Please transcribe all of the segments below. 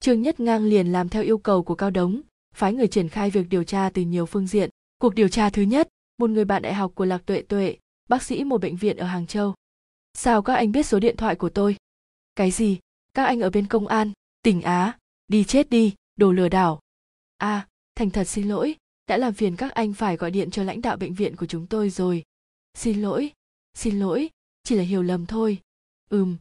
trương nhất ngang liền làm theo yêu cầu của cao đống phái người triển khai việc điều tra từ nhiều phương diện. Cuộc điều tra thứ nhất một người bạn đại học của lạc tuệ tuệ bác sĩ một bệnh viện ở hàng châu. Sao các anh biết số điện thoại của tôi? Cái gì? Các anh ở bên công an tỉnh á đi chết đi đồ lừa đảo. A à, thành thật xin lỗi đã làm phiền các anh phải gọi điện cho lãnh đạo bệnh viện của chúng tôi rồi. Xin lỗi xin lỗi chỉ là hiểu lầm thôi. Ừm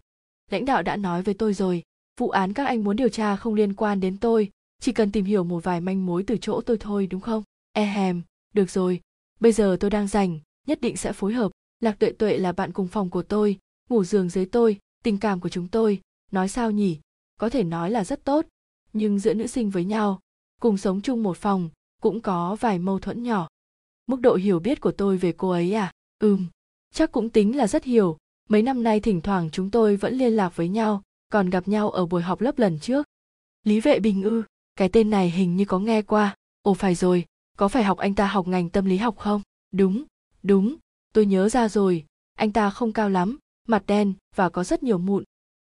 lãnh đạo đã nói với tôi rồi vụ án các anh muốn điều tra không liên quan đến tôi, chỉ cần tìm hiểu một vài manh mối từ chỗ tôi thôi, đúng không? E hèm, được rồi. Bây giờ tôi đang rảnh, nhất định sẽ phối hợp. Lạc tuệ tuệ là bạn cùng phòng của tôi, ngủ giường dưới tôi, tình cảm của chúng tôi. Nói sao nhỉ? Có thể nói là rất tốt, nhưng giữa nữ sinh với nhau, cùng sống chung một phòng, cũng có vài mâu thuẫn nhỏ. Mức độ hiểu biết của tôi về cô ấy à? Ừm, chắc cũng tính là rất hiểu. Mấy năm nay thỉnh thoảng chúng tôi vẫn liên lạc với nhau còn gặp nhau ở buổi họp lớp lần trước. Lý vệ bình ư, cái tên này hình như có nghe qua. Ồ, phải rồi, có phải học anh ta học ngành tâm lý học không? Đúng đúng, tôi nhớ ra rồi. Anh ta không cao lắm, mặt đen và có rất nhiều mụn.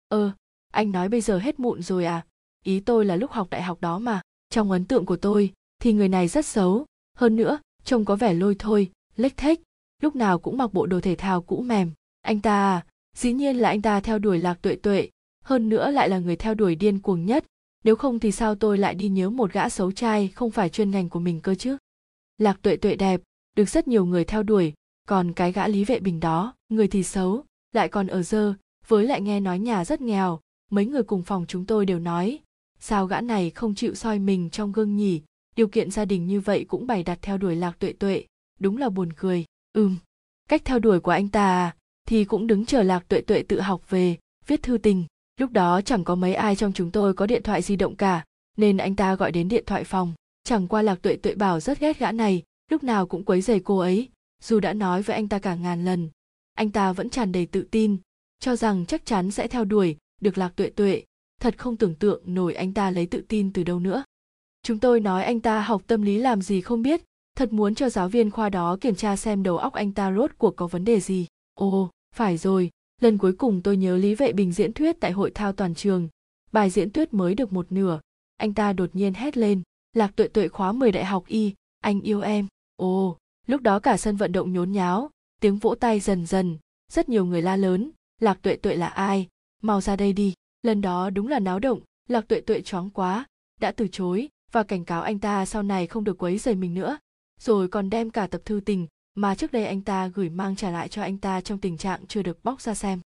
Ơ, anh nói bây giờ hết mụn rồi à? Ý tôi là lúc học đại học đó mà. Trong ấn tượng của tôi, thì người này rất xấu. Hơn nữa, trông có vẻ lôi thôi, lếch thếch. Lúc nào cũng mặc bộ đồ thể thao cũ mềm. Anh ta à dĩ nhiên là anh ta theo đuổi lạc tuệ tuệ hơn nữa lại là người theo đuổi điên cuồng nhất. Nếu không thì sao tôi lại đi nhớ một gã xấu trai không phải chuyên ngành của mình cơ chứ? Lạc tuệ tuệ đẹp, được rất nhiều người theo đuổi, còn cái gã lý vệ bình đó, người thì xấu, lại còn ở dơ, với lại nghe nói nhà rất nghèo, mấy người cùng phòng chúng tôi đều nói, sao gã này không chịu soi mình trong gương nhỉ? Điều kiện gia đình như vậy cũng bày đặt theo đuổi lạc tuệ tuệ. Đúng là buồn cười. Ừm, cách theo đuổi của anh ta à? thì cũng đứng chờ lạc tuệ tuệ tự học về, viết thư tình lúc đó chẳng có mấy ai trong chúng tôi có điện thoại di động cả, nên anh ta gọi đến điện thoại phòng. Chẳng qua lạc tuệ tuệ bảo rất ghét gã này, lúc nào cũng quấy rầy cô ấy, dù đã nói với anh ta cả ngàn lần. Anh ta vẫn tràn đầy tự tin, cho rằng chắc chắn sẽ theo đuổi được lạc tuệ tuệ. Thật không tưởng tượng nổi anh ta lấy tự tin từ đâu nữa. Chúng tôi nói anh ta học tâm lý làm gì không biết, thật muốn cho giáo viên khoa đó kiểm tra xem đầu óc anh ta rốt cuộc có vấn đề gì. Ồ, phải rồi lần cuối cùng tôi nhớ lý vệ bình diễn thuyết tại hội thao toàn trường. Bài diễn thuyết mới được một nửa. Anh ta đột nhiên hét lên, lạc tuệ tuệ khóa 10 đại học y, anh yêu em. Ồ, lúc đó cả sân vận động nhốn nháo, tiếng vỗ tay dần dần, rất nhiều người la lớn, lạc tuệ tuệ là ai? Mau ra đây đi. Lần đó đúng là náo động, lạc tuệ tuệ choáng quá, đã từ chối, và cảnh cáo anh ta sau này không được quấy rầy mình nữa, rồi còn đem cả tập thư tình mà trước đây anh ta gửi mang trả lại cho anh ta trong tình trạng chưa được bóc ra xem.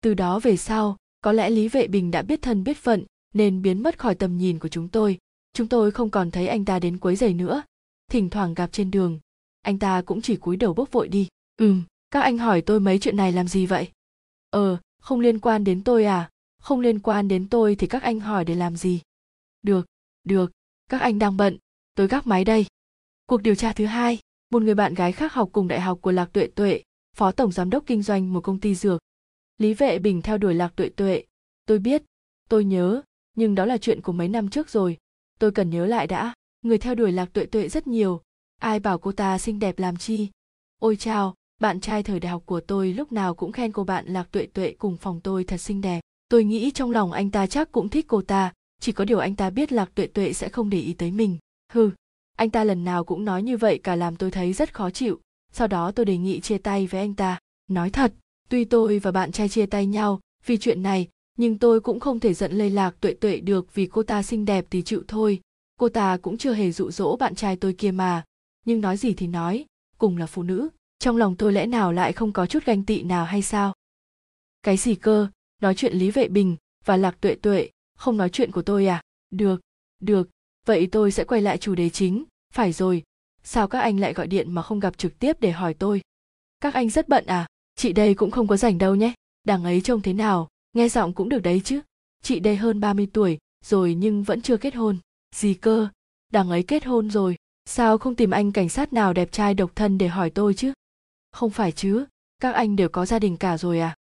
Từ đó về sau, có lẽ lý vệ bình đã biết thân biết phận, nên biến mất khỏi tầm nhìn của chúng tôi. Chúng tôi không còn thấy anh ta đến quấy giày nữa. Thỉnh thoảng gặp trên đường, anh ta cũng chỉ cúi đầu bước vội đi. Ừm, các anh hỏi tôi mấy chuyện này làm gì vậy? Ờ không liên quan đến tôi à? Không liên quan đến tôi thì các anh hỏi để làm gì? Được được, các anh đang bận, tôi gác máy đây. Cuộc điều tra thứ hai một người bạn gái khác học cùng đại học của lạc tuệ tuệ, phó tổng giám đốc kinh doanh một công ty dược. Lý vệ bình theo đuổi lạc tuệ tuệ. Tôi biết, tôi nhớ, nhưng đó là chuyện của mấy năm trước rồi. Tôi cần nhớ lại đã, người theo đuổi lạc tuệ tuệ rất nhiều. Ai bảo cô ta xinh đẹp làm chi? Ôi chao, bạn trai thời đại học của tôi lúc nào cũng khen cô bạn lạc tuệ tuệ cùng phòng tôi thật xinh đẹp. Tôi nghĩ trong lòng anh ta chắc cũng thích cô ta, chỉ có điều anh ta biết lạc tuệ tuệ sẽ không để ý tới mình. Hừ anh ta lần nào cũng nói như vậy cả làm tôi thấy rất khó chịu. Sau đó tôi đề nghị chia tay với anh ta. Nói thật, tuy tôi và bạn trai chia tay nhau vì chuyện này, nhưng tôi cũng không thể giận lây lạc tuệ tuệ được vì cô ta xinh đẹp thì chịu thôi. Cô ta cũng chưa hề dụ dỗ bạn trai tôi kia mà. Nhưng nói gì thì nói, cùng là phụ nữ, trong lòng tôi lẽ nào lại không có chút ganh tị nào hay sao? Cái gì cơ? Nói chuyện lý vệ bình và lạc tuệ tuệ, không nói chuyện của tôi à? Được được vậy tôi sẽ quay lại chủ đề chính. Phải rồi. Sao các anh lại gọi điện mà không gặp trực tiếp để hỏi tôi? Các anh rất bận à? Chị đây cũng không có rảnh đâu nhé. Đằng ấy trông thế nào? Nghe giọng cũng được đấy chứ. Chị đây hơn 30 tuổi, rồi nhưng vẫn chưa kết hôn. Gì cơ? Đằng ấy kết hôn rồi. Sao không tìm anh cảnh sát nào đẹp trai độc thân để hỏi tôi chứ? Không phải chứ. Các anh đều có gia đình cả rồi à?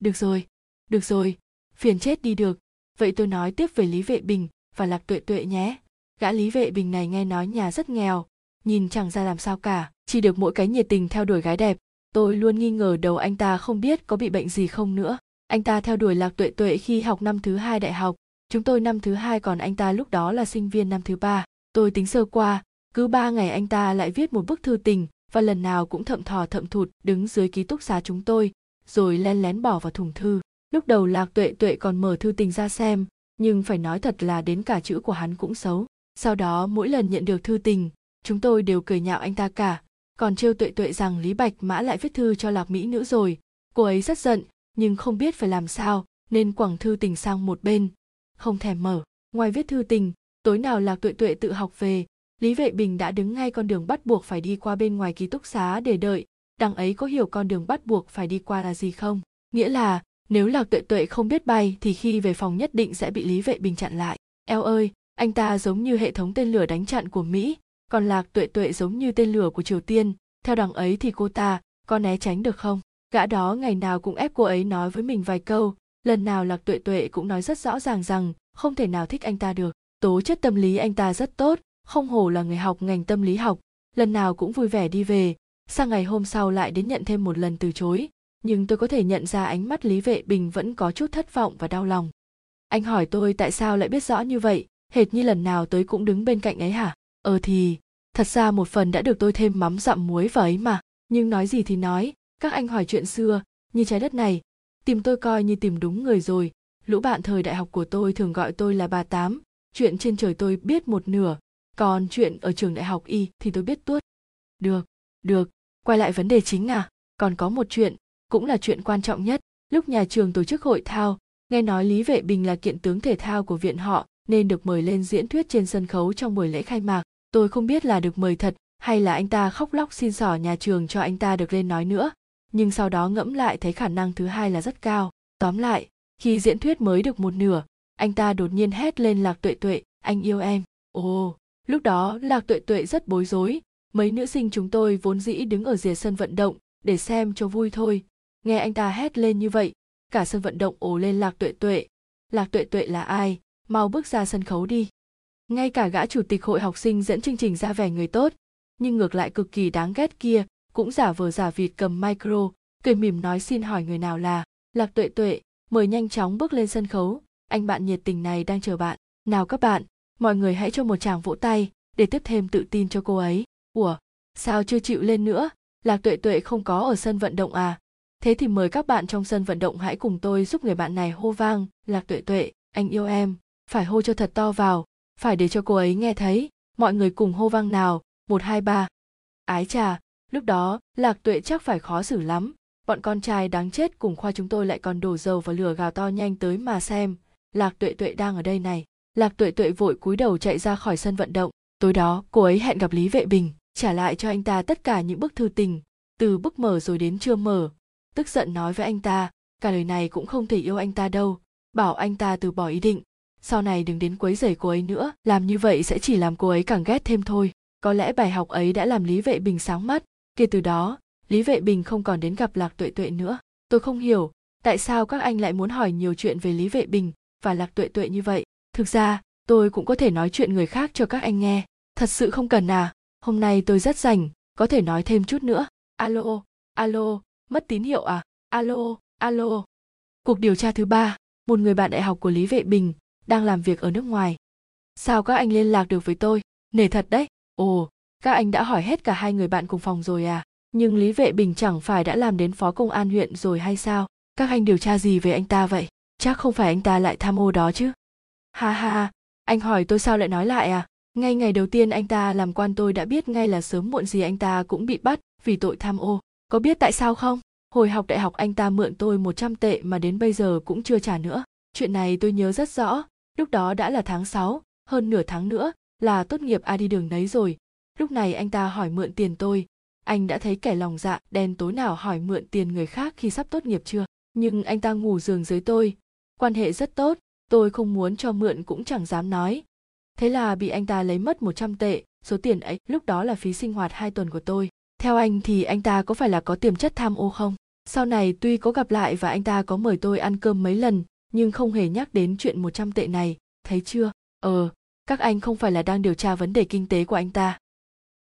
Được rồi. Được rồi. Phiền chết đi được. Vậy tôi nói tiếp về lý vệ bình và lạc tuệ tuệ nhé. Gã lý vệ bình này nghe nói nhà rất nghèo, nhìn chẳng ra làm sao cả, chỉ được mỗi cái nhiệt tình theo đuổi gái đẹp. Tôi luôn nghi ngờ đầu anh ta không biết có bị bệnh gì không nữa. Anh ta theo đuổi lạc tuệ tuệ khi học năm thứ hai đại học. Chúng tôi năm thứ hai còn anh ta lúc đó là sinh viên năm thứ ba. Tôi tính sơ qua, cứ ba ngày anh ta lại viết một bức thư tình và lần nào cũng thậm thò thậm thụt đứng dưới ký túc xá chúng tôi, rồi len lén bỏ vào thùng thư. Lúc đầu lạc tuệ tuệ còn mở thư tình ra xem nhưng phải nói thật là đến cả chữ của hắn cũng xấu. Sau đó, mỗi lần nhận được thư tình, chúng tôi đều cười nhạo anh ta cả. Còn trêu tuệ tuệ rằng lý bạch mã lại viết thư cho lạc mỹ nữ rồi. Cô ấy rất giận, nhưng không biết phải làm sao, nên quẳng thư tình sang một bên. Không thèm mở. Ngoài viết thư tình, tối nào lạc tuệ tuệ tự học về, lý vệ bình đã đứng ngay con đường bắt buộc phải đi qua bên ngoài ký túc xá để đợi. Đằng ấy có hiểu con đường bắt buộc phải đi qua là gì không? Nghĩa là nếu lạc tuệ tuệ không biết bay, thì khi về phòng nhất định sẽ bị lý vệ bình chặn lại. Eo ơi, anh ta giống như hệ thống tên lửa đánh chặn của mỹ, còn lạc tuệ tuệ giống như tên lửa của triều tiên. Theo đằng ấy thì cô ta có né tránh được không? Gã đó ngày nào cũng ép cô ấy nói với mình vài câu. Lần nào lạc tuệ tuệ cũng nói rất rõ ràng rằng không thể nào thích anh ta được. Tố chất tâm lý anh ta rất tốt, không hổ là người học ngành tâm lý học. Lần nào cũng vui vẻ đi về. Sang ngày hôm sau lại đến nhận thêm một lần từ chối nhưng tôi có thể nhận ra ánh mắt lý vệ bình vẫn có chút thất vọng và đau lòng. Anh hỏi tôi tại sao lại biết rõ như vậy, hệt như lần nào tới cũng đứng bên cạnh ấy hả? Ờ thì, thật ra một phần đã được tôi thêm mắm dặm muối vào ấy mà. Nhưng nói gì thì nói, các anh hỏi chuyện xưa, như trái đất này. Tìm tôi coi như tìm đúng người rồi. Lũ bạn thời đại học của tôi thường gọi tôi là bà tám. Chuyện trên trời tôi biết một nửa. Còn chuyện ở trường đại học y thì tôi biết tuốt. Được được, quay lại vấn đề chính à. Còn có một chuyện cũng là chuyện quan trọng nhất. Lúc nhà trường tổ chức hội thao, nghe nói lý vệ bình là kiện tướng thể thao của viện họ, nên được mời lên diễn thuyết trên sân khấu trong buổi lễ khai mạc. Tôi không biết là được mời thật, hay là anh ta khóc lóc xin xỏ nhà trường cho anh ta được lên nói nữa. Nhưng sau đó ngẫm lại thấy khả năng thứ hai là rất cao. Tóm lại, khi diễn thuyết mới được một nửa, anh ta đột nhiên hét lên lạc tuệ tuệ, anh yêu em. Ồ, lúc đó lạc tuệ tuệ rất bối rối. Mấy nữ sinh chúng tôi vốn dĩ đứng ở rìa sân vận động để xem cho vui thôi nghe anh ta hét lên như vậy, cả sân vận động ồ lên lạc tuệ tuệ. Lạc tuệ tuệ là ai? Mau bước ra sân khấu đi. Ngay cả gã chủ tịch hội học sinh dẫn chương trình ra vẻ người tốt, nhưng ngược lại cực kỳ đáng ghét kia, cũng giả vờ giả vịt cầm micro, cười mỉm nói xin hỏi người nào là lạc tuệ tuệ, mời nhanh chóng bước lên sân khấu. Anh bạn nhiệt tình này đang chờ bạn. Nào các bạn, mọi người hãy cho một tràng vỗ tay để tiếp thêm tự tin cho cô ấy. Ủa, sao chưa chịu lên nữa? Lạc tuệ tuệ không có ở sân vận động à? Thế thì mời các bạn trong sân vận động hãy cùng tôi giúp người bạn này hô vang, lạc tuệ tuệ, anh yêu em. Phải hô cho thật to vào, phải để cho cô ấy nghe thấy. Mọi người cùng hô vang nào, một, hai, ba. Ái chà, lúc đó, lạc tuệ chắc phải khó xử lắm. Bọn con trai đáng chết cùng khoa chúng tôi lại còn đổ dầu vào lửa gào to nhanh tới mà xem. Lạc tuệ tuệ đang ở đây này. Lạc tuệ tuệ vội cúi đầu chạy ra khỏi sân vận động. Tối đó, cô ấy hẹn gặp lý vệ bình, trả lại cho anh ta tất cả những bức thư tình. Từ bức mở rồi đến chưa mở tức giận nói với anh ta, cả lời này cũng không thể yêu anh ta đâu, bảo anh ta từ bỏ ý định. Sau này đừng đến quấy rầy cô ấy nữa, làm như vậy sẽ chỉ làm cô ấy càng ghét thêm thôi. Có lẽ bài học ấy đã làm lý vệ bình sáng mắt. Kể từ đó, lý vệ bình không còn đến gặp lạc tuệ tuệ nữa. Tôi không hiểu, tại sao các anh lại muốn hỏi nhiều chuyện về lý vệ bình và lạc tuệ tuệ như vậy? Thực ra, tôi cũng có thể nói chuyện người khác cho các anh nghe. Thật sự không cần à? Hôm nay tôi rất rảnh, có thể nói thêm chút nữa. Alo alo mất tín hiệu à? Alo alo. Cuộc điều tra thứ ba, một người bạn đại học của lý vệ bình đang làm việc ở nước ngoài. Sao các anh liên lạc được với tôi? Nể thật đấy. Ồ, các anh đã hỏi hết cả hai người bạn cùng phòng rồi à? Nhưng lý vệ bình chẳng phải đã làm đến phó công an huyện rồi hay sao? Các anh điều tra gì về anh ta vậy? Chắc không phải anh ta lại tham ô đó chứ. Ha ha ha, anh hỏi tôi sao lại nói lại à? Ngay ngày đầu tiên anh ta làm quan tôi đã biết ngay là sớm muộn gì anh ta cũng bị bắt vì tội tham ô có biết tại sao không? Hồi học đại học anh ta mượn tôi 100 tệ mà đến bây giờ cũng chưa trả nữa. Chuyện này tôi nhớ rất rõ. Lúc đó đã là tháng 6, hơn nửa tháng nữa là tốt nghiệp a đi đường đấy rồi. Lúc này anh ta hỏi mượn tiền tôi. Anh đã thấy kẻ lòng dạ đen tối nào hỏi mượn tiền người khác khi sắp tốt nghiệp chưa? Nhưng anh ta ngủ giường dưới tôi. Quan hệ rất tốt tôi không muốn cho mượn cũng chẳng dám nói. Thế là bị anh ta lấy mất 100 tệ số tiền ấy lúc đó là phí sinh hoạt hai tuần của tôi theo anh thì anh ta có phải là có tiềm chất tham ô không? Sau này tuy có gặp lại và anh ta có mời tôi ăn cơm mấy lần, nhưng không hề nhắc đến chuyện 100 tệ này. Thấy chưa? Ờ các anh không phải là đang điều tra vấn đề kinh tế của anh ta.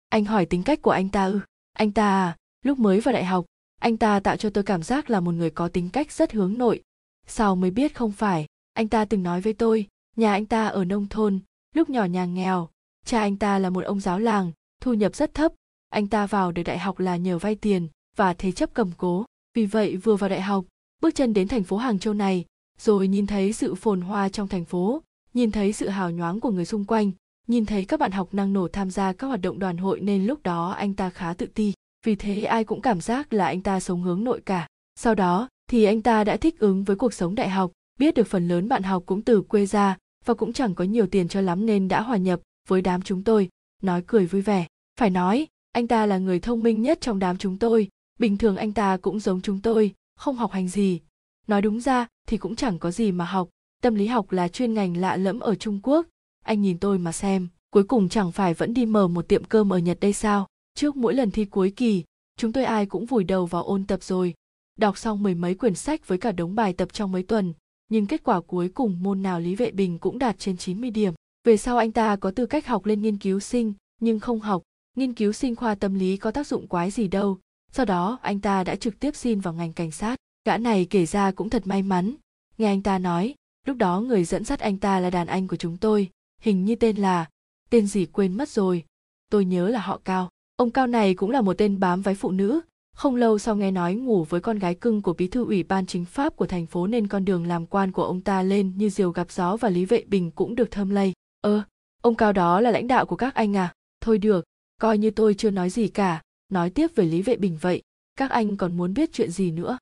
Anh hỏi tính cách của anh ta ư? Anh ta à? Lúc mới vào đại học, anh ta tạo cho tôi cảm giác là một người có tính cách rất hướng nội. Sau mới biết không phải? Anh ta từng nói với tôi, nhà anh ta ở nông thôn, lúc nhỏ nhà nghèo. Cha anh ta là một ông giáo làng, thu nhập rất thấp anh ta vào được đại học là nhờ vay tiền và thế chấp cầm cố. Vì vậy vừa vào đại học, bước chân đến thành phố hàng châu này, rồi nhìn thấy sự phồn hoa trong thành phố, nhìn thấy sự hào nhoáng của người xung quanh, nhìn thấy các bạn học năng nổ tham gia các hoạt động đoàn hội nên lúc đó anh ta khá tự ti. Vì thế ai cũng cảm giác là anh ta sống hướng nội cả. Sau đó thì anh ta đã thích ứng với cuộc sống đại học, biết được phần lớn bạn học cũng từ quê ra và cũng chẳng có nhiều tiền cho lắm nên đã hòa nhập với đám chúng tôi, nói cười vui vẻ. Phải nói anh ta là người thông minh nhất trong đám chúng tôi. Bình thường anh ta cũng giống chúng tôi không học hành gì. Nói đúng ra thì cũng chẳng có gì mà học. Tâm lý học là chuyên ngành lạ lẫm ở trung quốc. Anh nhìn tôi mà xem cuối cùng chẳng phải vẫn đi mở một tiệm cơm ở nhật đây sao? Trước mỗi lần thi cuối kỳ chúng tôi ai cũng vùi đầu vào ôn tập rồi. Đọc xong mười mấy quyển sách với cả đống bài tập trong mấy tuần nhưng kết quả cuối cùng môn nào Lý Vệ Bình cũng đạt trên 90 điểm. Về sau anh ta có tư cách học lên nghiên cứu sinh, nhưng không học, nghiên cứu sinh khoa tâm lý có tác dụng quái gì đâu. Sau đó anh ta đã trực tiếp xin vào ngành cảnh sát. Gã này kể ra cũng thật may mắn. Nghe anh ta nói, lúc đó người dẫn dắt anh ta là đàn anh của chúng tôi, hình như tên là, tên gì quên mất rồi. Tôi nhớ là họ Cao. Ông Cao này cũng là một tên bám váy phụ nữ, không lâu sau nghe nói ngủ với con gái cưng của bí thư ủy ban chính pháp của thành phố nên con đường làm quan của ông ta lên như diều gặp gió và lý vệ bình cũng được thơm lây ơ ông cao đó là lãnh đạo của các anh à thôi được coi như tôi chưa nói gì cả, nói tiếp về lý vệ bình vậy, các anh còn muốn biết chuyện gì nữa?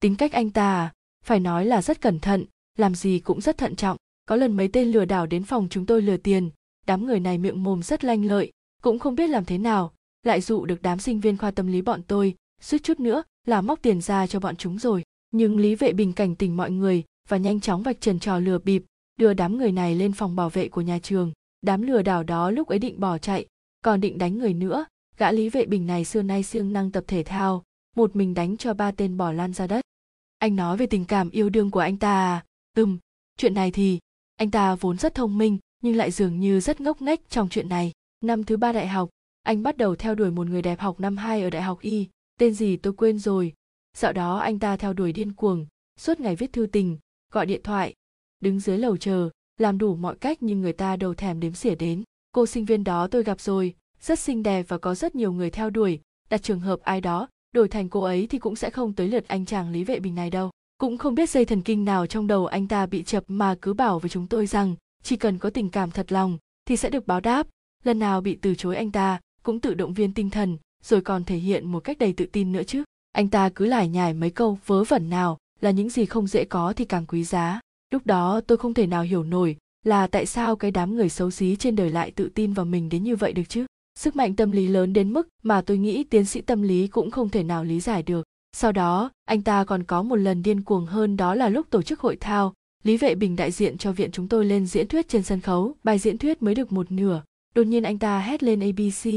Tính cách anh ta à? phải nói là rất cẩn thận, làm gì cũng rất thận trọng. Có lần mấy tên lừa đảo đến phòng chúng tôi lừa tiền, đám người này miệng mồm rất lanh lợi, cũng không biết làm thế nào. Lại dụ được đám sinh viên khoa tâm lý bọn tôi, suýt chút nữa là móc tiền ra cho bọn chúng rồi. Nhưng lý vệ bình cảnh tỉnh mọi người và nhanh chóng vạch trần trò lừa bịp, đưa đám người này lên phòng bảo vệ của nhà trường. Đám lừa đảo đó lúc ấy định bỏ chạy còn định đánh người nữa. Gã lý vệ bình này xưa nay siêng năng tập thể thao, một mình đánh cho ba tên bỏ lan ra đất. Anh nói về tình cảm yêu đương của anh ta à? Ừm, chuyện này thì, anh ta vốn rất thông minh, nhưng lại dường như rất ngốc nghếch trong chuyện này. Năm thứ ba đại học, anh bắt đầu theo đuổi một người đẹp học năm hai ở đại học y. Tên gì tôi quên rồi. Dạo đó anh ta theo đuổi điên cuồng, suốt ngày viết thư tình, gọi điện thoại, đứng dưới lầu chờ, làm đủ mọi cách nhưng người ta đầu thèm đếm xỉa đến cô sinh viên đó tôi gặp rồi, rất xinh đẹp và có rất nhiều người theo đuổi. Đặt trường hợp ai đó đổi thành cô ấy thì cũng sẽ không tới lượt anh chàng lý vệ bình này đâu. Cũng không biết dây thần kinh nào trong đầu anh ta bị chập mà cứ bảo với chúng tôi rằng chỉ cần có tình cảm thật lòng thì sẽ được báo đáp. Lần nào bị từ chối anh ta cũng tự động viên tinh thần, rồi còn thể hiện một cách đầy tự tin nữa chứ. Anh ta cứ lải nhải mấy câu vớ vẩn nào là những gì không dễ có thì càng quý giá. Lúc đó tôi không thể nào hiểu nổi là tại sao cái đám người xấu xí trên đời lại tự tin vào mình đến như vậy được chứ? Sức mạnh tâm lý lớn đến mức mà tôi nghĩ tiến sĩ tâm lý cũng không thể nào lý giải được. Sau đó, anh ta còn có một lần điên cuồng hơn đó là lúc tổ chức hội thao. Lý vệ bình đại diện cho viện chúng tôi lên diễn thuyết trên sân khấu. Bài diễn thuyết mới được một nửa. Đột nhiên anh ta hét lên abc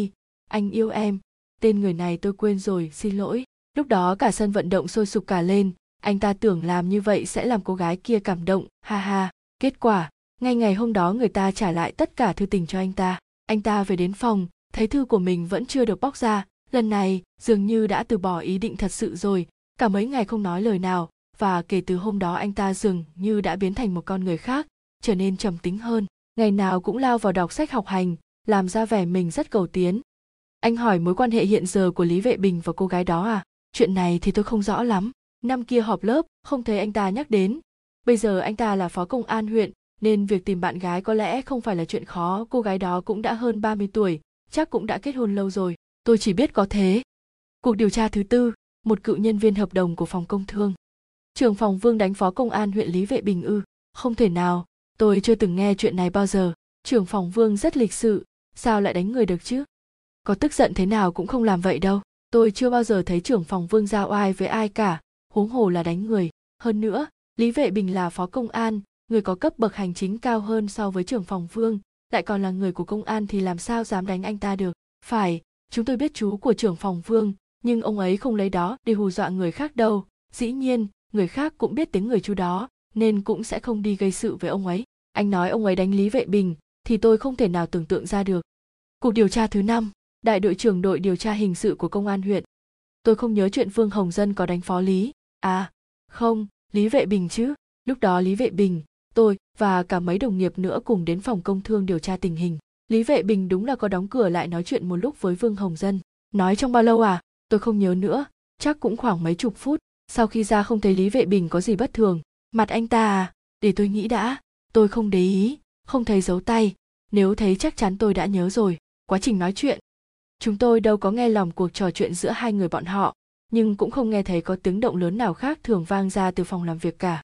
anh yêu em. Tên người này tôi quên rồi, xin lỗi. Lúc đó cả sân vận động sôi sục cả lên. Anh ta tưởng làm như vậy sẽ làm cô gái kia cảm động. Ha ha. Kết quả ngay ngày hôm đó người ta trả lại tất cả thư tình cho anh ta. Anh ta về đến phòng, thấy thư của mình vẫn chưa được bóc ra. Lần này, dường như đã từ bỏ ý định thật sự rồi. Cả mấy ngày không nói lời nào, và kể từ hôm đó anh ta dường như đã biến thành một con người khác, trở nên trầm tính hơn. Ngày nào cũng lao vào đọc sách học hành, làm ra vẻ mình rất cầu tiến. Anh hỏi mối quan hệ hiện giờ của lý vệ bình và cô gái đó à? Chuyện này thì tôi không rõ lắm. Năm kia họp lớp, không thấy anh ta nhắc đến. Bây giờ anh ta là phó công an huyện nên việc tìm bạn gái có lẽ không phải là chuyện khó, cô gái đó cũng đã hơn 30 tuổi, chắc cũng đã kết hôn lâu rồi. Tôi chỉ biết có thế. Cuộc điều tra thứ tư, một cựu nhân viên hợp đồng của phòng công thương. Trưởng phòng vương đánh phó công an huyện lý vệ bình ư. Không thể nào, tôi chưa từng nghe chuyện này bao giờ. Trưởng phòng vương rất lịch sự, sao lại đánh người được chứ? Có tức giận thế nào cũng không làm vậy đâu. Tôi chưa bao giờ thấy trưởng phòng vương giao oai với ai cả. Huống hồ là đánh người. Hơn nữa, lý vệ bình là phó công an người có cấp bậc hành chính cao hơn so với trưởng phòng vương, lại còn là người của công an thì làm sao dám đánh anh ta được? Phải, chúng tôi biết chú của trưởng phòng vương, nhưng ông ấy không lấy đó để hù dọa người khác đâu. Dĩ nhiên, người khác cũng biết tiếng người chú đó, nên cũng sẽ không đi gây sự với ông ấy. Anh nói ông ấy đánh lý vệ bình, thì tôi không thể nào tưởng tượng ra được. Cuộc điều tra thứ năm, đại đội trưởng đội điều tra hình sự của công an huyện. Tôi không nhớ chuyện phương hồng dân có đánh phó lý. À không, lý vệ bình chứ. Lúc đó lý vệ bình tôi và cả mấy đồng nghiệp nữa cùng đến phòng công thương điều tra tình hình. Lý vệ bình đúng là có đóng cửa lại nói chuyện một lúc với vương hồng dân. Nói trong bao lâu à? Tôi không nhớ nữa, chắc cũng khoảng mấy chục phút. Sau khi ra không thấy lý vệ bình có gì bất thường. Mặt anh ta à? Để tôi nghĩ đã. Tôi không để ý, không thấy dấu tay. Nếu thấy chắc chắn tôi đã nhớ rồi. Quá trình nói chuyện. Chúng tôi đâu có nghe lòng cuộc trò chuyện giữa hai người bọn họ, nhưng cũng không nghe thấy có tiếng động lớn nào khác thường vang ra từ phòng làm việc cả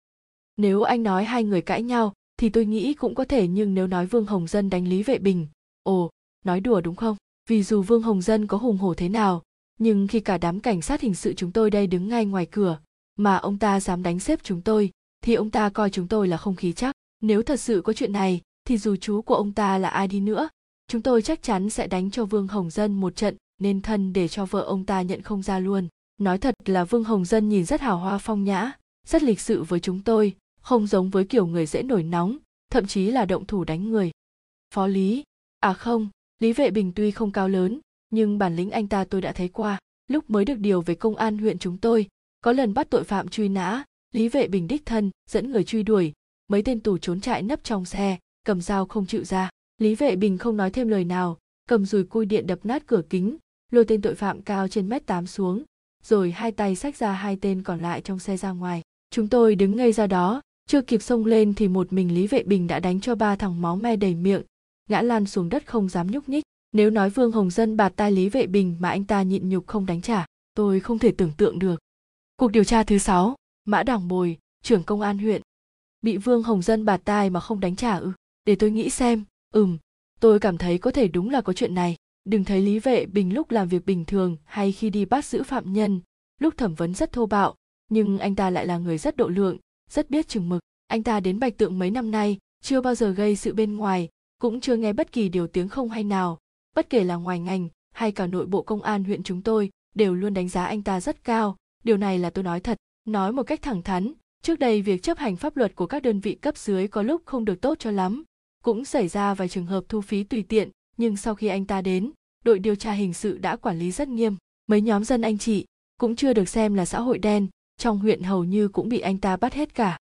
nếu anh nói hai người cãi nhau, thì tôi nghĩ cũng có thể nhưng nếu nói vương hồng dân đánh lý vệ bình, ồ, nói đùa đúng không? Vì dù vương hồng dân có hùng hổ thế nào, nhưng khi cả đám cảnh sát hình sự chúng tôi đây đứng ngay ngoài cửa, mà ông ta dám đánh xếp chúng tôi, thì ông ta coi chúng tôi là không khí chắc. Nếu thật sự có chuyện này, thì dù chú của ông ta là ai đi nữa, chúng tôi chắc chắn sẽ đánh cho vương hồng dân một trận, nên thân để cho vợ ông ta nhận không ra luôn. Nói thật là vương hồng dân nhìn rất hào hoa phong nhã, rất lịch sự với chúng tôi không giống với kiểu người dễ nổi nóng, thậm chí là động thủ đánh người. Phó lý à không, lý vệ bình tuy không cao lớn, nhưng bản lĩnh anh ta tôi đã thấy qua. Lúc mới được điều về công an huyện chúng tôi, có lần bắt tội phạm truy nã, lý vệ bình đích thân dẫn người truy đuổi, mấy tên tù trốn chạy nấp trong xe, cầm dao không chịu ra. Lý vệ bình không nói thêm lời nào, cầm dùi cui điện đập nát cửa kính, lôi tên tội phạm cao trên mét tám xuống, rồi hai tay xách ra hai tên còn lại trong xe ra ngoài. Chúng tôi đứng ngây ra đó chưa kịp xông lên thì một mình lý vệ bình đã đánh cho ba thằng máu me đầy miệng, ngã lan xuống đất không dám nhúc nhích. Nếu nói vương hồng dân bạt tai lý vệ bình mà anh ta nhịn nhục không đánh trả, tôi không thể tưởng tượng được. Cuộc điều tra thứ sáu, mã đảng bồi, trưởng công an huyện. Bị vương hồng dân bạt tai mà không đánh trả ư? Để tôi nghĩ xem, ừm, tôi cảm thấy có thể đúng là có chuyện này. Đừng thấy lý vệ bình lúc làm việc bình thường hay khi đi bắt giữ phạm nhân, lúc thẩm vấn rất thô bạo, nhưng anh ta lại là người rất độ lượng rất biết chừng mực. Anh ta đến bạch tượng mấy năm nay, chưa bao giờ gây sự bên ngoài, cũng chưa nghe bất kỳ điều tiếng không hay nào. Bất kể là ngoài ngành, hay cả nội bộ công an huyện chúng tôi, đều luôn đánh giá anh ta rất cao. Điều này là tôi nói thật, nói một cách thẳng thắn, trước đây việc chấp hành pháp luật của các đơn vị cấp dưới có lúc không được tốt cho lắm. Cũng xảy ra vài trường hợp thu phí tùy tiện, nhưng sau khi anh ta đến, đội điều tra hình sự đã quản lý rất nghiêm. Mấy nhóm dân anh chị, cũng chưa được xem là xã hội đen trong huyện hầu như cũng bị anh ta bắt hết cả.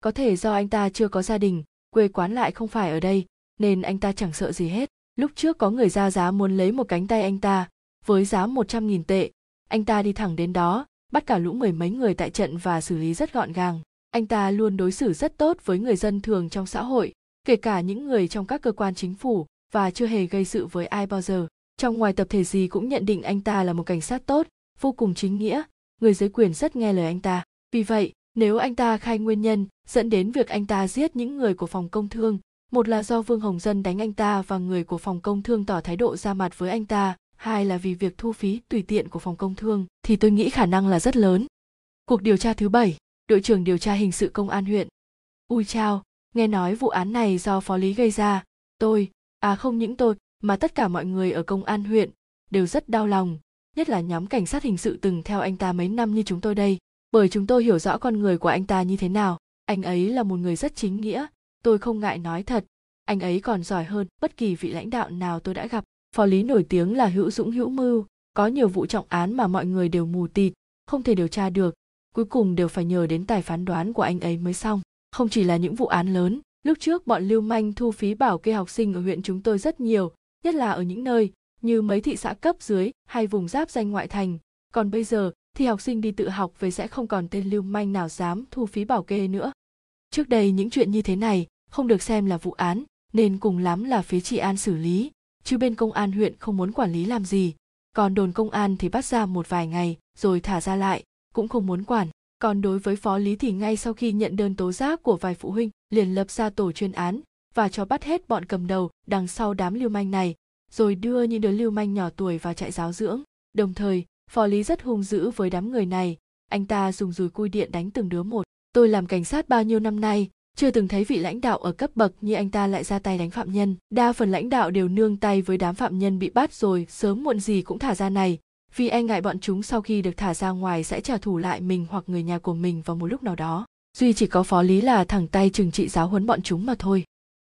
Có thể do anh ta chưa có gia đình, quê quán lại không phải ở đây, nên anh ta chẳng sợ gì hết. Lúc trước có người ra giá muốn lấy một cánh tay anh ta, với giá 100.000 tệ, anh ta đi thẳng đến đó, bắt cả lũ mười mấy người tại trận và xử lý rất gọn gàng. Anh ta luôn đối xử rất tốt với người dân thường trong xã hội, kể cả những người trong các cơ quan chính phủ, và chưa hề gây sự với ai bao giờ. Trong ngoài tập thể gì cũng nhận định anh ta là một cảnh sát tốt, vô cùng chính nghĩa người dưới quyền rất nghe lời anh ta. Vì vậy, nếu anh ta khai nguyên nhân, dẫn đến việc anh ta giết những người của phòng công thương, một là do vương hồng dân đánh anh ta và người của phòng công thương tỏ thái độ ra mặt với anh ta, hai là vì việc thu phí tùy tiện của phòng công thương, thì tôi nghĩ khả năng là rất lớn. Cuộc điều tra thứ bảy, đội trưởng điều tra hình sự công an huyện. Ui chao, nghe nói vụ án này do phó lý gây ra. Tôi à không những tôi, mà tất cả mọi người ở công an huyện đều rất đau lòng nhất là nhóm cảnh sát hình sự từng theo anh ta mấy năm như chúng tôi đây, bởi chúng tôi hiểu rõ con người của anh ta như thế nào. Anh ấy là một người rất chính nghĩa, tôi không ngại nói thật. Anh ấy còn giỏi hơn bất kỳ vị lãnh đạo nào tôi đã gặp. Phó lý nổi tiếng là hữu dũng hữu mưu, có nhiều vụ trọng án mà mọi người đều mù tịt, không thể điều tra được. Cuối cùng đều phải nhờ đến tài phán đoán của anh ấy mới xong. Không chỉ là những vụ án lớn, lúc trước bọn lưu manh thu phí bảo kê học sinh ở huyện chúng tôi rất nhiều, nhất là ở những nơi như mấy thị xã cấp dưới hay vùng giáp danh ngoại thành. Còn bây giờ, thì học sinh đi tự học về sẽ không còn tên lưu manh nào dám thu phí bảo kê nữa. Trước đây những chuyện như thế này không được xem là vụ án, nên cùng lắm là phía trị an xử lý, chứ bên công an huyện không muốn quản lý làm gì. Còn đồn công an thì bắt ra một vài ngày, rồi thả ra lại, cũng không muốn quản. Còn đối với phó lý thì ngay sau khi nhận đơn tố giác của vài phụ huynh, liền lập ra tổ chuyên án và cho bắt hết bọn cầm đầu đằng sau đám lưu manh này rồi đưa những đứa lưu manh nhỏ tuổi vào trại giáo dưỡng. Đồng thời phó lý rất hung dữ với đám người này. Anh ta dùng dùi cui điện đánh từng đứa một. Tôi làm cảnh sát bao nhiêu năm nay, chưa từng thấy vị lãnh đạo ở cấp bậc như anh ta lại ra tay đánh phạm nhân. Đa phần lãnh đạo đều nương tay với đám phạm nhân bị bắt rồi, sớm muộn gì cũng thả ra này. Vì e ngại bọn chúng sau khi được thả ra ngoài sẽ trả thù lại mình hoặc người nhà của mình vào một lúc nào đó. Duy chỉ có phó lý là thẳng tay trừng trị giáo huấn bọn chúng mà thôi.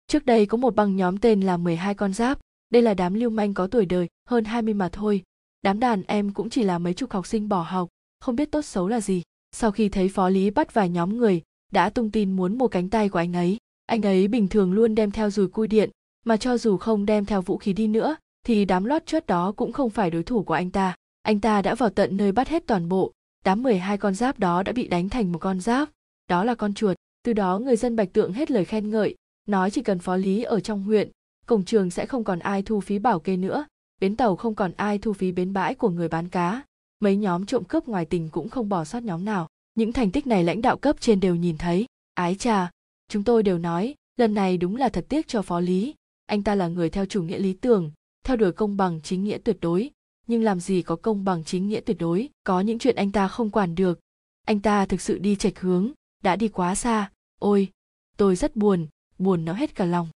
Trước đây có một băng nhóm tên là 12 con giáp đây là đám lưu manh có tuổi đời, hơn 20 mà thôi. Đám đàn em cũng chỉ là mấy chục học sinh bỏ học, không biết tốt xấu là gì. Sau khi thấy phó lý bắt vài nhóm người, đã tung tin muốn mua cánh tay của anh ấy. Anh ấy bình thường luôn đem theo dùi cui điện, mà cho dù không đem theo vũ khí đi nữa, thì đám lót chốt đó cũng không phải đối thủ của anh ta. Anh ta đã vào tận nơi bắt hết toàn bộ. Đám 12 con giáp đó đã bị đánh thành một con giáp. Đó là con chuột. Từ đó người dân bạch tượng hết lời khen ngợi. Nói chỉ cần phó lý ở trong huyện cổng trường sẽ không còn ai thu phí bảo kê nữa, bến tàu không còn ai thu phí bến bãi của người bán cá. Mấy nhóm trộm cướp ngoài tỉnh cũng không bỏ sót nhóm nào. Những thành tích này lãnh đạo cấp trên đều nhìn thấy. Ái chà, chúng tôi đều nói, lần này đúng là thật tiếc cho phó lý. Anh ta là người theo chủ nghĩa lý tưởng, theo đuổi công bằng chính nghĩa tuyệt đối. Nhưng làm gì có công bằng chính nghĩa tuyệt đối, có những chuyện anh ta không quản được. Anh ta thực sự đi chệch hướng, đã đi quá xa. Ôi, tôi rất buồn buồn nó hết cả lòng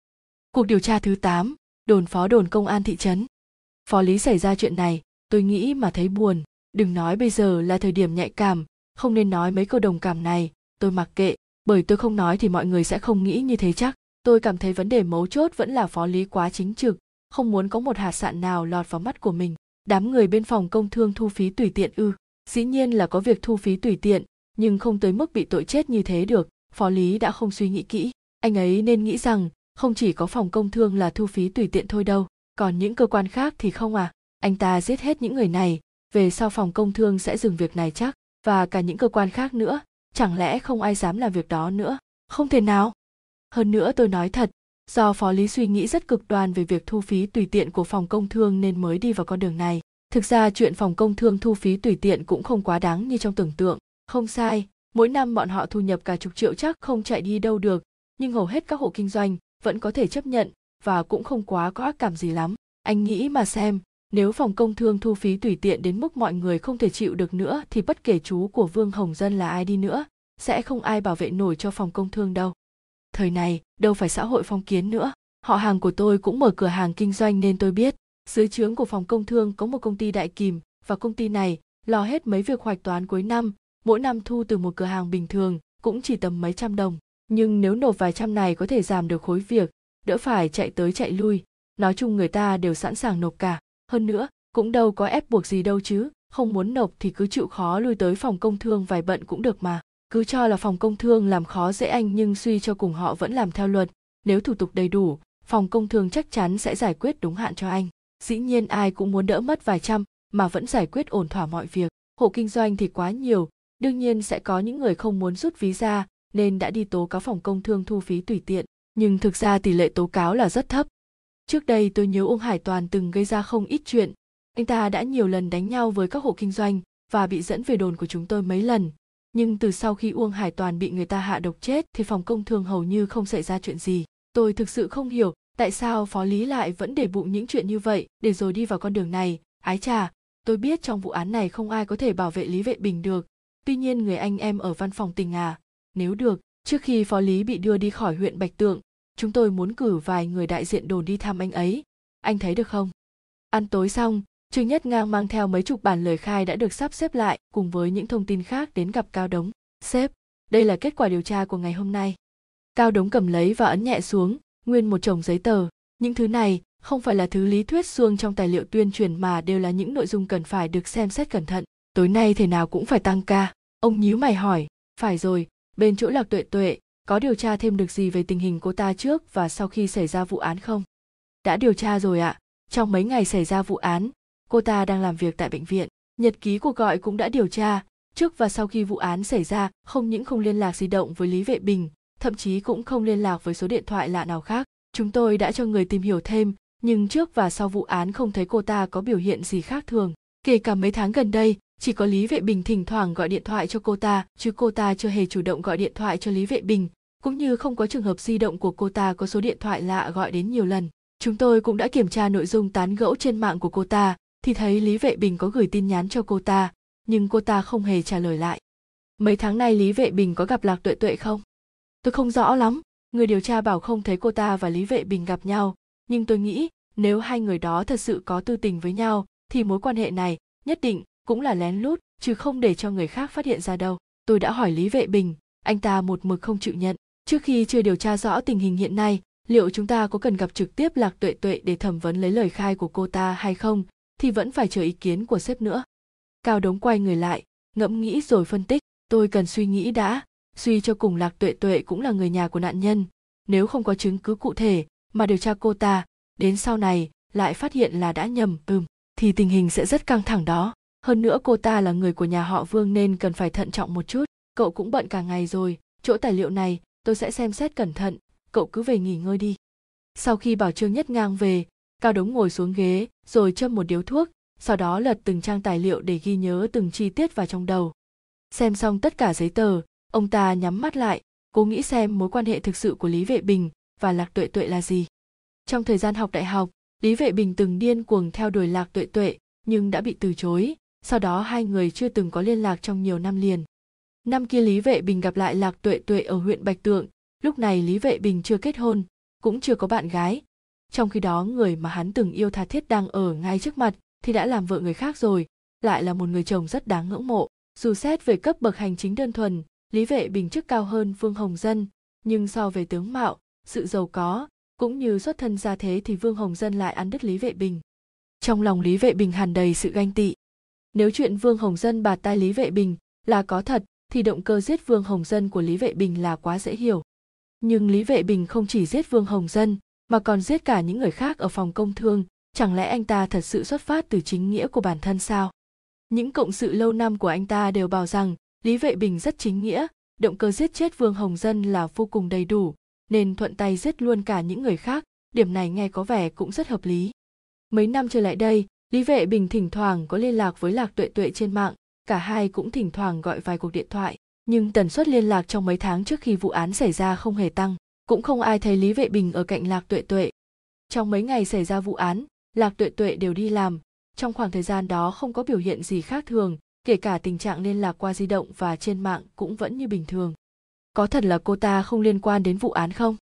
cuộc điều tra thứ 8, đồn phó đồn công an thị trấn. Phó lý xảy ra chuyện này tôi nghĩ mà thấy buồn. Đừng nói bây giờ là thời điểm nhạy cảm không nên nói mấy câu đồng cảm này. Tôi mặc kệ bởi tôi không nói thì mọi người sẽ không nghĩ như thế chắc. Tôi cảm thấy vấn đề mấu chốt vẫn là phó lý quá chính trực không muốn có một hạt sạn nào lọt vào mắt của mình. Đám người bên phòng công thương thu phí tùy tiện ư. Dĩ nhiên là có việc thu phí tùy tiện nhưng không tới mức bị tội chết như thế được. Phó lý đã không suy nghĩ kỹ. Anh ấy nên nghĩ rằng không chỉ có phòng công thương là thu phí tùy tiện thôi đâu, còn những cơ quan khác thì không à. Anh ta giết hết những người này, về sau phòng công thương sẽ dừng việc này chắc. Và cả những cơ quan khác nữa, chẳng lẽ không ai dám làm việc đó nữa? Không thể nào. Hơn nữa tôi nói thật, do phó lý suy nghĩ rất cực đoan về việc thu phí tùy tiện của phòng công thương nên mới đi vào con đường này. Thực ra chuyện phòng công thương thu phí tùy tiện cũng không quá đáng như trong tưởng tượng. Không sai, mỗi năm bọn họ thu nhập cả chục triệu chắc không chạy đi đâu được. Nhưng hầu hết các hộ kinh doanh vẫn có thể chấp nhận và cũng không quá có ác cảm gì lắm. Anh nghĩ mà xem, nếu phòng công thương thu phí tùy tiện đến mức mọi người không thể chịu được nữa thì bất kể chú của vương hồng dân là ai đi nữa, sẽ không ai bảo vệ nổi cho phòng công thương đâu. Thời này, đâu phải xã hội phong kiến nữa. Họ hàng của tôi cũng mở cửa hàng kinh doanh nên tôi biết. Dưới trướng của phòng công thương có một công ty đại kìm và công ty này lo hết mấy việc hoạch toán cuối năm, mỗi năm thu từ một cửa hàng bình thường, cũng chỉ tầm mấy trăm đồng nhưng nếu nộp vài trăm này có thể giảm được khối việc, đỡ phải chạy tới chạy lui. Nói chung người ta đều sẵn sàng nộp cả. Hơn nữa, cũng đâu có ép buộc gì đâu chứ. Không muốn nộp thì cứ chịu khó lui tới phòng công thương vài bận cũng được mà. Cứ cho là phòng công thương làm khó dễ anh nhưng suy cho cùng họ vẫn làm theo luật. Nếu thủ tục đầy đủ, phòng công thương chắc chắn sẽ giải quyết đúng hạn cho anh. Dĩ nhiên ai cũng muốn đỡ mất vài trăm mà vẫn giải quyết ổn thỏa mọi việc. Hộ kinh doanh thì quá nhiều, đương nhiên sẽ có những người không muốn rút ví ra nên đã đi tố cáo phòng công thương thu phí tùy tiện nhưng thực ra tỷ lệ tố cáo là rất thấp. Trước đây tôi nhớ uông hải toàn từng gây ra không ít chuyện. Anh ta đã nhiều lần đánh nhau với các hộ kinh doanh và bị dẫn về đồn của chúng tôi mấy lần. Nhưng từ sau khi uông hải toàn bị người ta hạ độc chết thì phòng công thương hầu như không xảy ra chuyện gì. Tôi thực sự không hiểu tại sao phó lý lại vẫn để bụng những chuyện như vậy để rồi đi vào con đường này. Ái chà, tôi biết trong vụ án này không ai có thể bảo vệ lý vệ bình được. Tuy nhiên người anh em ở văn phòng tình à nếu được, trước khi phó lý bị đưa đi khỏi huyện bạch tượng, chúng tôi muốn cử vài người đại diện đồn đi thăm anh ấy. Anh thấy được không? Ăn tối xong, trương nhất ngang mang theo mấy chục bản lời khai đã được sắp xếp lại, cùng với những thông tin khác đến gặp cao đống. Sếp, đây là kết quả điều tra của ngày hôm nay. Cao đống cầm lấy và ấn nhẹ xuống, nguyên một chồng giấy tờ. Những thứ này không phải là thứ lý thuyết xuông trong tài liệu tuyên truyền mà đều là những nội dung cần phải được xem xét cẩn thận. Tối nay thế nào cũng phải tăng ca. Ông nhíu mày hỏi, phải rồi bên chỗ lạc tuệ tuệ, có điều tra thêm được gì về tình hình cô ta trước và sau khi xảy ra vụ án không? Đã điều tra rồi ạ. Trong mấy ngày xảy ra vụ án, cô ta đang làm việc tại bệnh viện. Nhật ký cuộc gọi cũng đã điều tra. Trước và sau khi vụ án xảy ra, không những không liên lạc di động với lý vệ bình, thậm chí cũng không liên lạc với số điện thoại lạ nào khác. Chúng tôi đã cho người tìm hiểu thêm, nhưng trước và sau vụ án không thấy cô ta có biểu hiện gì khác thường. Kể cả mấy tháng gần đây chỉ có lý vệ bình thỉnh thoảng gọi điện thoại cho cô ta, chứ cô ta chưa hề chủ động gọi điện thoại cho lý vệ bình, cũng như không có trường hợp di động của cô ta có số điện thoại lạ gọi đến nhiều lần. Chúng tôi cũng đã kiểm tra nội dung tán gẫu trên mạng của cô ta, thì thấy lý vệ bình có gửi tin nhắn cho cô ta, nhưng cô ta không hề trả lời lại. Mấy tháng nay lý vệ bình có gặp lạc tuệ tuệ không? Tôi không rõ lắm. Người điều tra bảo không thấy cô ta và lý vệ bình gặp nhau. Nhưng tôi nghĩ, nếu hai người đó thật sự có tư tình với nhau, thì mối quan hệ này nhất định cũng là lén lút, chứ không để cho người khác phát hiện ra đâu. Tôi đã hỏi lý vệ bình, anh ta một mực không chịu nhận. Trước khi chưa điều tra rõ tình hình hiện nay, liệu chúng ta có cần gặp trực tiếp lạc tuệ tuệ để thẩm vấn lấy lời khai của cô ta hay không, thì vẫn phải chờ ý kiến của sếp nữa. Cao đống quay người lại, ngẫm nghĩ rồi phân tích, tôi cần suy nghĩ đã, suy cho cùng lạc tuệ tuệ cũng là người nhà của nạn nhân. Nếu không có chứng cứ cụ thể mà điều tra cô ta, đến sau này lại phát hiện là đã nhầm, ừm, thì tình hình sẽ rất căng thẳng đó hơn nữa cô ta là người của nhà họ vương nên cần phải thận trọng một chút. Cậu cũng bận cả ngày rồi. Chỗ tài liệu này, tôi sẽ xem xét cẩn thận. Cậu cứ về nghỉ ngơi đi. Sau khi bảo trương nhất ngang về, cao đống ngồi xuống ghế, rồi châm một điếu thuốc, sau đó lật từng trang tài liệu để ghi nhớ từng chi tiết vào trong đầu. Xem xong tất cả giấy tờ, ông ta nhắm mắt lại, cố nghĩ xem mối quan hệ thực sự của lý vệ bình và lạc tuệ tuệ là gì. Trong thời gian học đại học, lý vệ bình từng điên cuồng theo đuổi lạc tuệ tuệ, nhưng đã bị từ chối sau đó hai người chưa từng có liên lạc trong nhiều năm liền. Năm kia lý vệ bình gặp lại lạc tuệ tuệ ở huyện bạch tượng, lúc này lý vệ bình chưa kết hôn, cũng chưa có bạn gái. Trong khi đó, người mà hắn từng yêu tha thiết đang ở ngay trước mặt thì đã làm vợ người khác rồi, lại là một người chồng rất đáng ngưỡng mộ. Dù xét về cấp bậc hành chính đơn thuần, lý vệ bình chức cao hơn vương hồng dân, nhưng so về tướng mạo, sự giàu có, cũng như xuất thân gia thế thì vương hồng dân lại ăn đứt lý vệ bình. Trong lòng lý vệ bình hàn đầy sự ganh tị nếu chuyện vương hồng dân bạt tai lý vệ bình là có thật, thì động cơ giết vương hồng dân của lý vệ bình là quá dễ hiểu. Nhưng lý vệ bình không chỉ giết vương hồng dân, mà còn giết cả những người khác ở phòng công thương. Chẳng lẽ anh ta thật sự xuất phát từ chính nghĩa của bản thân sao? Những cộng sự lâu năm của anh ta đều bảo rằng lý vệ bình rất chính nghĩa, động cơ giết chết vương hồng dân là vô cùng đầy đủ, nên thuận tay giết luôn cả những người khác. Điểm này nghe có vẻ cũng rất hợp lý. Mấy năm trở lại đây lý vệ bình thỉnh thoảng có liên lạc với lạc tuệ tuệ trên mạng, cả hai cũng thỉnh thoảng gọi vài cuộc điện thoại, nhưng tần suất liên lạc trong mấy tháng trước khi vụ án xảy ra không hề tăng, cũng không ai thấy lý vệ bình ở cạnh lạc tuệ tuệ. Trong mấy ngày xảy ra vụ án, lạc tuệ tuệ đều đi làm, trong khoảng thời gian đó không có biểu hiện gì khác thường, kể cả tình trạng liên lạc qua di động và trên mạng cũng vẫn như bình thường. Có thật là cô ta không liên quan đến vụ án không?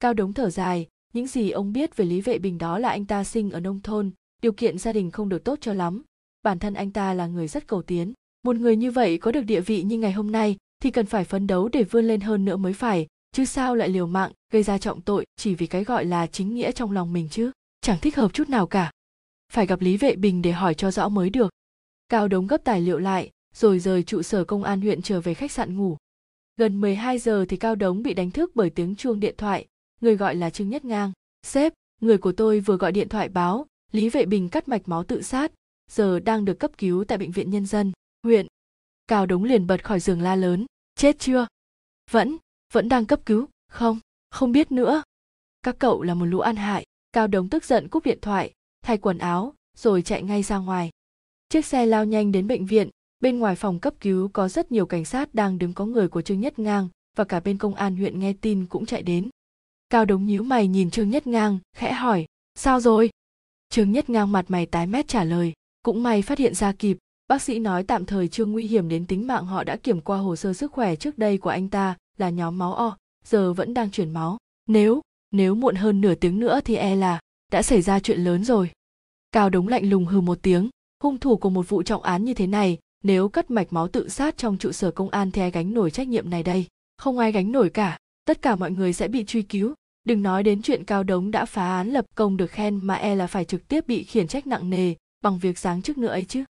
Cao đống thở dài, những gì ông biết về lý vệ bình đó là anh ta sinh ở nông thôn điều kiện gia đình không được tốt cho lắm. Bản thân anh ta là người rất cầu tiến. Một người như vậy có được địa vị như ngày hôm nay thì cần phải phấn đấu để vươn lên hơn nữa mới phải, chứ sao lại liều mạng gây ra trọng tội chỉ vì cái gọi là chính nghĩa trong lòng mình chứ? Chẳng thích hợp chút nào cả. Phải gặp lý vệ bình để hỏi cho rõ mới được. Cao đống gấp tài liệu lại, rồi rời trụ sở công an huyện trở về khách sạn ngủ. Gần 12 giờ thì cao đống bị đánh thức bởi tiếng chuông điện thoại, người gọi là trương nhất ngang. Sếp, người của tôi vừa gọi điện thoại báo lý vệ bình cắt mạch máu tự sát, giờ đang được cấp cứu tại bệnh viện nhân dân, huyện cao đống liền bật khỏi giường la lớn, chết chưa? Vẫn vẫn đang cấp cứu? Không không biết nữa. Các cậu là một lũ ăn hại. Cao đống tức giận cúp điện thoại, thay quần áo, rồi chạy ngay ra ngoài. Chiếc xe lao nhanh đến bệnh viện, bên ngoài phòng cấp cứu có rất nhiều cảnh sát đang đứng có người của trương nhất ngang và cả bên công an huyện nghe tin cũng chạy đến. Cao đống nhíu mày nhìn trương nhất ngang, khẽ hỏi, sao rồi? Trương nhất ngang mặt mày tái mét trả lời, cũng may phát hiện ra kịp, bác sĩ nói tạm thời chưa nguy hiểm đến tính mạng họ đã kiểm qua hồ sơ sức khỏe trước đây của anh ta, là nhóm máu o, giờ vẫn đang chuyển máu. Nếu nếu muộn hơn nửa tiếng nữa thì e là đã xảy ra chuyện lớn rồi. Cao đống lạnh lùng hừ một tiếng, hung thủ của một vụ trọng án như thế này, nếu cắt mạch máu tự sát trong trụ sở công an thì ai gánh nổi trách nhiệm này đây? Không ai gánh nổi cả, tất cả mọi người sẽ bị truy cứu đừng nói đến chuyện cao đống đã phá án lập công được khen mà e là phải trực tiếp bị khiển trách nặng nề bằng việc giáng chức nữa ấy chứ.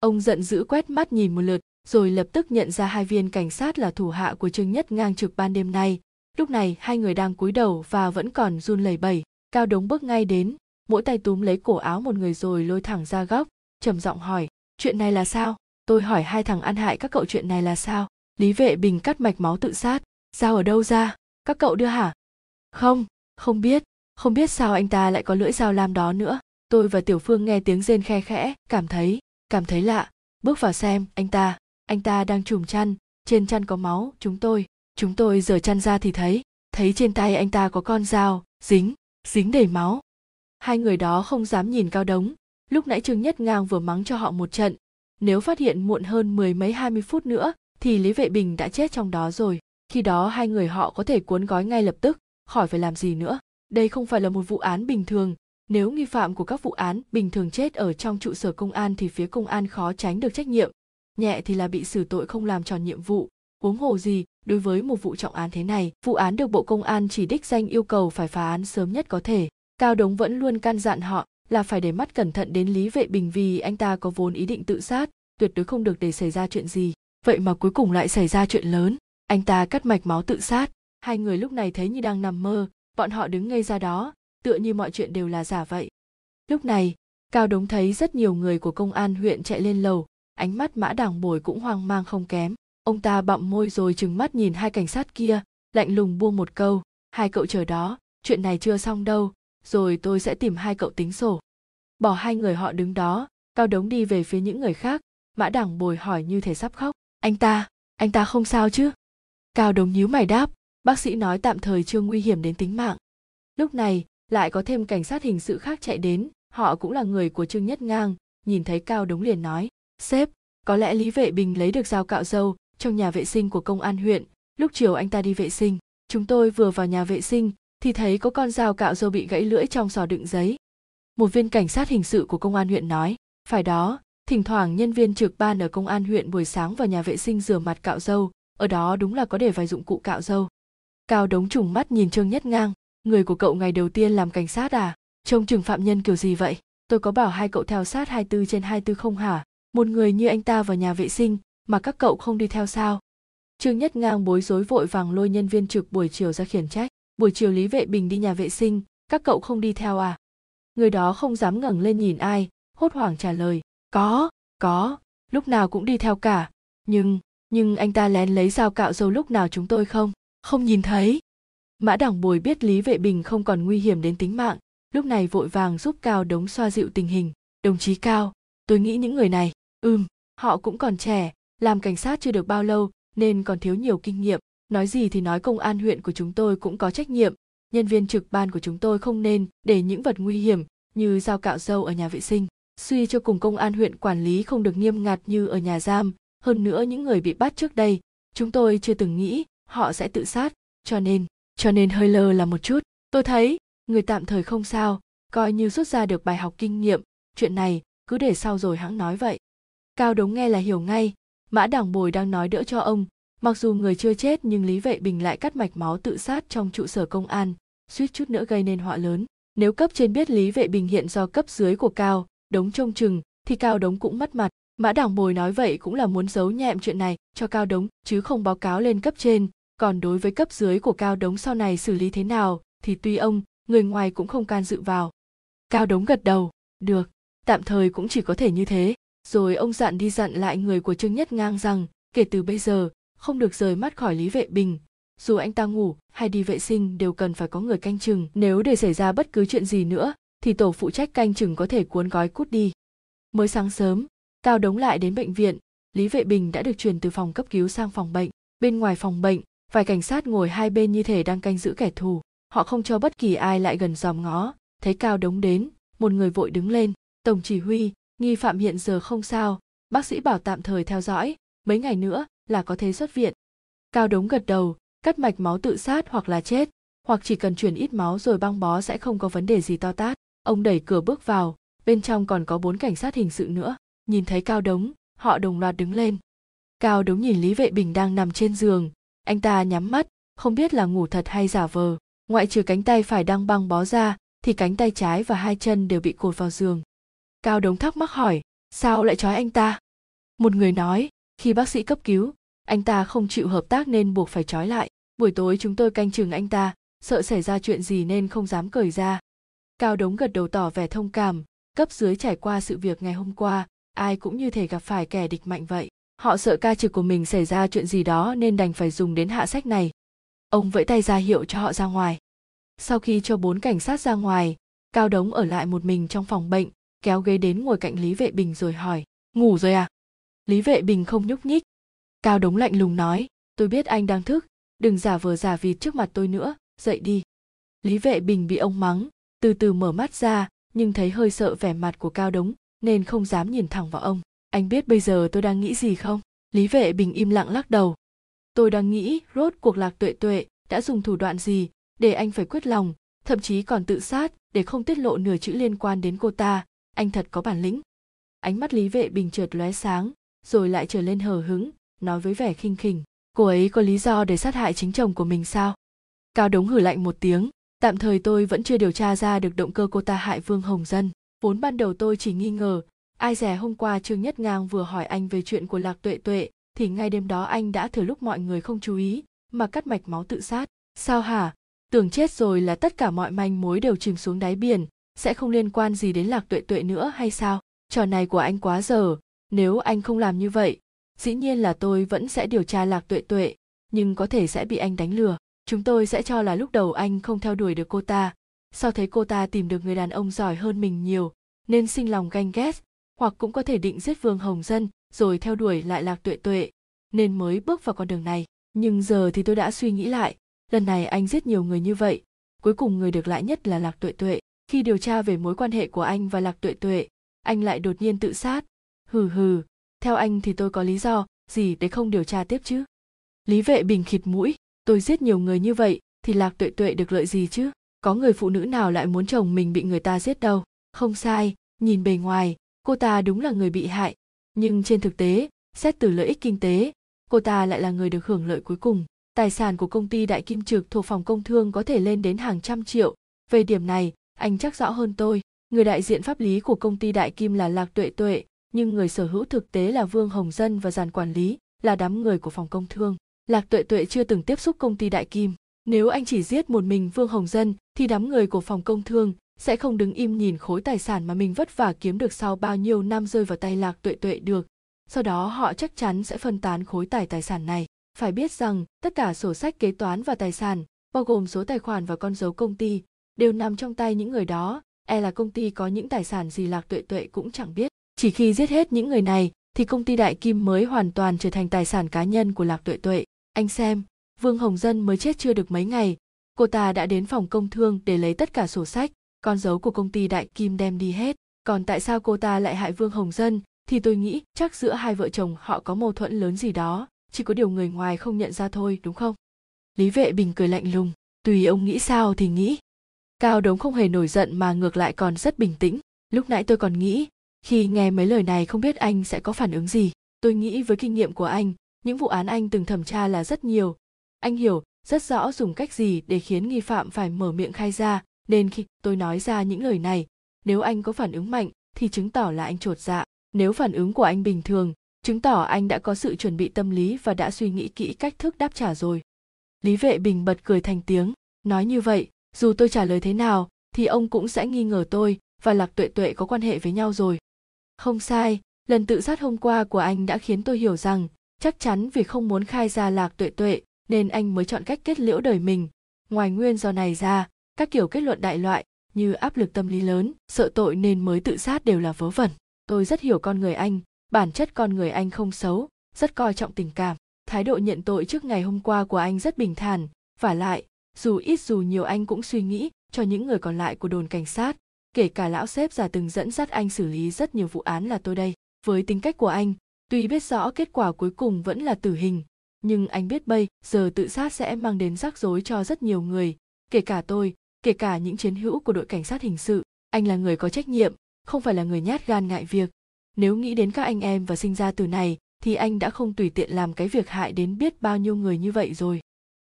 Ông giận dữ quét mắt nhìn một lượt, rồi lập tức nhận ra hai viên cảnh sát là thủ hạ của trương nhất ngang trực ban đêm nay. Lúc này, hai người đang cúi đầu và vẫn còn run lẩy bẩy. Cao đống bước ngay đến, mỗi tay túm lấy cổ áo một người rồi lôi thẳng ra góc, trầm giọng hỏi, chuyện này là sao? Tôi hỏi hai thằng ăn hại các cậu chuyện này là sao? Lý vệ bình cắt mạch máu tự sát dao ở đâu ra? Các cậu đưa hả? Không không biết. Không biết sao anh ta lại có lưỡi dao lam đó nữa. Tôi và tiểu phương nghe tiếng rên khe khẽ, cảm thấy cảm thấy lạ. Bước vào xem, anh ta anh ta đang trùm chăn. Trên chăn có máu, chúng tôi chúng tôi rửa chăn ra thì thấy thấy trên tay anh ta có con dao, dính dính đầy máu. Hai người đó không dám nhìn cao đống. Lúc nãy trương nhất ngang vừa mắng cho họ một trận. Nếu phát hiện muộn hơn mười mấy hai mươi phút nữa, thì lý vệ bình đã chết trong đó rồi. Khi đó hai người họ có thể cuốn gói ngay lập tức khỏi phải làm gì nữa? Đây không phải là một vụ án bình thường. Nếu nghi phạm của các vụ án bình thường chết ở trong trụ sở công an thì phía công an khó tránh được trách nhiệm. Nhẹ thì là bị xử tội không làm tròn nhiệm vụ. Huống hồ gì, đối với một vụ trọng án thế này, vụ án được bộ công an chỉ đích danh yêu cầu phải phá án sớm nhất có thể. Cao đống vẫn luôn căn dặn họ là phải để mắt cẩn thận đến lý vệ bình vì anh ta có vốn ý định tự sát, tuyệt đối không được để xảy ra chuyện gì. Vậy mà cuối cùng lại xảy ra chuyện lớn. Anh ta cắt mạch máu tự sát hai người lúc này thấy như đang nằm mơ, bọn họ đứng ngây ra đó, tựa như mọi chuyện đều là giả vậy. Lúc này, cao đống thấy rất nhiều người của công an huyện chạy lên lầu, ánh mắt mã đảng bồi cũng hoang mang không kém. Ông ta bặm môi rồi trừng mắt nhìn hai cảnh sát kia, lạnh lùng buông một câu, hai cậu chờ đó, chuyện này chưa xong đâu, rồi tôi sẽ tìm hai cậu tính sổ. Bỏ hai người họ đứng đó, cao đống đi về phía những người khác, mã đảng bồi hỏi như thể sắp khóc, anh ta anh ta không sao chứ? Cao đống nhíu mày đáp bác sĩ nói tạm thời chưa nguy hiểm đến tính mạng. Lúc này, lại có thêm cảnh sát hình sự khác chạy đến. Họ cũng là người của trương nhất ngang, nhìn thấy cao đống liền nói, sếp, có lẽ lý vệ bình lấy được dao cạo dâu trong nhà vệ sinh của công an huyện. Lúc chiều anh ta đi vệ sinh, chúng tôi vừa vào nhà vệ sinh thì thấy có con dao cạo dâu bị gãy lưỡi trong sò đựng giấy. Một viên cảnh sát hình sự của công an huyện nói, phải đó, thỉnh thoảng nhân viên trực ban ở công an huyện buổi sáng vào nhà vệ sinh rửa mặt cạo dâu, ở đó đúng là có để vài dụng cụ cạo dâu cao đống trùng mắt nhìn trương nhất ngang. Người của cậu ngày đầu tiên làm cảnh sát à? Trông chừng phạm nhân kiểu gì vậy? Tôi có bảo hai cậu theo sát 24 trên 24 không hả? Một người như anh ta vào nhà vệ sinh, mà các cậu không đi theo sao? Trương nhất ngang bối rối vội vàng lôi nhân viên trực buổi chiều ra khiển trách. Buổi chiều lý vệ bình đi nhà vệ sinh, các cậu không đi theo à? Người đó không dám ngẩng lên nhìn ai, hốt hoảng trả lời, có có, lúc nào cũng đi theo cả. Nhưng nhưng anh ta lén lấy dao cạo dâu lúc nào chúng tôi không? Không nhìn thấy. Mã đảng bồi biết lý vệ bình không còn nguy hiểm đến tính mạng, lúc này vội vàng giúp cao đống xoa dịu tình hình. Đồng chí cao, tôi nghĩ những người này, ừm, họ cũng còn trẻ, làm cảnh sát chưa được bao lâu, nên còn thiếu nhiều kinh nghiệm, nói gì thì nói công an huyện của chúng tôi cũng có trách nhiệm, nhân viên trực ban của chúng tôi không nên để những vật nguy hiểm như dao cạo dâu ở nhà vệ sinh, suy cho cùng công an huyện quản lý không được nghiêm ngặt như ở nhà giam, hơn nữa những người bị bắt trước đây, chúng tôi chưa từng nghĩ họ sẽ tự sát. Cho nên cho nên hơi lơ là một chút. Tôi thấy, người tạm thời không sao, coi như rút ra được bài học kinh nghiệm. Chuyện này, cứ để sau rồi hãng nói vậy. Cao đống nghe là hiểu ngay. Mã đảng bồi đang nói đỡ cho ông. Mặc dù người chưa chết nhưng lý vệ bình lại cắt mạch máu tự sát trong trụ sở công an, suýt chút nữa gây nên họa lớn. Nếu cấp trên biết lý vệ bình hiện do cấp dưới của cao đống trông chừng, thì cao đống cũng mất mặt. Mã đảng bồi nói vậy cũng là muốn giấu nhẹm chuyện này cho cao đống, chứ không báo cáo lên cấp trên còn đối với cấp dưới của cao đống sau này xử lý thế nào, thì tuy ông, người ngoài cũng không can dự vào. Cao đống gật đầu, được, tạm thời cũng chỉ có thể như thế. Rồi ông dặn đi dặn lại người của trương nhất ngang rằng, kể từ bây giờ, không được rời mắt khỏi lý vệ bình. Dù anh ta ngủ hay đi vệ sinh đều cần phải có người canh chừng. Nếu để xảy ra bất cứ chuyện gì nữa, thì tổ phụ trách canh chừng có thể cuốn gói cút đi. Mới sáng sớm, cao đống lại đến bệnh viện. Lý vệ bình đã được chuyển từ phòng cấp cứu sang phòng bệnh. Bên ngoài phòng bệnh vài cảnh sát ngồi hai bên như thể đang canh giữ kẻ thù. Họ không cho bất kỳ ai lại gần dòm ngó. Thấy cao đống đến, một người vội đứng lên. Tổng chỉ huy, nghi phạm hiện giờ không sao. Bác sĩ bảo tạm thời theo dõi. Mấy ngày nữa là có thể xuất viện. Cao đống gật đầu, cắt mạch máu tự sát hoặc là chết. Hoặc chỉ cần chuyển ít máu rồi băng bó sẽ không có vấn đề gì to tát. Ông đẩy cửa bước vào. Bên trong còn có bốn cảnh sát hình sự nữa. Nhìn thấy cao đống, họ đồng loạt đứng lên. Cao đống nhìn lý vệ bình đang nằm trên giường anh ta nhắm mắt, không biết là ngủ thật hay giả vờ. Ngoại trừ cánh tay phải đang băng bó ra, thì cánh tay trái và hai chân đều bị cột vào giường. Cao đống thắc mắc hỏi, sao lại trói anh ta? Một người nói, khi bác sĩ cấp cứu, anh ta không chịu hợp tác nên buộc phải trói lại. Buổi tối chúng tôi canh chừng anh ta, sợ xảy ra chuyện gì nên không dám cởi ra. Cao đống gật đầu tỏ vẻ thông cảm, cấp dưới trải qua sự việc ngày hôm qua, ai cũng như thể gặp phải kẻ địch mạnh vậy họ sợ ca trực của mình xảy ra chuyện gì đó nên đành phải dùng đến hạ sách này. Ông vẫy tay ra hiệu cho họ ra ngoài. Sau khi cho bốn cảnh sát ra ngoài, cao đống ở lại một mình trong phòng bệnh, kéo ghế đến ngồi cạnh lý vệ bình rồi hỏi, ngủ rồi à? Lý vệ bình không nhúc nhích. Cao đống lạnh lùng nói, tôi biết anh đang thức, đừng giả vờ giả vịt trước mặt tôi nữa, dậy đi. Lý vệ bình bị ông mắng, từ từ mở mắt ra, nhưng thấy hơi sợ vẻ mặt của cao đống, nên không dám nhìn thẳng vào ông anh biết bây giờ tôi đang nghĩ gì không? Lý vệ bình im lặng lắc đầu. Tôi đang nghĩ rốt cuộc lạc tuệ tuệ đã dùng thủ đoạn gì để anh phải quyết lòng, thậm chí còn tự sát để không tiết lộ nửa chữ liên quan đến cô ta. Anh thật có bản lĩnh. Ánh mắt lý vệ bình chợt lóe sáng, rồi lại trở lên hờ hứng nói với vẻ khinh khỉnh. Cô ấy có lý do để sát hại chính chồng của mình sao? Cao đống hử lạnh một tiếng. Tạm thời tôi vẫn chưa điều tra ra được động cơ cô ta hại vương hồng dân. Vốn ban đầu tôi chỉ nghi ngờ ai dè hôm qua trương nhất ngang vừa hỏi anh về chuyện của lạc tuệ tuệ, thì ngay đêm đó anh đã thừa lúc mọi người không chú ý, mà cắt mạch máu tự sát. Sao hả? Tưởng chết rồi là tất cả mọi manh mối đều chìm xuống đáy biển, sẽ không liên quan gì đến lạc tuệ tuệ nữa hay sao? Trò này của anh quá dở. Nếu anh không làm như vậy, dĩ nhiên là tôi vẫn sẽ điều tra lạc tuệ tuệ, nhưng có thể sẽ bị anh đánh lừa. Chúng tôi sẽ cho là lúc đầu anh không theo đuổi được cô ta. Sau thấy cô ta tìm được người đàn ông giỏi hơn mình nhiều, nên sinh lòng ganh ghét hoặc cũng có thể định giết vương hồng dân, rồi theo đuổi lại lạc tuệ tuệ, nên mới bước vào con đường này. Nhưng giờ thì tôi đã suy nghĩ lại, lần này anh giết nhiều người như vậy, cuối cùng người được lại nhất là lạc tuệ tuệ. Khi điều tra về mối quan hệ của anh và lạc tuệ tuệ, anh lại đột nhiên tự sát. Hừ hừ, theo anh thì tôi có lý do gì để không điều tra tiếp chứ? Lý vệ bình khịt mũi, tôi giết nhiều người như vậy thì lạc tuệ tuệ được lợi gì chứ? Có người phụ nữ nào lại muốn chồng mình bị người ta giết đâu? Không sai, nhìn bề ngoài cô ta đúng là người bị hại, nhưng trên thực tế, xét từ lợi ích kinh tế, cô ta lại là người được hưởng lợi cuối cùng. Tài sản của công ty đại kim trực thuộc phòng công thương có thể lên đến hàng trăm triệu. Về điểm này, anh chắc rõ hơn tôi. Người đại diện pháp lý của công ty đại kim là lạc tuệ tuệ, nhưng người sở hữu thực tế là vương hồng dân và dàn quản lý là đám người của phòng công thương. Lạc tuệ tuệ chưa từng tiếp xúc công ty đại kim. Nếu anh chỉ giết một mình vương hồng dân, thì đám người của phòng công thương sẽ không đứng im nhìn khối tài sản mà mình vất vả kiếm được sau bao nhiêu năm rơi vào tay lạc tuệ tuệ được. Sau đó họ chắc chắn sẽ phân tán khối tài tài sản này. Phải biết rằng, tất cả sổ sách kế toán và tài sản, bao gồm số tài khoản và con dấu công ty, đều nằm trong tay những người đó. E là công ty có những tài sản gì lạc tuệ tuệ cũng chẳng biết. Chỉ khi giết hết những người này, thì công ty đại kim mới hoàn toàn trở thành tài sản cá nhân của lạc tuệ tuệ. Anh xem, vương hồng dân mới chết chưa được mấy ngày. Cô ta đã đến phòng công thương để lấy tất cả sổ sách con dấu của công ty đại kim đem đi hết. Còn tại sao cô ta lại hại vương hồng dân? Thì tôi nghĩ chắc giữa hai vợ chồng họ có mâu thuẫn lớn gì đó. Chỉ có điều người ngoài không nhận ra thôi, đúng không? Lý vệ bình cười lạnh lùng. Tùy ông nghĩ sao thì nghĩ. Cao đống không hề nổi giận mà ngược lại còn rất bình tĩnh. Lúc nãy tôi còn nghĩ, khi nghe mấy lời này không biết anh sẽ có phản ứng gì. Tôi nghĩ với kinh nghiệm của anh, những vụ án anh từng thẩm tra là rất nhiều. Anh hiểu rất rõ dùng cách gì để khiến nghi phạm phải mở miệng khai ra nên khi tôi nói ra những lời này, nếu anh có phản ứng mạnh thì chứng tỏ là anh trột dạ. Nếu phản ứng của anh bình thường, chứng tỏ anh đã có sự chuẩn bị tâm lý và đã suy nghĩ kỹ cách thức đáp trả rồi. Lý vệ bình bật cười thành tiếng, nói như vậy, dù tôi trả lời thế nào, thì ông cũng sẽ nghi ngờ tôi và lạc tuệ tuệ có quan hệ với nhau rồi. Không sai, lần tự sát hôm qua của anh đã khiến tôi hiểu rằng chắc chắn vì không muốn khai ra lạc tuệ tuệ nên anh mới chọn cách kết liễu đời mình. Ngoài nguyên do này ra các kiểu kết luận đại loại như áp lực tâm lý lớn, sợ tội nên mới tự sát đều là vớ vẩn. Tôi rất hiểu con người anh, bản chất con người anh không xấu, rất coi trọng tình cảm. Thái độ nhận tội trước ngày hôm qua của anh rất bình thản, và lại, dù ít dù nhiều anh cũng suy nghĩ cho những người còn lại của đồn cảnh sát. Kể cả lão sếp già từng dẫn dắt anh xử lý rất nhiều vụ án là tôi đây. Với tính cách của anh, tuy biết rõ kết quả cuối cùng vẫn là tử hình, nhưng anh biết bây giờ tự sát sẽ mang đến rắc rối cho rất nhiều người, kể cả tôi kể cả những chiến hữu của đội cảnh sát hình sự, anh là người có trách nhiệm, không phải là người nhát gan ngại việc. Nếu nghĩ đến các anh em và sinh ra từ này, thì anh đã không tùy tiện làm cái việc hại đến biết bao nhiêu người như vậy rồi.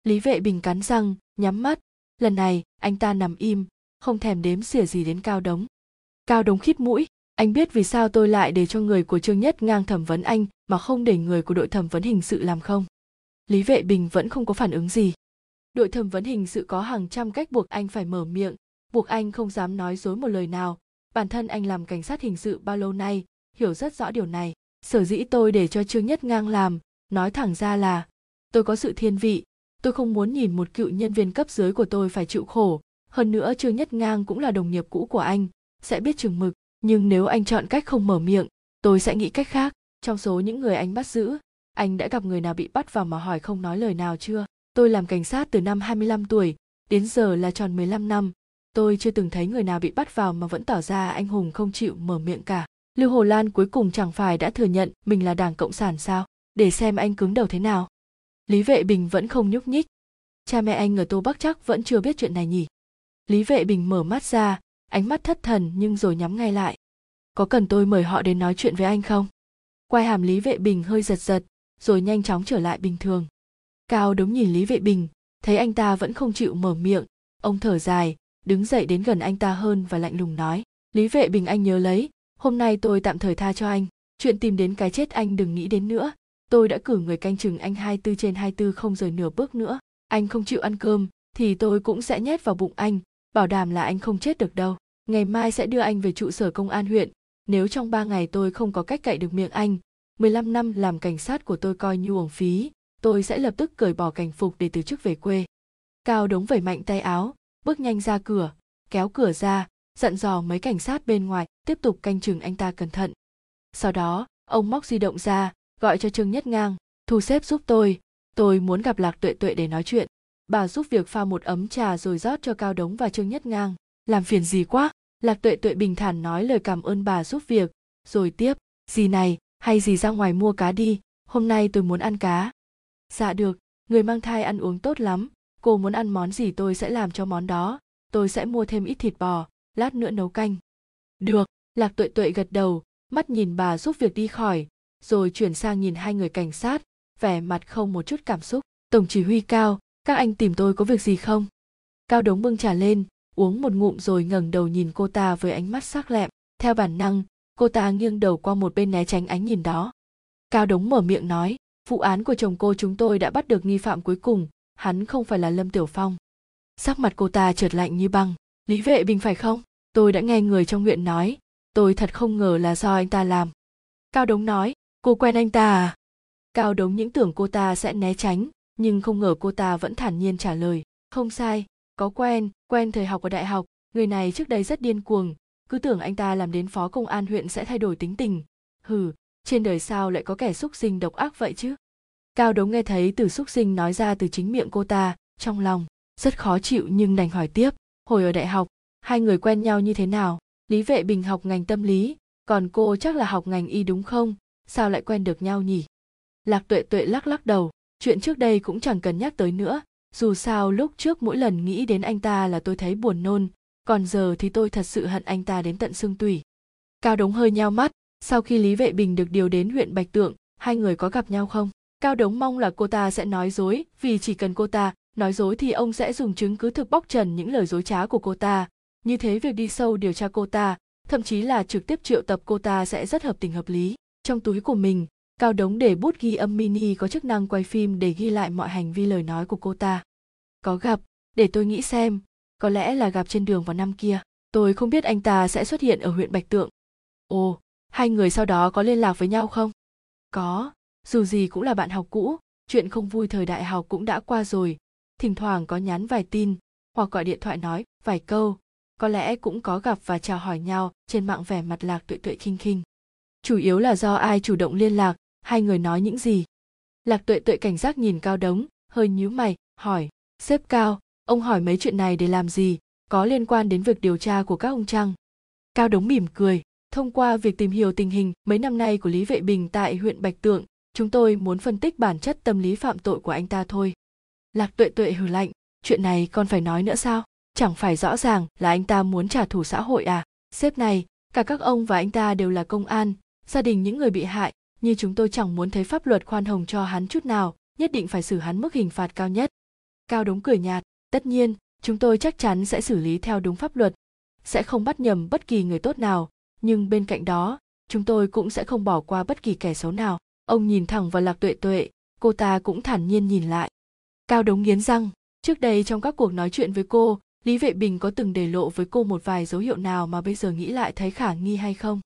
Lý vệ bình cắn răng, nhắm mắt. Lần này, anh ta nằm im, không thèm đếm xỉa gì đến cao đống. Cao đống khít mũi, anh biết vì sao tôi lại để cho người của trương nhất ngang thẩm vấn anh mà không để người của đội thẩm vấn hình sự làm không? Lý vệ bình vẫn không có phản ứng gì đội thẩm vấn hình sự có hàng trăm cách buộc anh phải mở miệng, buộc anh không dám nói dối một lời nào. Bản thân anh làm cảnh sát hình sự bao lâu nay, hiểu rất rõ điều này. Sở dĩ tôi để cho trương nhất ngang làm, nói thẳng ra là, tôi có sự thiên vị, tôi không muốn nhìn một cựu nhân viên cấp dưới của tôi phải chịu khổ. Hơn nữa trương nhất ngang cũng là đồng nghiệp cũ của anh, sẽ biết chừng mực, nhưng nếu anh chọn cách không mở miệng, tôi sẽ nghĩ cách khác. Trong số những người anh bắt giữ, anh đã gặp người nào bị bắt vào mà hỏi không nói lời nào chưa? Tôi làm cảnh sát từ năm 25 tuổi, đến giờ là tròn 15 năm. Tôi chưa từng thấy người nào bị bắt vào mà vẫn tỏ ra anh hùng không chịu mở miệng cả. Lưu hồ lan cuối cùng chẳng phải đã thừa nhận mình là đảng cộng sản sao? Để xem anh cứng đầu thế nào. Lý vệ bình vẫn không nhúc nhích. Cha mẹ anh ở tô bắc chắc vẫn chưa biết chuyện này nhỉ? Lý vệ bình mở mắt ra, ánh mắt thất thần nhưng rồi nhắm ngay lại. Có cần tôi mời họ đến nói chuyện với anh không? Quai hàm lý vệ bình hơi giật giật, rồi nhanh chóng trở lại bình thường cao đống nhìn lý vệ bình, thấy anh ta vẫn không chịu mở miệng. Ông thở dài, đứng dậy đến gần anh ta hơn và lạnh lùng nói, lý vệ bình anh nhớ lấy, hôm nay tôi tạm thời tha cho anh, chuyện tìm đến cái chết anh đừng nghĩ đến nữa. Tôi đã cử người canh chừng anh 24 trên 24 không rời nửa bước nữa. Anh không chịu ăn cơm, thì tôi cũng sẽ nhét vào bụng anh, bảo đảm là anh không chết được đâu. Ngày mai sẽ đưa anh về trụ sở công an huyện. Nếu trong ba ngày tôi không có cách cậy được miệng anh 15 năm làm cảnh sát của tôi coi như uổng phí tôi sẽ lập tức cởi bỏ cảnh phục để từ chức về quê. Cao đống vẩy mạnh tay áo, bước nhanh ra cửa, kéo cửa ra, dặn dò mấy cảnh sát bên ngoài tiếp tục canh chừng anh ta cẩn thận. Sau đó, ông móc di động ra, gọi cho trương nhất ngang, thu xếp giúp tôi tôi muốn gặp lạc tuệ tuệ để nói chuyện. Bà giúp việc pha một ấm trà rồi rót cho cao đống và trương nhất ngang. Làm phiền gì quá? Lạc tuệ tuệ bình thản nói lời cảm ơn bà giúp việc, rồi tiếp, gì này, hay gì ra ngoài mua cá đi, hôm nay tôi muốn ăn cá dạ được, người mang thai ăn uống tốt lắm, cô muốn ăn món gì tôi sẽ làm cho món đó, tôi sẽ mua thêm ít thịt bò, lát nữa nấu canh. Được, lạc tuệ tuệ gật đầu, mắt nhìn bà giúp việc đi khỏi, rồi chuyển sang nhìn hai người cảnh sát, vẻ mặt không một chút cảm xúc. Tổng chỉ huy cao, các anh tìm tôi có việc gì không? Cao đống bưng trà lên, uống một ngụm rồi ngẩng đầu nhìn cô ta với ánh mắt sắc lẹm. Theo bản năng, cô ta nghiêng đầu qua một bên né tránh ánh nhìn đó. Cao đống mở miệng nói vụ án của chồng cô chúng tôi đã bắt được nghi phạm cuối cùng, hắn không phải là lâm tiểu phong. Sắc mặt cô ta trượt lạnh như băng. Lý vệ bình phải không? Tôi đã nghe người trong huyện nói, tôi thật không ngờ là do anh ta làm. Cao đống nói, cô quen anh ta à? Cao đống những tưởng cô ta sẽ né tránh, nhưng không ngờ cô ta vẫn thản nhiên trả lời, không sai, có quen quen thời học ở đại học, người này trước đây rất điên cuồng, cứ tưởng anh ta làm đến phó công an huyện sẽ thay đổi tính tình. Hừ trên đời sao lại có kẻ xúc sinh độc ác vậy chứ? Cao đống nghe thấy từ xúc sinh nói ra từ chính miệng cô ta, trong lòng rất khó chịu nhưng đành hỏi tiếp, hồi ở đại học, hai người quen nhau như thế nào? Lý vệ bình học ngành tâm lý, còn cô chắc là học ngành y đúng không? Sao lại quen được nhau nhỉ? Lạc tuệ tuệ lắc lắc đầu, chuyện trước đây cũng chẳng cần nhắc tới nữa. Dù sao lúc trước mỗi lần nghĩ đến anh ta là tôi thấy buồn nôn, còn giờ thì tôi thật sự hận anh ta đến tận xương tủy. Cao đống hơi nheo mắt sau khi lý vệ bình được điều đến huyện bạch tượng, hai người có gặp nhau không? Cao đống mong là cô ta sẽ nói dối, vì chỉ cần cô ta nói dối thì ông sẽ dùng chứng cứ thực bóc trần những lời dối trá của cô ta. Như thế việc đi sâu điều tra cô ta, thậm chí là trực tiếp triệu tập cô ta sẽ rất hợp tình hợp lý. Trong túi của mình, cao đống để bút ghi âm mini có chức năng quay phim để ghi lại mọi hành vi lời nói của cô ta. Có gặp, để tôi nghĩ xem, có lẽ là gặp trên đường vào năm kia. Tôi không biết anh ta sẽ xuất hiện ở huyện bạch tượng. Ồ hai người sau đó có liên lạc với nhau không? Có. Dù gì cũng là bạn học cũ, chuyện không vui thời đại học cũng đã qua rồi. Thỉnh thoảng có nhắn vài tin, hoặc gọi điện thoại nói vài câu. Có lẽ cũng có gặp và chào hỏi nhau trên mạng vẻ mặt lạc tuệ tuệ khinh khinh. Chủ yếu là do ai chủ động liên lạc, hai người nói những gì. Lạc tuệ tuệ cảnh giác nhìn cao đống, hơi nhíu mày, hỏi, sếp cao, ông hỏi mấy chuyện này để làm gì? Có liên quan đến việc điều tra của các ông chăng? Cao đống mỉm cười thông qua việc tìm hiểu tình hình, mấy năm nay của lý vệ bình tại huyện bạch tượng, chúng tôi muốn phân tích bản chất tâm lý phạm tội của anh ta thôi. Lạc tuệ tuệ hừ lạnh, chuyện này con phải nói nữa sao? Chẳng phải rõ ràng là anh ta muốn trả thù xã hội à? Sếp này, cả các ông và anh ta đều là công an, gia đình những người bị hại, như chúng tôi chẳng muốn thấy pháp luật khoan hồng cho hắn chút nào, nhất định phải xử hắn mức hình phạt cao nhất. Cao đống cười nhạt, tất nhiên, chúng tôi chắc chắn sẽ xử lý theo đúng pháp luật, sẽ không bắt nhầm bất kỳ người tốt nào nhưng bên cạnh đó, chúng tôi cũng sẽ không bỏ qua bất kỳ kẻ xấu nào. Ông nhìn thẳng vào lạc tuệ tuệ, cô ta cũng thản nhiên nhìn lại. Cao đống nghiến răng, trước đây trong các cuộc nói chuyện với cô, lý vệ bình có từng để lộ với cô một vài dấu hiệu nào mà bây giờ nghĩ lại thấy khả nghi hay không?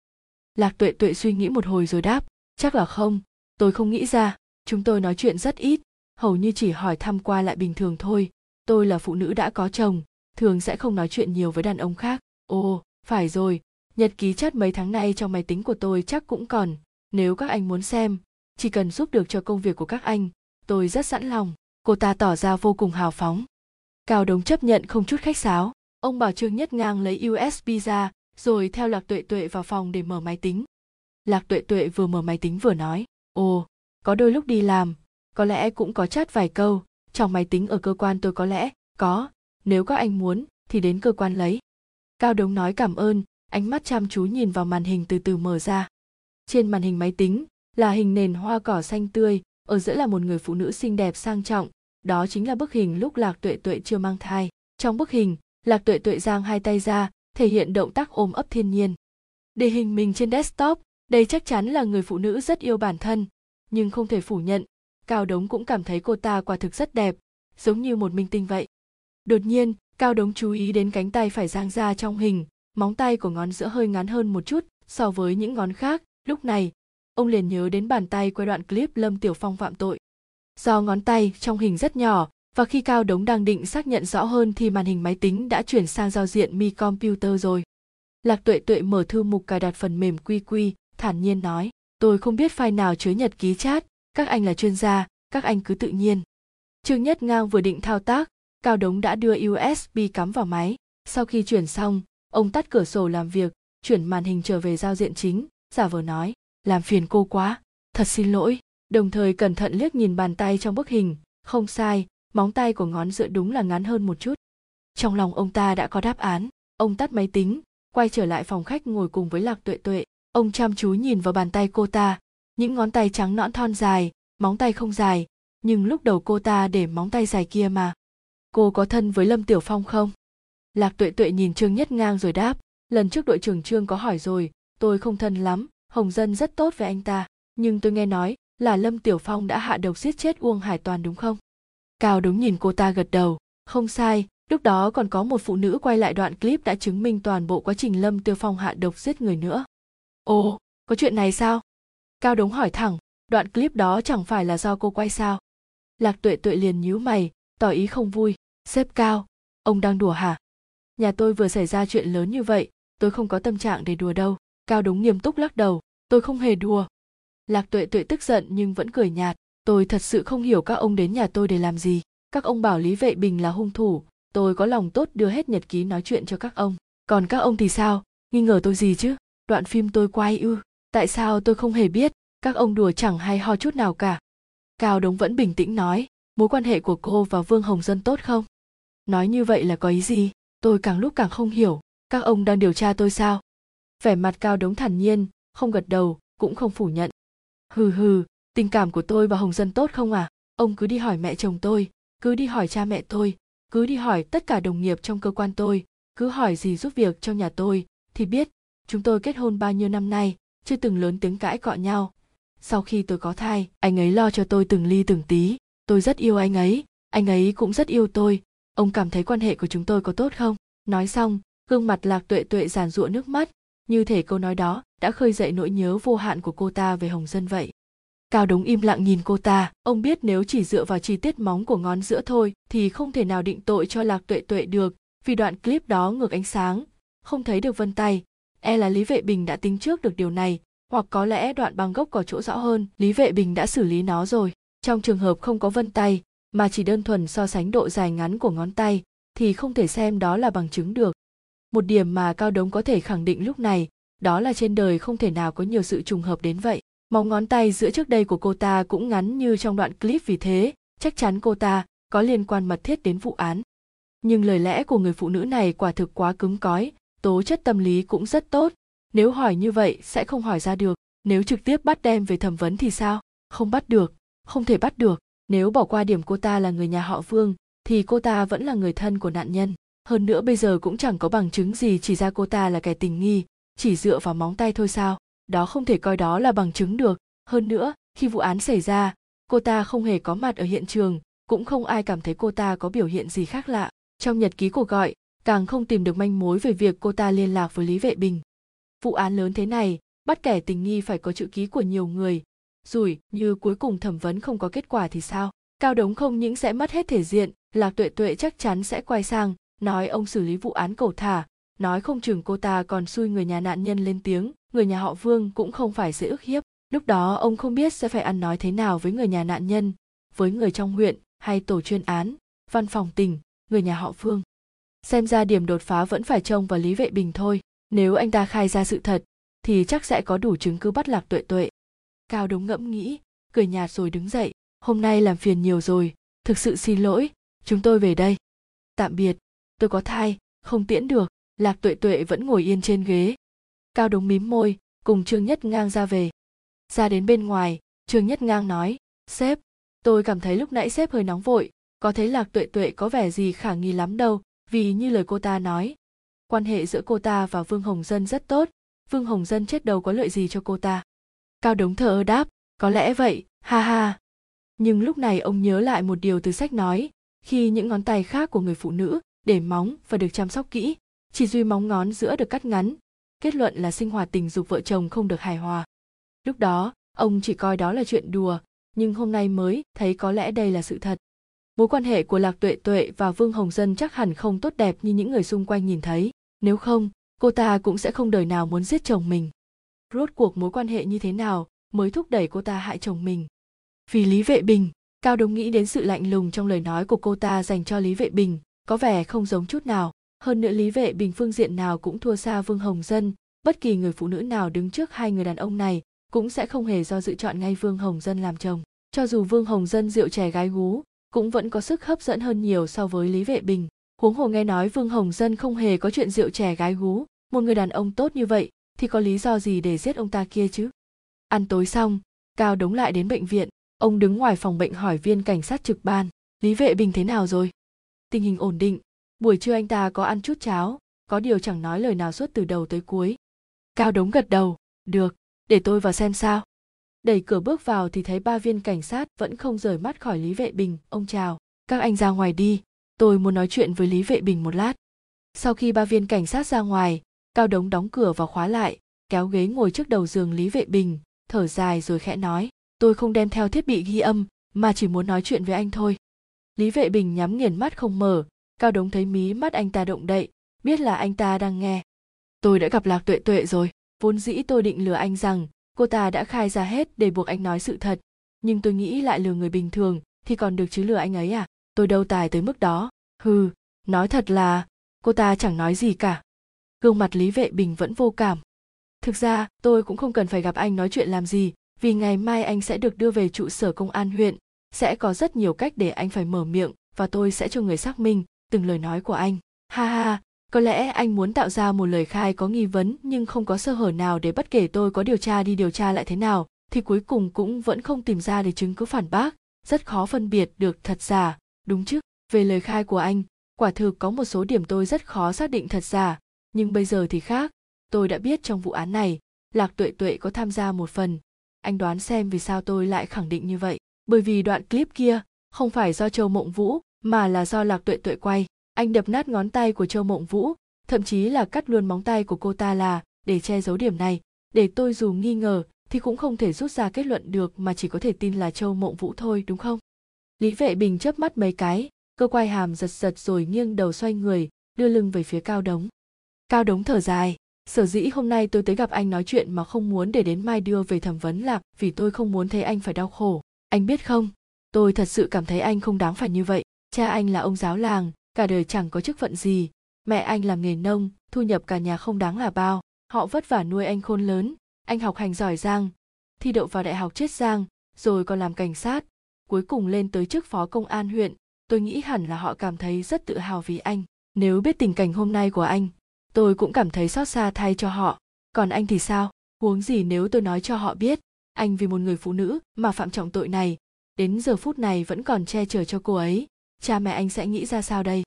Lạc tuệ tuệ suy nghĩ một hồi rồi đáp, chắc là không. Tôi không nghĩ ra. Chúng tôi nói chuyện rất ít, hầu như chỉ hỏi thăm qua lại bình thường thôi. Tôi là phụ nữ đã có chồng, thường sẽ không nói chuyện nhiều với đàn ông khác. Ồ, phải rồi nhật ký chat mấy tháng nay trong máy tính của tôi chắc cũng còn, nếu các anh muốn xem, chỉ cần giúp được cho công việc của các anh, tôi rất sẵn lòng. Cô ta tỏ ra vô cùng hào phóng. Cao đống chấp nhận không chút khách sáo. Ông bảo trương nhất ngang lấy usb ra, rồi theo lạc tuệ tuệ vào phòng để mở máy tính. Lạc tuệ tuệ vừa mở máy tính vừa nói, ồ, có đôi lúc đi làm, có lẽ cũng có chat vài câu. Trong máy tính ở cơ quan tôi có lẽ có, nếu các anh muốn thì đến cơ quan lấy. Cao đống nói cảm ơn ánh mắt chăm chú nhìn vào màn hình từ từ mở ra. Trên màn hình máy tính là hình nền hoa cỏ xanh tươi, ở giữa là một người phụ nữ xinh đẹp sang trọng. Đó chính là bức hình lúc lạc tuệ tuệ chưa mang thai. Trong bức hình, lạc tuệ tuệ giang hai tay ra, thể hiện động tác ôm ấp thiên nhiên. Để hình mình trên desktop, đây chắc chắn là người phụ nữ rất yêu bản thân. Nhưng không thể phủ nhận, cao đống cũng cảm thấy cô ta quả thực rất đẹp, giống như một minh tinh vậy. Đột nhiên, cao đống chú ý đến cánh tay phải giang ra trong hình móng tay của ngón giữa hơi ngắn hơn một chút so với những ngón khác. Lúc này ông liền nhớ đến bàn tay quay đoạn clip lâm tiểu phong phạm tội. Do ngón tay trong hình rất nhỏ và khi cao đống đang định xác nhận rõ hơn thì màn hình máy tính đã chuyển sang giao diện mi computer rồi. Lạc tuệ tuệ mở thư mục cài đặt phần mềm QQ, thản nhiên nói tôi không biết file nào chứa nhật ký chat các anh là chuyên gia các anh cứ tự nhiên. Trương nhất ngang vừa định thao tác cao đống đã đưa usb cắm vào máy. Sau khi chuyển xong ông tắt cửa sổ làm việc, chuyển màn hình trở về giao diện chính, giả vờ nói, làm phiền cô quá, thật xin lỗi. Đồng thời cẩn thận liếc nhìn bàn tay trong bức hình, không sai, móng tay của ngón giữa đúng là ngắn hơn một chút. Trong lòng ông ta đã có đáp án, ông tắt máy tính, quay trở lại phòng khách ngồi cùng với lạc tuệ tuệ. Ông chăm chú nhìn vào bàn tay cô ta, những ngón tay trắng nõn thon dài, móng tay không dài, nhưng lúc đầu cô ta để móng tay dài kia mà. Cô có thân với lâm tiểu phong không? Lạc tuệ tuệ nhìn trương nhất ngang rồi đáp, lần trước đội trưởng trương có hỏi rồi, tôi không thân lắm, hồng dân rất tốt với anh ta, nhưng tôi nghe nói là lâm tiểu phong đã hạ độc giết chết uông hải toàn đúng không? Cao đúng nhìn cô ta gật đầu, không sai, lúc đó còn có một phụ nữ quay lại đoạn clip đã chứng minh toàn bộ quá trình lâm tiêu phong hạ độc giết người nữa. Ồ, có chuyện này sao? Cao đống hỏi thẳng, đoạn clip đó chẳng phải là do cô quay sao? Lạc tuệ tuệ liền nhíu mày, tỏ ý không vui, sếp cao, ông đang đùa hả? Nhà tôi vừa xảy ra chuyện lớn như vậy, tôi không có tâm trạng để đùa đâu. Cao đống nghiêm túc lắc đầu, tôi không hề đùa. Lạc tuệ tuệ tức giận nhưng vẫn cười nhạt, tôi thật sự không hiểu các ông đến nhà tôi để làm gì. Các ông bảo lý vệ bình là hung thủ, tôi có lòng tốt đưa hết nhật ký nói chuyện cho các ông. Còn các ông thì sao? Nghi ngờ tôi gì chứ? Đoạn phim tôi quay ư? Tại sao tôi không hề biết? Các ông đùa chẳng hay ho chút nào cả. Cao đống vẫn bình tĩnh nói, mối quan hệ của cô và vương hồng dân tốt không? Nói như vậy là có ý gì? Tôi càng lúc càng không hiểu, các ông đang điều tra tôi sao? Vẻ mặt cao đống thản nhiên, không gật đầu, cũng không phủ nhận. Hừ hừ, tình cảm của tôi và hồng dân tốt không à? Ông cứ đi hỏi mẹ chồng tôi, cứ đi hỏi cha mẹ tôi, cứ đi hỏi tất cả đồng nghiệp trong cơ quan tôi, cứ hỏi gì giúp việc trong nhà tôi, thì biết, chúng tôi kết hôn bao nhiêu năm nay, chưa từng lớn tiếng cãi cọ nhau. Sau khi tôi có thai, anh ấy lo cho tôi từng ly từng tí. Tôi rất yêu anh ấy anh ấy cũng rất yêu tôi ông cảm thấy quan hệ của chúng tôi có tốt không? Nói xong, gương mặt lạc tuệ tuệ giàn giụa nước mắt. Như thể câu nói đó đã khơi dậy nỗi nhớ vô hạn của cô ta về hồng dân vậy. Cao đống im lặng nhìn cô ta. Ông biết nếu chỉ dựa vào chi tiết móng của ngón giữa thôi thì không thể nào định tội cho lạc tuệ tuệ được, vì đoạn clip đó ngược ánh sáng. Không thấy được vân tay. E là lý vệ bình đã tính trước được điều này, hoặc có lẽ đoạn băng gốc có chỗ rõ hơn. Lý vệ bình đã xử lý nó rồi. Trong trường hợp không có vân tay mà chỉ đơn thuần so sánh độ dài ngắn của ngón tay thì không thể xem đó là bằng chứng được. Một điểm mà cao đống có thể khẳng định lúc này, đó là trên đời không thể nào có nhiều sự trùng hợp đến vậy. Móng ngón tay giữa trước đây của cô ta cũng ngắn như trong đoạn clip vì thế, chắc chắn cô ta có liên quan mật thiết đến vụ án. Nhưng lời lẽ của người phụ nữ này quả thực quá cứng cói tố chất tâm lý cũng rất tốt. Nếu hỏi như vậy sẽ không hỏi ra được, nếu trực tiếp bắt đem về thẩm vấn thì sao? Không bắt được, không thể bắt được nếu bỏ qua điểm cô ta là người nhà họ vương, thì cô ta vẫn là người thân của nạn nhân. Hơn nữa bây giờ cũng chẳng có bằng chứng gì chỉ ra cô ta là kẻ tình nghi, chỉ dựa vào móng tay thôi sao? Đó không thể coi đó là bằng chứng được. Hơn nữa, khi vụ án xảy ra, cô ta không hề có mặt ở hiện trường, cũng không ai cảm thấy cô ta có biểu hiện gì khác lạ. Trong nhật ký cuộc gọi, càng không tìm được manh mối về việc cô ta liên lạc với lý vệ bình. Vụ án lớn thế này, bắt kẻ tình nghi phải có chữ ký của nhiều người rủi như cuối cùng thẩm vấn không có kết quả thì sao? Cao đống không những sẽ mất hết thể diện, lạc tuệ tuệ chắc chắn sẽ quay sang, nói ông xử lý vụ án cầu thả. Nói không chừng cô ta còn xui người nhà nạn nhân lên tiếng, người nhà họ vương cũng không phải dễ ức hiếp. Lúc đó ông không biết sẽ phải ăn nói thế nào với người nhà nạn nhân, với người trong huyện hay tổ chuyên án, văn phòng tỉnh, người nhà họ vương. Xem ra điểm đột phá vẫn phải trông vào lý vệ bình thôi. Nếu anh ta khai ra sự thật, thì chắc sẽ có đủ chứng cứ bắt lạc tuệ tuệ cao đống ngẫm nghĩ, cười nhạt rồi đứng dậy. Hôm nay làm phiền nhiều rồi, thực sự xin lỗi, chúng tôi về đây. Tạm biệt, tôi có thai, không tiễn được, lạc tuệ tuệ vẫn ngồi yên trên ghế. Cao đống mím môi, cùng trương nhất ngang ra về. Ra đến bên ngoài, trương nhất ngang nói, sếp, tôi cảm thấy lúc nãy sếp hơi nóng vội, có thấy lạc tuệ tuệ có vẻ gì khả nghi lắm đâu, vì như lời cô ta nói, quan hệ giữa cô ta và vương hồng dân rất tốt. Vương hồng dân chết đầu có lợi gì cho cô ta cao đống thờ ơ đáp, có lẽ vậy, ha ha. Nhưng lúc này ông nhớ lại một điều từ sách nói, khi những ngón tay khác của người phụ nữ để móng và được chăm sóc kỹ, chỉ duy móng ngón giữa được cắt ngắn, kết luận là sinh hoạt tình dục vợ chồng không được hài hòa. Lúc đó, ông chỉ coi đó là chuyện đùa, nhưng hôm nay mới thấy có lẽ đây là sự thật. Mối quan hệ của lạc tuệ tuệ và vương hồng dân chắc hẳn không tốt đẹp như những người xung quanh nhìn thấy. Nếu không, cô ta cũng sẽ không đời nào muốn giết chồng mình rốt cuộc mối quan hệ như thế nào mới thúc đẩy cô ta hại chồng mình. Vì lý vệ bình, cao đống nghĩ đến sự lạnh lùng trong lời nói của cô ta dành cho lý vệ bình, có vẻ không giống chút nào. Hơn nữa lý vệ bình phương diện nào cũng thua xa vương hồng dân, bất kỳ người phụ nữ nào đứng trước hai người đàn ông này cũng sẽ không hề do dự chọn ngay vương hồng dân làm chồng. Cho dù vương hồng dân rượu chè gái gú, cũng vẫn có sức hấp dẫn hơn nhiều so với lý vệ bình. Huống hồ nghe nói vương hồng dân không hề có chuyện rượu chè gái gú, một người đàn ông tốt như vậy thì có lý do gì để giết ông ta kia chứ? Ăn tối xong, cao đống lại đến bệnh viện. Ông đứng ngoài phòng bệnh hỏi viên cảnh sát trực ban, lý vệ bình thế nào rồi? Tình hình ổn định. Buổi trưa anh ta có ăn chút cháo, có điều chẳng nói lời nào suốt từ đầu tới cuối. Cao đống gật đầu, được, để tôi vào xem sao. Đẩy cửa bước vào thì thấy ba viên cảnh sát vẫn không rời mắt khỏi lý vệ bình. Ông chào, các anh ra ngoài đi, tôi muốn nói chuyện với lý vệ bình một lát. Sau khi ba viên cảnh sát ra ngoài cao đống đóng cửa và khóa lại, kéo ghế ngồi trước đầu giường lý vệ bình, thở dài rồi khẽ nói, tôi không đem theo thiết bị ghi âm, mà chỉ muốn nói chuyện với anh thôi. Lý vệ bình nhắm nghiền mắt không mở, cao đống thấy mí mắt anh ta động đậy, biết là anh ta đang nghe. Tôi đã gặp lạc tuệ tuệ rồi, vốn dĩ tôi định lừa anh rằng, cô ta đã khai ra hết để buộc anh nói sự thật, nhưng tôi nghĩ lại lừa người bình thường thì còn được chứ lừa anh ấy à? Tôi đâu tài tới mức đó. Hừ, nói thật là, cô ta chẳng nói gì cả gương mặt lý vệ bình vẫn vô cảm. Thực ra, tôi cũng không cần phải gặp anh nói chuyện làm gì, vì ngày mai anh sẽ được đưa về trụ sở công an huyện. Sẽ có rất nhiều cách để anh phải mở miệng, và tôi sẽ cho người xác minh từng lời nói của anh. Ha ha có lẽ anh muốn tạo ra một lời khai có nghi vấn, nhưng không có sơ hở nào để bất kể tôi có điều tra đi điều tra lại thế nào, thì cuối cùng cũng vẫn không tìm ra để chứng cứ phản bác. Rất khó phân biệt được thật giả. Đúng chứ, về lời khai của anh, quả thực có một số điểm tôi rất khó xác định thật giả nhưng bây giờ thì khác. Tôi đã biết trong vụ án này, lạc tuệ tuệ có tham gia một phần. Anh đoán xem vì sao tôi lại khẳng định như vậy. Bởi vì đoạn clip kia không phải do châu mộng vũ, mà là do lạc tuệ tuệ quay. Anh đập nát ngón tay của châu mộng vũ, thậm chí là cắt luôn móng tay của cô ta là để che giấu điểm này. Để tôi dù nghi ngờ thì cũng không thể rút ra kết luận được mà chỉ có thể tin là châu mộng vũ thôi, đúng không? Lý vệ bình chớp mắt mấy cái, cơ quay hàm giật giật rồi nghiêng đầu xoay người, đưa lưng về phía cao đống cao đống thở dài. Sở dĩ hôm nay tôi tới gặp anh nói chuyện mà không muốn để đến mai đưa về thẩm vấn là vì tôi không muốn thấy anh phải đau khổ. Anh biết không? Tôi thật sự cảm thấy anh không đáng phải như vậy. Cha anh là ông giáo làng, cả đời chẳng có chức phận gì. Mẹ anh làm nghề nông, thu nhập cả nhà không đáng là bao. Họ vất vả nuôi anh khôn lớn. Anh học hành giỏi giang, thi đậu vào đại học chiết giang, rồi còn làm cảnh sát. Cuối cùng lên tới chức phó công an huyện. Tôi nghĩ hẳn là họ cảm thấy rất tự hào vì anh. Nếu biết tình cảnh hôm nay của anh tôi cũng cảm thấy xót xa thay cho họ. Còn anh thì sao? Huống gì nếu tôi nói cho họ biết, anh vì một người phụ nữ mà phạm trọng tội này, đến giờ phút này vẫn còn che chở cho cô ấy. Cha mẹ anh sẽ nghĩ ra sao đây?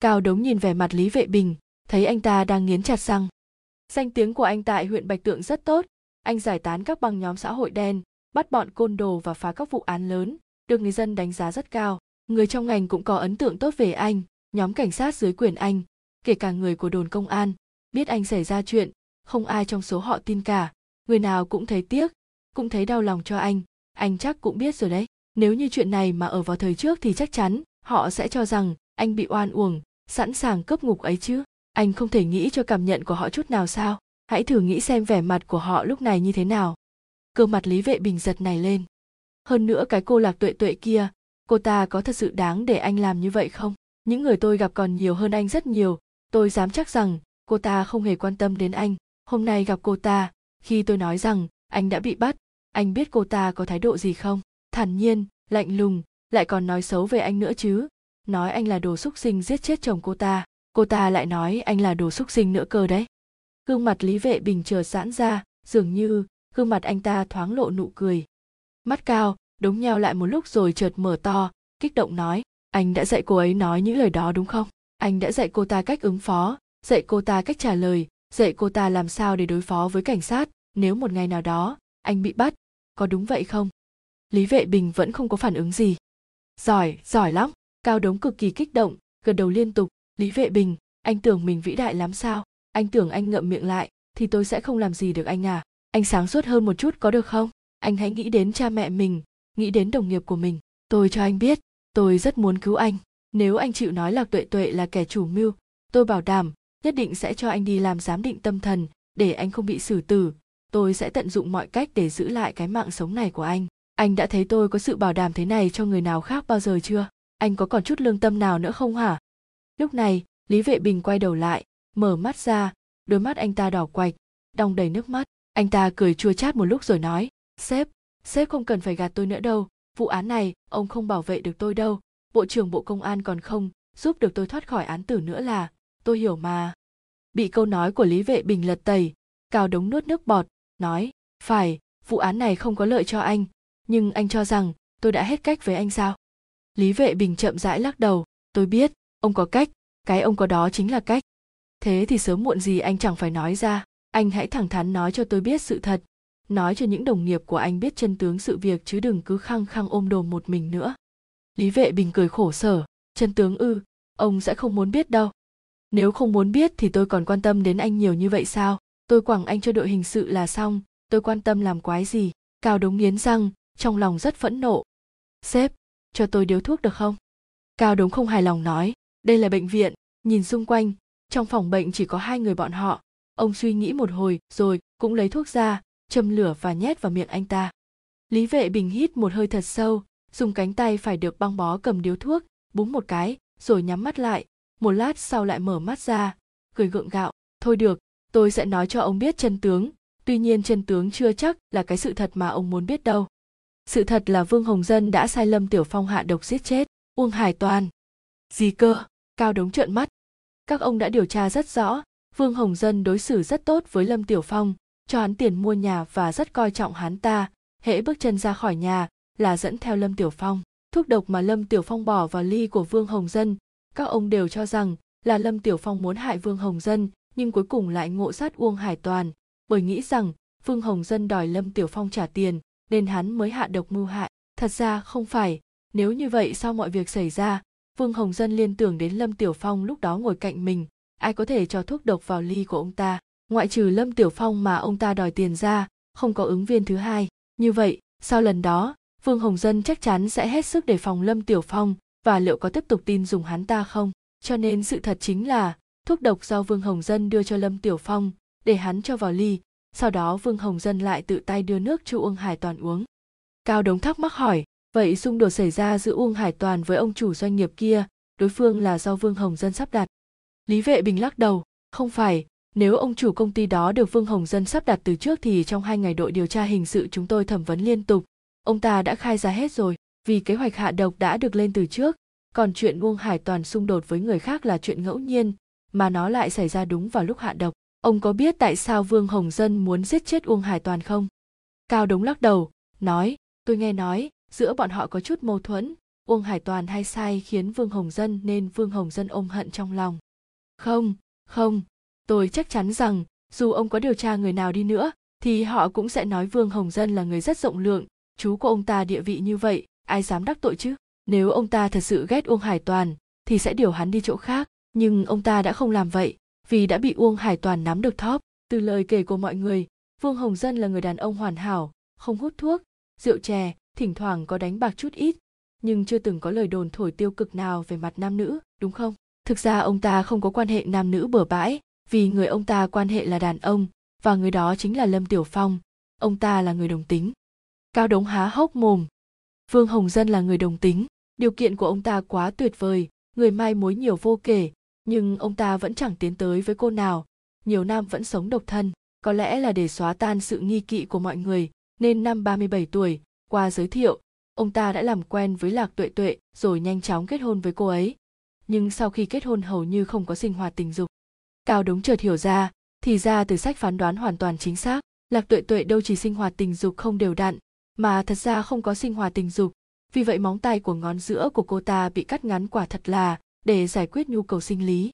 Cao đống nhìn vẻ mặt lý vệ bình, thấy anh ta đang nghiến chặt răng. Danh tiếng của anh tại huyện bạch tượng rất tốt. Anh giải tán các băng nhóm xã hội đen, bắt bọn côn đồ và phá các vụ án lớn, được người dân đánh giá rất cao. Người trong ngành cũng có ấn tượng tốt về anh. Nhóm cảnh sát dưới quyền anh kể cả người của đồn công an, biết anh xảy ra chuyện, không ai trong số họ tin cả. Người nào cũng thấy tiếc, cũng thấy đau lòng cho anh. Anh chắc cũng biết rồi đấy. Nếu như chuyện này mà ở vào thời trước thì chắc chắn họ sẽ cho rằng anh bị oan uổng, sẵn sàng cướp ngục ấy chứ. Anh không thể nghĩ cho cảm nhận của họ chút nào sao? Hãy thử nghĩ xem vẻ mặt của họ lúc này như thế nào. Cơ mặt lý vệ bình giật này lên. Hơn nữa cái cô lạc tuệ tuệ kia, cô ta có thật sự đáng để anh làm như vậy không? Những người tôi gặp còn nhiều hơn anh rất nhiều tôi dám chắc rằng cô ta không hề quan tâm đến anh. Hôm nay gặp cô ta, khi tôi nói rằng anh đã bị bắt, anh biết cô ta có thái độ gì không? Thản nhiên, lạnh lùng, lại còn nói xấu về anh nữa chứ. Nói anh là đồ xúc sinh giết chết chồng cô ta cô ta lại nói anh là đồ xúc sinh nữa cơ đấy. Gương mặt lý vệ bình chờ giãn ra, dường như gương mặt anh ta thoáng lộ nụ cười. Mắt cao, đống nheo lại một lúc rồi chợt mở to, kích động nói, anh đã dạy cô ấy nói những lời đó đúng không? Anh đã dạy cô ta cách ứng phó, dạy cô ta cách trả lời, dạy cô ta làm sao để đối phó với cảnh sát. Nếu một ngày nào đó, anh bị bắt, có đúng vậy không? Lý vệ bình vẫn không có phản ứng gì. Giỏi giỏi lắm. Cao đống cực kỳ kích động, gật đầu liên tục. Lý vệ bình, anh tưởng mình vĩ đại lắm sao? Anh tưởng anh ngậm miệng lại, thì tôi sẽ không làm gì được anh à? Anh sáng suốt hơn một chút có được không? Anh hãy nghĩ đến cha mẹ mình, nghĩ đến đồng nghiệp của mình. Tôi cho anh biết, tôi rất muốn cứu anh nếu anh chịu nói lạc tuệ tuệ là kẻ chủ mưu, tôi bảo đảm nhất định sẽ cho anh đi làm giám định tâm thần để anh không bị xử tử. Tôi sẽ tận dụng mọi cách để giữ lại cái mạng sống này của anh. Anh đã thấy tôi có sự bảo đảm thế này cho người nào khác bao giờ chưa? Anh có còn chút lương tâm nào nữa không hả? Lúc này, lý vệ bình quay đầu lại, mở mắt ra, đôi mắt anh ta đỏ quạch, đong đầy nước mắt. Anh ta cười chua chát một lúc rồi nói, sếp sếp không cần phải gạt tôi nữa đâu. Vụ án này, ông không bảo vệ được tôi đâu bộ trưởng bộ công an còn không giúp được tôi thoát khỏi án tử nữa là, tôi hiểu mà. Bị câu nói của lý vệ bình lật tẩy cao đống nuốt nước bọt, nói, phải, vụ án này không có lợi cho anh, nhưng anh cho rằng tôi đã hết cách với anh sao? Lý vệ bình chậm rãi lắc đầu, tôi biết, ông có cách, cái ông có đó chính là cách. Thế thì sớm muộn gì anh chẳng phải nói ra, anh hãy thẳng thắn nói cho tôi biết sự thật, nói cho những đồng nghiệp của anh biết chân tướng sự việc chứ đừng cứ khăng khăng ôm đồm một mình nữa lý vệ bình cười khổ sở. Chân tướng ư, ông sẽ không muốn biết đâu. Nếu không muốn biết thì tôi còn quan tâm đến anh nhiều như vậy sao? Tôi quẳng anh cho đội hình sự là xong, tôi quan tâm làm quái gì? Cao đống nghiến răng, trong lòng rất phẫn nộ. Sếp, cho tôi điếu thuốc được không? Cao đống không hài lòng nói. Đây là bệnh viện, nhìn xung quanh, trong phòng bệnh chỉ có hai người bọn họ. Ông suy nghĩ một hồi, rồi cũng lấy thuốc ra, châm lửa và nhét vào miệng anh ta. Lý vệ bình hít một hơi thật sâu dùng cánh tay phải được băng bó cầm điếu thuốc, búng một cái, rồi nhắm mắt lại. Một lát sau lại mở mắt ra, cười gượng gạo. Thôi được, tôi sẽ nói cho ông biết chân tướng. Tuy nhiên chân tướng chưa chắc là cái sự thật mà ông muốn biết đâu. Sự thật là vương hồng dân đã sai lâm tiểu phong hạ độc giết chết, uông hải toàn. Gì cơ? Cao đống trợn mắt. Các ông đã điều tra rất rõ, vương hồng dân đối xử rất tốt với lâm tiểu phong, cho hắn tiền mua nhà và rất coi trọng hắn ta. Hễ bước chân ra khỏi nhà là dẫn theo lâm tiểu phong. Thuốc độc mà lâm tiểu phong bỏ vào ly của vương hồng dân, các ông đều cho rằng là lâm tiểu phong muốn hại vương hồng dân, nhưng cuối cùng lại ngộ sát uông hải toàn, bởi nghĩ rằng vương hồng dân đòi lâm tiểu phong trả tiền nên hắn mới hạ độc mưu hại. Thật ra không phải, nếu như vậy sau mọi việc xảy ra, vương hồng dân liên tưởng đến lâm tiểu phong lúc đó ngồi cạnh mình, ai có thể cho thuốc độc vào ly của ông ta? Ngoại trừ lâm tiểu phong mà ông ta đòi tiền ra, không có ứng viên thứ hai. Như vậy, sau lần đó vương hồng dân chắc chắn sẽ hết sức đề phòng lâm tiểu phong và liệu có tiếp tục tin dùng hắn ta không? Cho nên sự thật chính là, thuốc độc do vương hồng dân đưa cho lâm tiểu phong, để hắn cho vào ly, sau đó vương hồng dân lại tự tay đưa nước cho uông hải toàn uống. Cao đống thắc mắc hỏi, vậy xung đột xảy ra giữa uông hải toàn với ông chủ doanh nghiệp kia, đối phương là do vương hồng dân sắp đặt? Lý vệ bình lắc đầu, không phải, nếu ông chủ công ty đó được vương hồng dân sắp đặt từ trước thì trong hai ngày đội điều tra hình sự chúng tôi thẩm vấn liên tục ông ta đã khai ra hết rồi, vì kế hoạch hạ độc đã được lên từ trước. Còn chuyện uông hải toàn xung đột với người khác là chuyện ngẫu nhiên, mà nó lại xảy ra đúng vào lúc hạ độc. Ông có biết tại sao vương hồng dân muốn giết chết uông hải toàn không? Cao đống lắc đầu, nói, tôi nghe nói, giữa bọn họ có chút mâu thuẫn. Uông hải toàn hay sai khiến vương hồng dân nên vương hồng dân ôm hận trong lòng. Không không, tôi chắc chắn rằng dù ông có điều tra người nào đi nữa, thì họ cũng sẽ nói vương hồng dân là người rất rộng lượng chú của ông ta địa vị như vậy, ai dám đắc tội chứ? Nếu ông ta thật sự ghét uông hải toàn, thì sẽ điều hắn đi chỗ khác. Nhưng ông ta đã không làm vậy, vì đã bị uông hải toàn nắm được thóp. Từ lời kể của mọi người, vương hồng dân là người đàn ông hoàn hảo, không hút thuốc, rượu chè, thỉnh thoảng có đánh bạc chút ít, nhưng chưa từng có lời đồn thổi tiêu cực nào về mặt nam nữ, đúng không? Thực ra ông ta không có quan hệ nam nữ bừa bãi, vì người ông ta quan hệ là đàn ông, và người đó chính là lâm tiểu phong. Ông ta là người đồng tính cao đống há hốc mồm. Vương hồng dân là người đồng tính, điều kiện của ông ta quá tuyệt vời, người mai mối nhiều vô kể, nhưng ông ta vẫn chẳng tiến tới với cô nào. Nhiều nam vẫn sống độc thân, có lẽ là để xóa tan sự nghi kỵ của mọi người, nên năm 37 tuổi, qua giới thiệu, ông ta đã làm quen với lạc tuệ tuệ rồi nhanh chóng kết hôn với cô ấy. Nhưng sau khi kết hôn hầu như không có sinh hoạt tình dục. Cao đống chợt hiểu ra, thì ra từ sách phán đoán hoàn toàn chính xác, lạc tuệ tuệ đâu chỉ sinh hoạt tình dục không đều đặn mà thật ra không có sinh hoạt tình dục. Vì vậy móng tay của ngón giữa của cô ta bị cắt ngắn quả thật là để giải quyết nhu cầu sinh lý.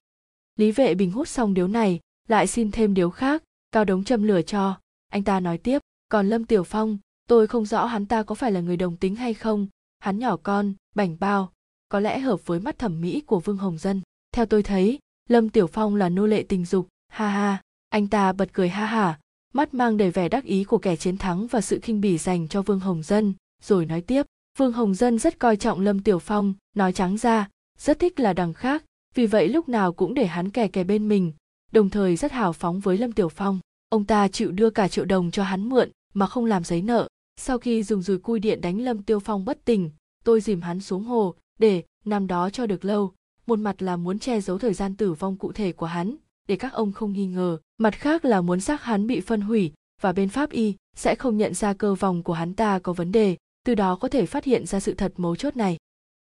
Lý vệ bình hút xong điếu này, lại xin thêm điếu khác, cao đống châm lửa cho. Anh ta nói tiếp, còn lâm tiểu phong, tôi không rõ hắn ta có phải là người đồng tính hay không. Hắn nhỏ con, bảnh bao, có lẽ hợp với mắt thẩm mỹ của vương hồng dân. Theo tôi thấy, lâm tiểu phong là nô lệ tình dục, ha ha. Anh ta bật cười ha hả mắt mang đầy vẻ đắc ý của kẻ chiến thắng và sự khinh bỉ dành cho vương hồng dân. Rồi nói tiếp, vương hồng dân rất coi trọng lâm tiểu phong, nói trắng ra, rất thích là đằng khác, vì vậy lúc nào cũng để hắn kè kè bên mình, đồng thời rất hào phóng với lâm tiểu phong. Ông ta chịu đưa cả triệu đồng cho hắn mượn, mà không làm giấy nợ. Sau khi dùng dùi cui điện đánh lâm tiêu phong bất tỉnh, tôi dìm hắn xuống hồ, để nằm đó cho được lâu, một mặt là muốn che giấu thời gian tử vong cụ thể của hắn để các ông không nghi ngờ. Mặt khác là muốn xác hắn bị phân hủy, và bên pháp y sẽ không nhận ra cơ vòng của hắn ta có vấn đề, từ đó có thể phát hiện ra sự thật mấu chốt này.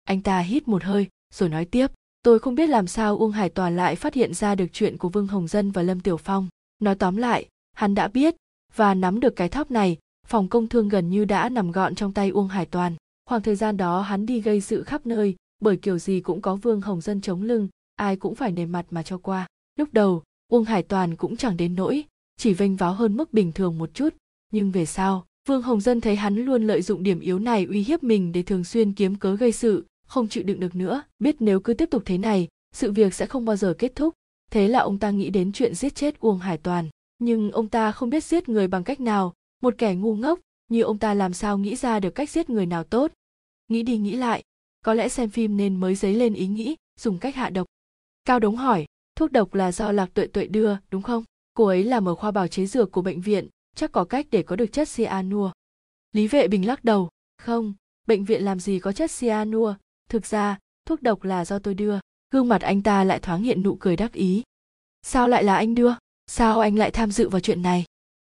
Anh ta hít một hơi, rồi nói tiếp, tôi không biết làm sao uông hải toàn lại phát hiện ra được chuyện của vương hồng dân và lâm tiểu phong. Nói tóm lại, hắn đã biết và nắm được cái thóp này, phòng công thương gần như đã nằm gọn trong tay uông hải toàn. Khoảng thời gian đó hắn đi gây sự khắp nơi, bởi kiểu gì cũng có vương hồng dân chống lưng, ai cũng phải nề mặt mà cho qua lúc đầu, uông hải toàn cũng chẳng đến nỗi, chỉ vênh váo hơn mức bình thường một chút. Nhưng về sau, vương hồng dân thấy hắn luôn lợi dụng điểm yếu này uy hiếp mình để thường xuyên kiếm cớ gây sự, không chịu đựng được nữa. Biết nếu cứ tiếp tục thế này, sự việc sẽ không bao giờ kết thúc. Thế là ông ta nghĩ đến chuyện giết chết uông hải toàn. Nhưng ông ta không biết giết người bằng cách nào. Một kẻ ngu ngốc, như ông ta làm sao nghĩ ra được cách giết người nào tốt. Nghĩ đi nghĩ lại, có lẽ xem phim nên mới dấy lên ý nghĩ, dùng cách hạ độc. Cao đống hỏi thuốc độc là do lạc tuệ tuệ đưa, đúng không? Cô ấy làm ở khoa bào chế dược của bệnh viện, chắc có cách để có được chất cyanua lý vệ bình lắc đầu, không, bệnh viện làm gì có chất cyanua thực ra, thuốc độc là do tôi đưa. Gương mặt anh ta lại thoáng hiện nụ cười đắc ý. Sao lại là anh đưa? Sao anh lại tham dự vào chuyện này?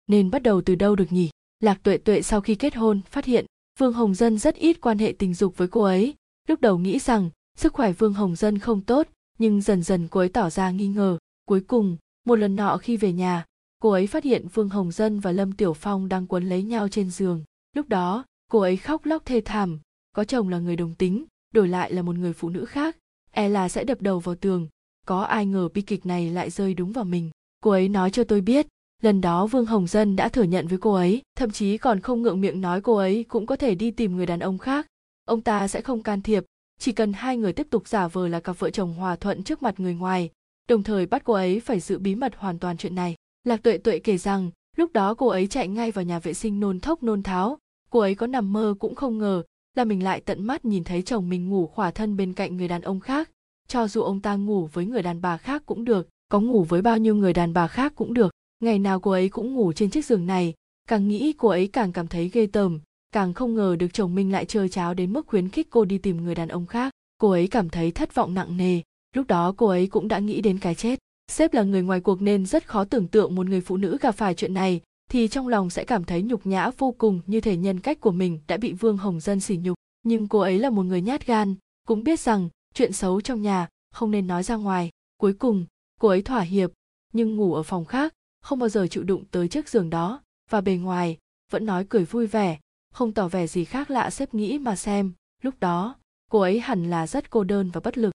Nên bắt đầu từ đâu được nhỉ? Lạc tuệ tuệ sau khi kết hôn, phát hiện vương hồng dân rất ít quan hệ tình dục với cô ấy. Lúc đầu nghĩ rằng sức khỏe vương hồng dân không tốt nhưng dần dần cô ấy tỏ ra nghi ngờ. Cuối cùng, một lần nọ khi về nhà, cô ấy phát hiện vương hồng dân và lâm tiểu phong đang quấn lấy nhau trên giường. Lúc đó, cô ấy khóc lóc thê thảm, có chồng là người đồng tính, đổi lại là một người phụ nữ khác e là sẽ đập đầu vào tường. Có ai ngờ bi kịch này lại rơi đúng vào mình. Cô ấy nói cho tôi biết, lần đó vương hồng dân đã thừa nhận với cô ấy, thậm chí còn không ngượng miệng nói cô ấy cũng có thể đi tìm người đàn ông khác. Ông ta sẽ không can thiệp chỉ cần hai người tiếp tục giả vờ là cặp vợ chồng hòa thuận trước mặt người ngoài, đồng thời bắt cô ấy phải giữ bí mật hoàn toàn chuyện này. Lạc tuệ tuệ kể rằng, lúc đó cô ấy chạy ngay vào nhà vệ sinh nôn thốc nôn tháo. Cô ấy có nằm mơ cũng không ngờ là mình lại tận mắt nhìn thấy chồng mình ngủ khỏa thân bên cạnh người đàn ông khác. Cho dù ông ta ngủ với người đàn bà khác cũng được, có ngủ với bao nhiêu người đàn bà khác cũng được. Ngày nào cô ấy cũng ngủ trên chiếc giường này, càng nghĩ cô ấy càng cảm thấy ghê tởm càng không ngờ được chồng mình lại chơi cháo đến mức khuyến khích cô đi tìm người đàn ông khác. Cô ấy cảm thấy thất vọng nặng nề. Lúc đó cô ấy cũng đã nghĩ đến cái chết. Sếp là người ngoài cuộc nên rất khó tưởng tượng một người phụ nữ gặp phải chuyện này, thì trong lòng sẽ cảm thấy nhục nhã vô cùng như thể nhân cách của mình đã bị vương hồng dân sỉ nhục. Nhưng cô ấy là một người nhát gan, cũng biết rằng chuyện xấu trong nhà không nên nói ra ngoài. Cuối cùng, cô ấy thỏa hiệp, nhưng ngủ ở phòng khác, không bao giờ chịu đụng tới chiếc giường đó. Và bề ngoài, vẫn nói cười vui vẻ không tỏ vẻ gì khác lạ xếp nghĩ mà xem. Lúc đó, cô ấy hẳn là rất cô đơn và bất lực.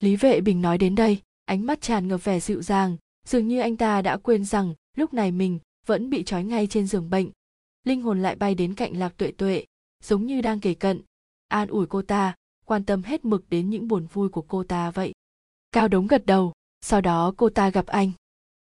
Lý vệ bình nói đến đây, ánh mắt tràn ngập vẻ dịu dàng. Dường như anh ta đã quên rằng, lúc này mình vẫn bị trói ngay trên giường bệnh. Linh hồn lại bay đến cạnh lạc tuệ tuệ, giống như đang kể cận. An ủi cô ta, quan tâm hết mực đến những buồn vui của cô ta vậy. Cao đống gật đầu, sau đó cô ta gặp anh.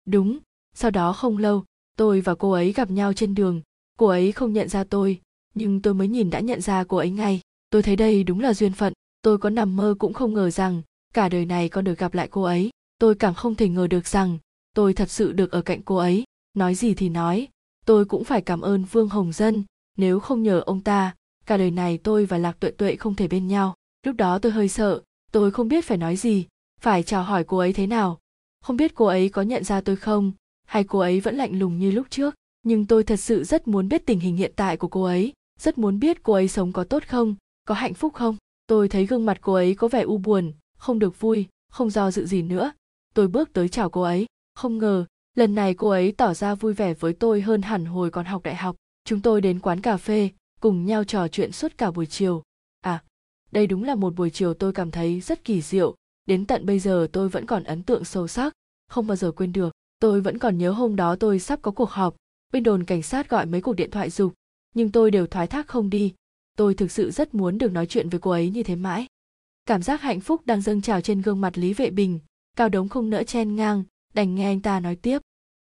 Đúng, sau đó không lâu, tôi và cô ấy gặp nhau trên đường. Cô ấy không nhận ra tôi nhưng tôi mới nhìn đã nhận ra cô ấy ngay. Tôi thấy đây đúng là duyên phận. Tôi có nằm mơ cũng không ngờ rằng, cả đời này con được gặp lại cô ấy. Tôi càng không thể ngờ được rằng, tôi thật sự được ở cạnh cô ấy. Nói gì thì nói. Tôi cũng phải cảm ơn vương hồng dân. Nếu không nhờ ông ta, cả đời này tôi và lạc tuệ tuệ không thể bên nhau. Lúc đó tôi hơi sợ. Tôi không biết phải nói gì. Phải chào hỏi cô ấy thế nào? Không biết cô ấy có nhận ra tôi không? Hay cô ấy vẫn lạnh lùng như lúc trước? Nhưng tôi thật sự rất muốn biết tình hình hiện tại của cô ấy rất muốn biết cô ấy sống có tốt không, có hạnh phúc không. Tôi thấy gương mặt cô ấy có vẻ u buồn, không được vui, không do dự gì nữa. Tôi bước tới chào cô ấy. Không ngờ, lần này cô ấy tỏ ra vui vẻ với tôi hơn hẳn hồi còn học đại học. Chúng tôi đến quán cà phê, cùng nhau trò chuyện suốt cả buổi chiều. À đây đúng là một buổi chiều tôi cảm thấy rất kỳ diệu. Đến tận bây giờ tôi vẫn còn ấn tượng sâu sắc. Không bao giờ quên được, tôi vẫn còn nhớ hôm đó tôi sắp có cuộc họp. Bên đồn cảnh sát gọi mấy cuộc điện thoại dục nhưng tôi đều thoái thác không đi. Tôi thực sự rất muốn được nói chuyện với cô ấy như thế mãi. Cảm giác hạnh phúc đang dâng trào trên gương mặt lý vệ bình, cao đống không nỡ chen ngang, đành nghe anh ta nói tiếp.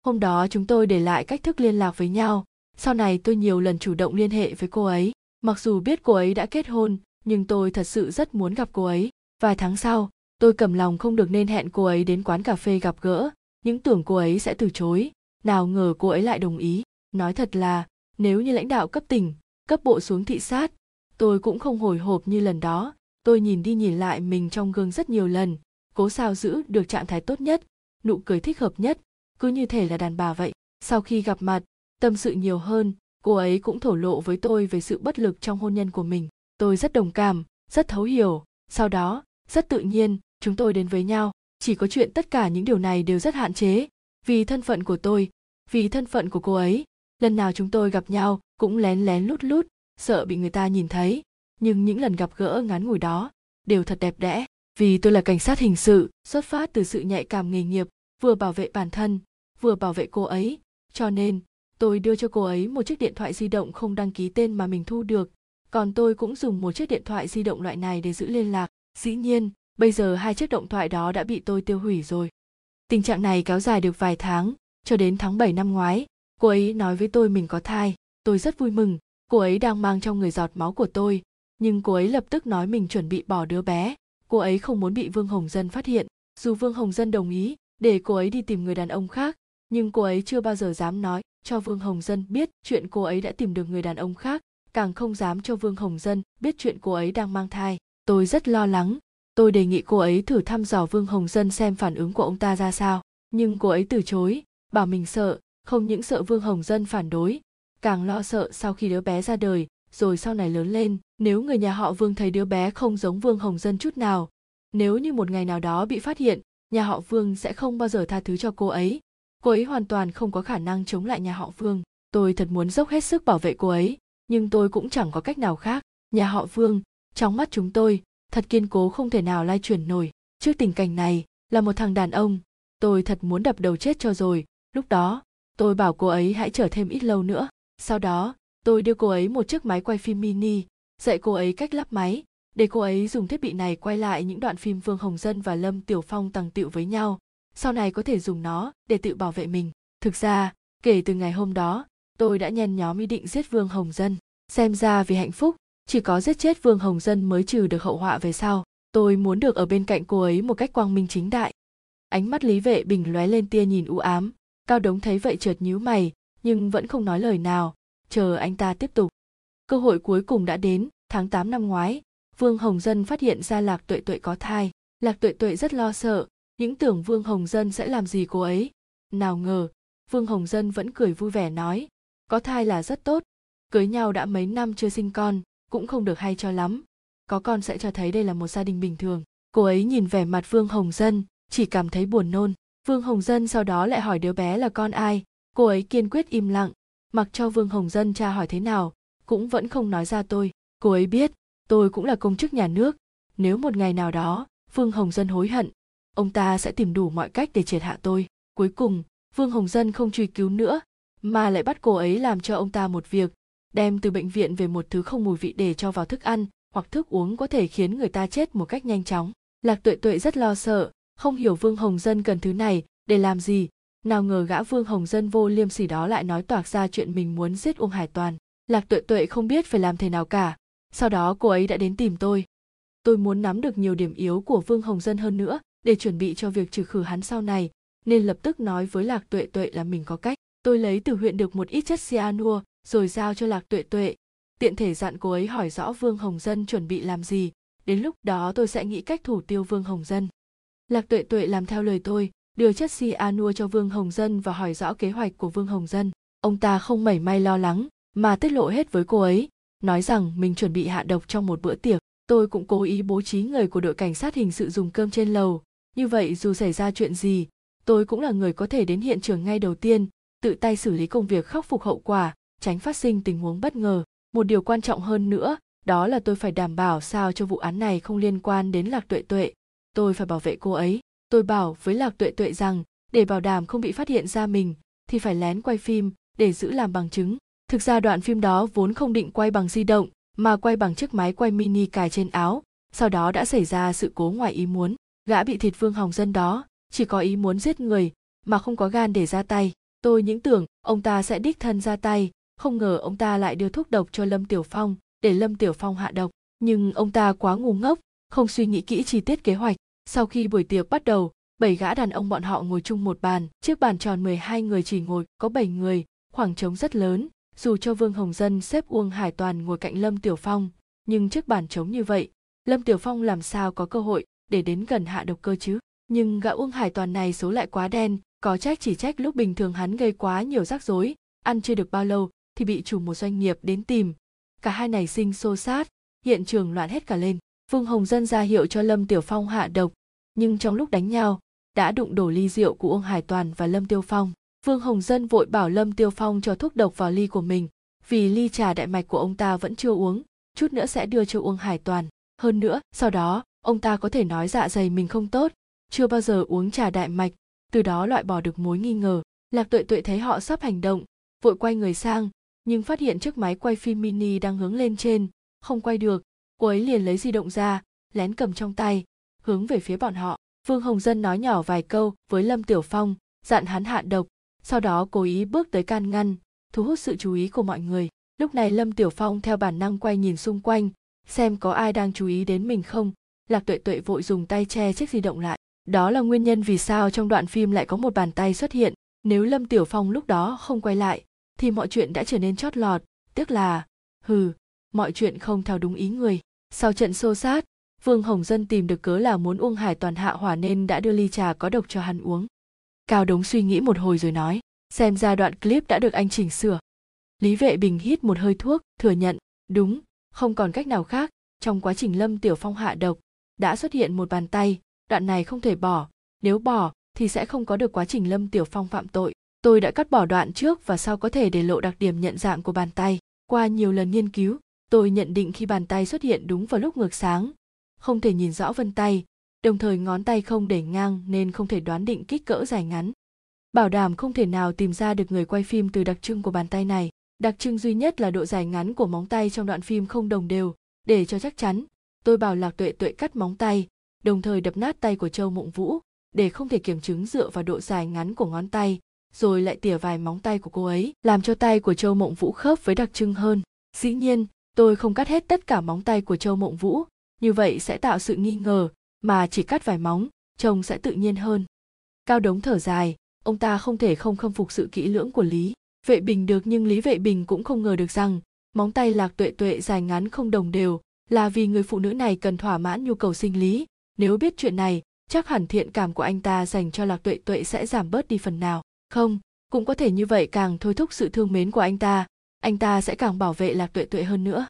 Hôm đó chúng tôi để lại cách thức liên lạc với nhau. Sau này tôi nhiều lần chủ động liên hệ với cô ấy. Mặc dù biết cô ấy đã kết hôn, nhưng tôi thật sự rất muốn gặp cô ấy. Vài tháng sau, tôi cầm lòng không được nên hẹn cô ấy đến quán cà phê gặp gỡ. Những tưởng cô ấy sẽ từ chối. Nào ngờ cô ấy lại đồng ý. Nói thật là nếu như lãnh đạo cấp tỉnh, cấp bộ xuống thị sát, tôi cũng không hồi hộp như lần đó. Tôi nhìn đi nhìn lại mình trong gương rất nhiều lần, cố sao giữ được trạng thái tốt nhất, nụ cười thích hợp nhất. Cứ như thể là đàn bà vậy. Sau khi gặp mặt, tâm sự nhiều hơn, cô ấy cũng thổ lộ với tôi về sự bất lực trong hôn nhân của mình. Tôi rất đồng cảm, rất thấu hiểu. Sau đó, rất tự nhiên, chúng tôi đến với nhau. Chỉ có chuyện tất cả những điều này đều rất hạn chế. Vì thân phận của tôi, vì thân phận của cô ấy lần nào chúng tôi gặp nhau cũng lén lén lút lút, sợ bị người ta nhìn thấy. Nhưng những lần gặp gỡ ngắn ngủi đó đều thật đẹp đẽ. Vì tôi là cảnh sát hình sự, xuất phát từ sự nhạy cảm nghề nghiệp, vừa bảo vệ bản thân, vừa bảo vệ cô ấy. Cho nên, tôi đưa cho cô ấy một chiếc điện thoại di động không đăng ký tên mà mình thu được. Còn tôi cũng dùng một chiếc điện thoại di động loại này để giữ liên lạc. Dĩ nhiên, bây giờ hai chiếc điện thoại đó đã bị tôi tiêu hủy rồi. Tình trạng này kéo dài được vài tháng, cho đến tháng 7 năm ngoái cô ấy nói với tôi mình có thai. Tôi rất vui mừng. Cô ấy đang mang trong người giọt máu của tôi. Nhưng cô ấy lập tức nói mình chuẩn bị bỏ đứa bé. Cô ấy không muốn bị vương hồng dân phát hiện. Dù vương hồng dân đồng ý để cô ấy đi tìm người đàn ông khác, nhưng cô ấy chưa bao giờ dám nói cho vương hồng dân biết chuyện cô ấy đã tìm được người đàn ông khác, càng không dám cho vương hồng dân biết chuyện cô ấy đang mang thai. Tôi rất lo lắng. Tôi đề nghị cô ấy thử thăm dò vương hồng dân xem phản ứng của ông ta ra sao. Nhưng cô ấy từ chối, bảo mình sợ không những sợ vương hồng dân phản đối, càng lo sợ sau khi đứa bé ra đời, rồi sau này lớn lên, nếu người nhà họ vương thấy đứa bé không giống vương hồng dân chút nào, nếu như một ngày nào đó bị phát hiện, nhà họ vương sẽ không bao giờ tha thứ cho cô ấy. Cô ấy hoàn toàn không có khả năng chống lại nhà họ vương. Tôi thật muốn dốc hết sức bảo vệ cô ấy, nhưng tôi cũng chẳng có cách nào khác. Nhà họ vương, trong mắt chúng tôi, thật kiên cố không thể nào lai chuyển nổi. Trước tình cảnh này, là một thằng đàn ông, tôi thật muốn đập đầu chết cho rồi. Lúc đó tôi bảo cô ấy hãy chờ thêm ít lâu nữa. Sau đó, tôi đưa cô ấy một chiếc máy quay phim mini, dạy cô ấy cách lắp máy, để cô ấy dùng thiết bị này quay lại những đoạn phim vương hồng dân và lâm tiểu phong tằng tiệu với nhau. Sau này có thể dùng nó để tự bảo vệ mình. Thực ra, kể từ ngày hôm đó, tôi đã nhen nhóm ý định giết vương hồng dân. Xem ra vì hạnh phúc, chỉ có giết chết vương hồng dân mới trừ được hậu họa về sau. Tôi muốn được ở bên cạnh cô ấy một cách quang minh chính đại. Ánh mắt lý vệ bình lóe lên tia nhìn u ám cao đống thấy vậy chợt nhíu mày, nhưng vẫn không nói lời nào. Chờ anh ta tiếp tục. Cơ hội cuối cùng đã đến, tháng 8 năm ngoái. Vương hồng dân phát hiện ra lạc tuệ tuệ có thai. Lạc tuệ tuệ rất lo sợ, những tưởng vương hồng dân sẽ làm gì cô ấy? Nào ngờ, vương hồng dân vẫn cười vui vẻ nói, có thai là rất tốt. Cưới nhau đã mấy năm chưa sinh con, cũng không được hay cho lắm. Có con sẽ cho thấy đây là một gia đình bình thường. Cô ấy nhìn vẻ mặt vương hồng dân, chỉ cảm thấy buồn nôn vương hồng dân sau đó lại hỏi đứa bé là con ai? Cô ấy kiên quyết im lặng. Mặc cho vương hồng dân tra hỏi thế nào, cũng vẫn không nói ra tôi. Cô ấy biết, tôi cũng là công chức nhà nước. Nếu một ngày nào đó, vương hồng dân hối hận, ông ta sẽ tìm đủ mọi cách để triệt hạ tôi. Cuối cùng, vương hồng dân không truy cứu nữa, mà lại bắt cô ấy làm cho ông ta một việc, đem từ bệnh viện về một thứ không mùi vị để cho vào thức ăn hoặc thức uống có thể khiến người ta chết một cách nhanh chóng. Lạc tuệ tuệ rất lo sợ không hiểu vương hồng dân cần thứ này, để làm gì? Nào ngờ gã vương hồng dân vô liêm sỉ đó lại nói toạc ra chuyện mình muốn giết uông hải toàn. Lạc tuệ tuệ không biết phải làm thế nào cả. Sau đó cô ấy đã đến tìm tôi. Tôi muốn nắm được nhiều điểm yếu của vương hồng dân hơn nữa, để chuẩn bị cho việc trừ khử hắn sau này, nên lập tức nói với lạc tuệ tuệ là mình có cách. Tôi lấy từ huyện được một ít chất cyanua rồi giao cho lạc tuệ tuệ. Tiện thể dặn cô ấy hỏi rõ vương hồng dân chuẩn bị làm gì. Đến lúc đó tôi sẽ nghĩ cách thủ tiêu vương hồng dân lạc tuệ tuệ làm theo lời tôi đưa chất si cyanua cho vương hồng dân và hỏi rõ kế hoạch của vương hồng dân. Ông ta không mảy may lo lắng, mà tiết lộ hết với cô ấy, nói rằng mình chuẩn bị hạ độc trong một bữa tiệc. Tôi cũng cố ý bố trí người của đội cảnh sát hình sự dùng cơm trên lầu. Như vậy dù xảy ra chuyện gì, tôi cũng là người có thể đến hiện trường ngay đầu tiên, tự tay xử lý công việc khắc phục hậu quả, tránh phát sinh tình huống bất ngờ. Một điều quan trọng hơn nữa, đó là tôi phải đảm bảo sao cho vụ án này không liên quan đến lạc tuệ tuệ tôi phải bảo vệ cô ấy. Tôi bảo với lạc tuệ tuệ rằng, để bảo đảm không bị phát hiện ra mình, thì phải lén quay phim để giữ làm bằng chứng. Thực ra đoạn phim đó vốn không định quay bằng di động, mà quay bằng chiếc máy quay mini cài trên áo. Sau đó đã xảy ra sự cố ngoài ý muốn. Gã bị thịt vương hồng dân đó, chỉ có ý muốn giết người, mà không có gan để ra tay. Tôi những tưởng, ông ta sẽ đích thân ra tay. Không ngờ ông ta lại đưa thuốc độc cho lâm tiểu phong, để lâm tiểu phong hạ độc. Nhưng ông ta quá ngu ngốc không suy nghĩ kỹ chi tiết kế hoạch. Sau khi buổi tiệc bắt đầu, bảy gã đàn ông bọn họ ngồi chung một bàn. Chiếc bàn tròn 12 người chỉ ngồi, có 7 người, khoảng trống rất lớn. Dù cho vương hồng dân xếp uông hải toàn ngồi cạnh lâm tiểu phong, nhưng chiếc bàn trống như vậy, lâm tiểu phong làm sao có cơ hội để đến gần hạ độc cơ chứ? Nhưng gã uông hải toàn này số lại quá đen, có trách chỉ trách lúc bình thường hắn gây quá nhiều rắc rối, ăn chưa được bao lâu thì bị chủ một doanh nghiệp đến tìm. Cả hai này sinh xô sát hiện trường loạn hết cả lên vương hồng dân ra hiệu cho lâm tiểu phong hạ độc, nhưng trong lúc đánh nhau, đã đụng đổ ly rượu của uông hải toàn và lâm tiêu phong. Vương hồng dân vội bảo lâm tiêu phong cho thuốc độc vào ly của mình, vì ly trà đại mạch của ông ta vẫn chưa uống, chút nữa sẽ đưa cho uông hải toàn. Hơn nữa, sau đó, ông ta có thể nói dạ dày mình không tốt, chưa bao giờ uống trà đại mạch, từ đó loại bỏ được mối nghi ngờ. Lạc tuệ tuệ thấy họ sắp hành động, vội quay người sang, nhưng phát hiện chiếc máy quay phim mini đang hướng lên trên, không quay được cô ấy liền lấy di động ra, lén cầm trong tay, hướng về phía bọn họ. Vương hồng dân nói nhỏ vài câu với lâm tiểu phong, dặn hắn hạ độc, sau đó cố ý bước tới can ngăn, thu hút sự chú ý của mọi người. Lúc này lâm tiểu phong theo bản năng quay nhìn xung quanh, xem có ai đang chú ý đến mình không. Lạc tuệ tuệ vội dùng tay che chiếc di động lại. Đó là nguyên nhân vì sao trong đoạn phim lại có một bàn tay xuất hiện. Nếu lâm tiểu phong lúc đó không quay lại, thì mọi chuyện đã trở nên chót lọt. Tức là, hừ, mọi chuyện không theo đúng ý người sau trận xô sát vương hồng dân tìm được cớ là muốn uông hải toàn hạ hỏa nên đã đưa ly trà có độc cho hắn uống. Cao đống suy nghĩ một hồi rồi nói, xem ra đoạn clip đã được anh chỉnh sửa. Lý vệ bình hít một hơi thuốc, thừa nhận, đúng, không còn cách nào khác, trong quá trình lâm tiểu phong hạ độc, đã xuất hiện một bàn tay, đoạn này không thể bỏ, nếu bỏ thì sẽ không có được quá trình lâm tiểu phong phạm tội. Tôi đã cắt bỏ đoạn trước và sau có thể để lộ đặc điểm nhận dạng của bàn tay, qua nhiều lần nghiên cứu tôi nhận định khi bàn tay xuất hiện đúng vào lúc ngược sáng, không thể nhìn rõ vân tay, đồng thời ngón tay không để ngang nên không thể đoán định kích cỡ dài ngắn. Bảo đảm không thể nào tìm ra được người quay phim từ đặc trưng của bàn tay này, đặc trưng duy nhất là độ dài ngắn của móng tay trong đoạn phim không đồng đều. Để cho chắc chắn, tôi bảo lạc tuệ tuệ cắt móng tay, đồng thời đập nát tay của châu mộng vũ, để không thể kiểm chứng dựa vào độ dài ngắn của ngón tay, rồi lại tỉa vài móng tay của cô ấy, làm cho tay của châu mộng vũ khớp với đặc trưng hơn. Dĩ nhiên tôi không cắt hết tất cả móng tay của châu mộng vũ. Như vậy sẽ tạo sự nghi ngờ, mà chỉ cắt vài móng, trông sẽ tự nhiên hơn. Cao đống thở dài, ông ta không thể không khâm phục sự kỹ lưỡng của lý. Vệ bình được nhưng lý vệ bình cũng không ngờ được rằng, móng tay lạc tuệ tuệ dài ngắn không đồng đều là vì người phụ nữ này cần thỏa mãn nhu cầu sinh lý. Nếu biết chuyện này, chắc hẳn thiện cảm của anh ta dành cho lạc tuệ tuệ sẽ giảm bớt đi phần nào. Không, cũng có thể như vậy càng thôi thúc sự thương mến của anh ta anh ta sẽ càng bảo vệ lạc tuệ tuệ hơn nữa.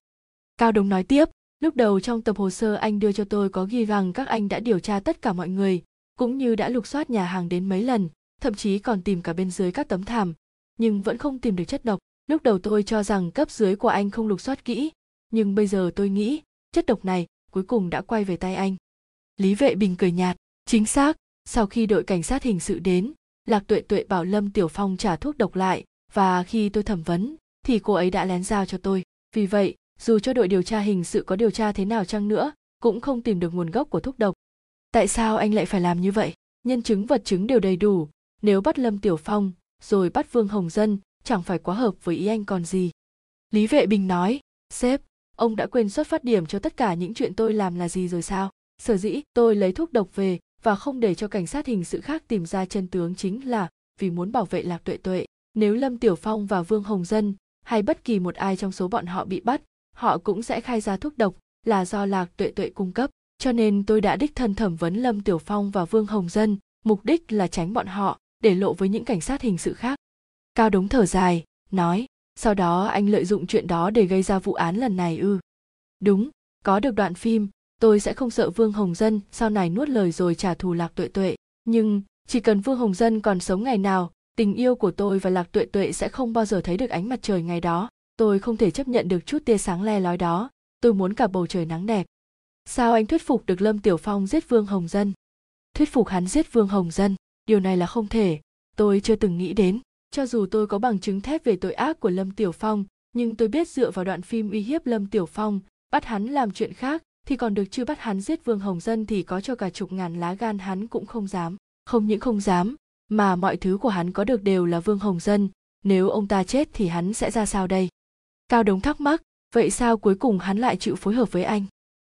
Cao đồng nói tiếp, lúc đầu trong tập hồ sơ anh đưa cho tôi có ghi rằng các anh đã điều tra tất cả mọi người, cũng như đã lục soát nhà hàng đến mấy lần, thậm chí còn tìm cả bên dưới các tấm thảm, nhưng vẫn không tìm được chất độc. Lúc đầu tôi cho rằng cấp dưới của anh không lục soát kỹ, nhưng bây giờ tôi nghĩ chất độc này cuối cùng đã quay về tay anh. Lý vệ bình cười nhạt, chính xác, sau khi đội cảnh sát hình sự đến, lạc tuệ tuệ bảo lâm tiểu phong trả thuốc độc lại, và khi tôi thẩm vấn thì cô ấy đã lén giao cho tôi. Vì vậy, dù cho đội điều tra hình sự có điều tra thế nào chăng nữa, cũng không tìm được nguồn gốc của thuốc độc. Tại sao anh lại phải làm như vậy? Nhân chứng vật chứng đều đầy đủ. Nếu bắt lâm tiểu phong, rồi bắt vương hồng dân, chẳng phải quá hợp với ý anh còn gì. Lý vệ bình nói, sếp, ông đã quên xuất phát điểm cho tất cả những chuyện tôi làm là gì rồi sao? Sở dĩ tôi lấy thuốc độc về và không để cho cảnh sát hình sự khác tìm ra chân tướng chính là vì muốn bảo vệ lạc tuệ tuệ. Nếu lâm tiểu phong và vương hồng dân hay bất kỳ một ai trong số bọn họ bị bắt, họ cũng sẽ khai ra thuốc độc là do lạc tuệ tuệ cung cấp. Cho nên tôi đã đích thân thẩm vấn lâm tiểu phong và vương hồng dân, mục đích là tránh bọn họ, để lộ với những cảnh sát hình sự khác. Cao đống thở dài, nói, sau đó anh lợi dụng chuyện đó để gây ra vụ án lần này ư? Đúng, có được đoạn phim, tôi sẽ không sợ vương hồng dân sau này nuốt lời rồi trả thù lạc tuệ tuệ. Nhưng chỉ cần vương hồng dân còn sống ngày nào tình yêu của tôi và lạc tuệ tuệ sẽ không bao giờ thấy được ánh mặt trời ngày đó. Tôi không thể chấp nhận được chút tia sáng le lói đó. Tôi muốn cả bầu trời nắng đẹp. Sao anh thuyết phục được lâm tiểu phong giết vương hồng dân? Thuyết phục hắn giết vương hồng dân? Điều này là không thể. Tôi chưa từng nghĩ đến. Cho dù tôi có bằng chứng thép về tội ác của lâm tiểu phong, nhưng tôi biết dựa vào đoạn phim uy hiếp lâm tiểu phong, bắt hắn làm chuyện khác, thì còn được chưa bắt hắn giết vương hồng dân thì có cho cả chục ngàn lá gan hắn cũng không dám. Không những không dám mà mọi thứ của hắn có được đều là vương hồng dân. Nếu ông ta chết thì hắn sẽ ra sao đây? Cao đống thắc mắc, vậy sao cuối cùng hắn lại chịu phối hợp với anh?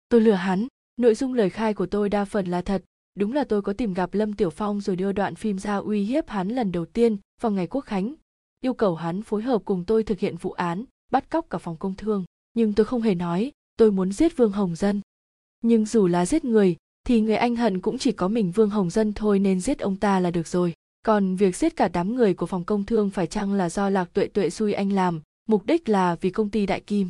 Tôi lừa hắn, nội dung lời khai của tôi đa phần là thật. Đúng là tôi có tìm gặp lâm tiểu phong rồi đưa đoạn phim ra uy hiếp hắn lần đầu tiên vào ngày quốc khánh. Yêu cầu hắn phối hợp cùng tôi thực hiện vụ án, bắt cóc cả phòng công thương. Nhưng tôi không hề nói, tôi muốn giết vương hồng dân. Nhưng dù là giết người, thì người anh hận cũng chỉ có mình vương hồng dân thôi nên giết ông ta là được rồi còn việc giết cả đám người của phòng công thương phải chăng là do lạc tuệ tuệ xui anh làm, mục đích là vì công ty đại kim?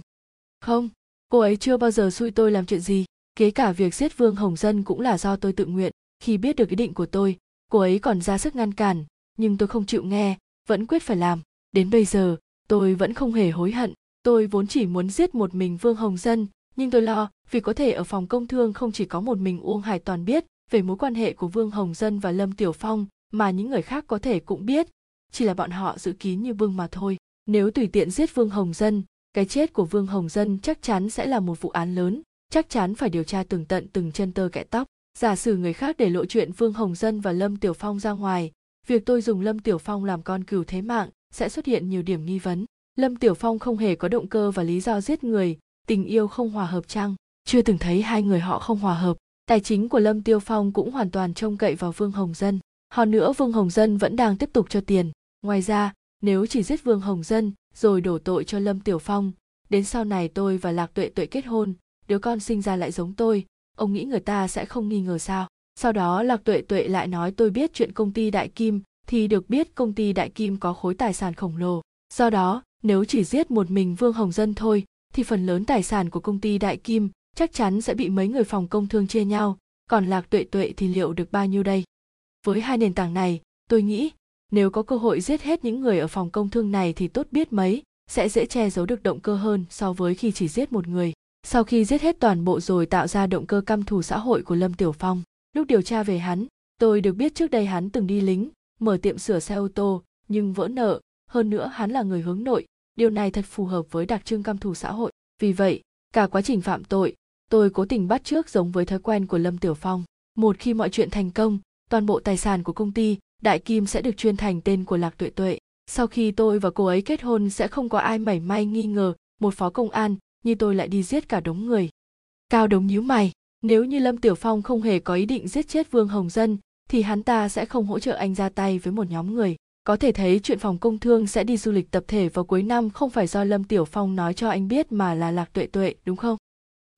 Không, cô ấy chưa bao giờ xui tôi làm chuyện gì kế cả việc giết vương hồng dân cũng là do tôi tự nguyện. Khi biết được ý định của tôi, cô ấy còn ra sức ngăn cản, nhưng tôi không chịu nghe, vẫn quyết phải làm. Đến bây giờ, tôi vẫn không hề hối hận. Tôi vốn chỉ muốn giết một mình vương hồng dân, nhưng tôi lo, vì có thể ở phòng công thương không chỉ có một mình uông hải toàn biết về mối quan hệ của vương hồng dân và lâm tiểu phong mà những người khác có thể cũng biết. Chỉ là bọn họ giữ kín như vương mà thôi. Nếu tùy tiện giết vương hồng dân, cái chết của vương hồng dân chắc chắn sẽ là một vụ án lớn. Chắc chắn phải điều tra từng tận từng chân tơ kẽ tóc. Giả sử người khác để lộ chuyện vương hồng dân và lâm tiểu phong ra ngoài, việc tôi dùng lâm tiểu phong làm con cừu thế mạng sẽ xuất hiện nhiều điểm nghi vấn. Lâm tiểu phong không hề có động cơ và lý do giết người, tình yêu không hòa hợp chăng? Chưa từng thấy hai người họ không hòa hợp. Tài chính của lâm tiêu phong cũng hoàn toàn trông cậy vào vương hồng dân hơn nữa vương hồng dân vẫn đang tiếp tục cho tiền. Ngoài ra, nếu chỉ giết vương hồng dân rồi đổ tội cho lâm tiểu phong, đến sau này tôi và lạc tuệ tuệ kết hôn, đứa con sinh ra lại giống tôi, ông nghĩ người ta sẽ không nghi ngờ sao? Sau đó lạc tuệ tuệ lại nói tôi biết chuyện công ty đại kim, thì được biết công ty đại kim có khối tài sản khổng lồ. Do đó, nếu chỉ giết một mình vương hồng dân thôi, thì phần lớn tài sản của công ty đại kim chắc chắn sẽ bị mấy người phòng công thương chia nhau. Còn lạc tuệ tuệ thì liệu được bao nhiêu đây? Với hai nền tảng này, tôi nghĩ nếu có cơ hội giết hết những người ở phòng công thương này thì tốt biết mấy, sẽ dễ che giấu được động cơ hơn so với khi chỉ giết một người. Sau khi giết hết toàn bộ rồi tạo ra động cơ căm thù xã hội của lâm tiểu phong, lúc điều tra về hắn, tôi được biết trước đây hắn từng đi lính, mở tiệm sửa xe ô tô, nhưng vỡ nợ. Hơn nữa hắn là người hướng nội, điều này thật phù hợp với đặc trưng căm thù xã hội. Vì vậy, cả quá trình phạm tội, tôi cố tình bắt trước giống với thói quen của lâm tiểu phong. Một khi mọi chuyện thành công toàn bộ tài sản của công ty, đại kim sẽ được chuyên thành tên của lạc tuệ tuệ. Sau khi tôi và cô ấy kết hôn, sẽ không có ai mảy may nghi ngờ một phó công an như tôi lại đi giết cả đống người. Cao đống nhíu mày, nếu như lâm tiểu phong không hề có ý định giết chết vương hồng dân, thì hắn ta sẽ không hỗ trợ anh ra tay với một nhóm người. Có thể thấy chuyện phòng công thương sẽ đi du lịch tập thể vào cuối năm không phải do lâm tiểu phong nói cho anh biết mà là lạc tuệ tuệ, đúng không?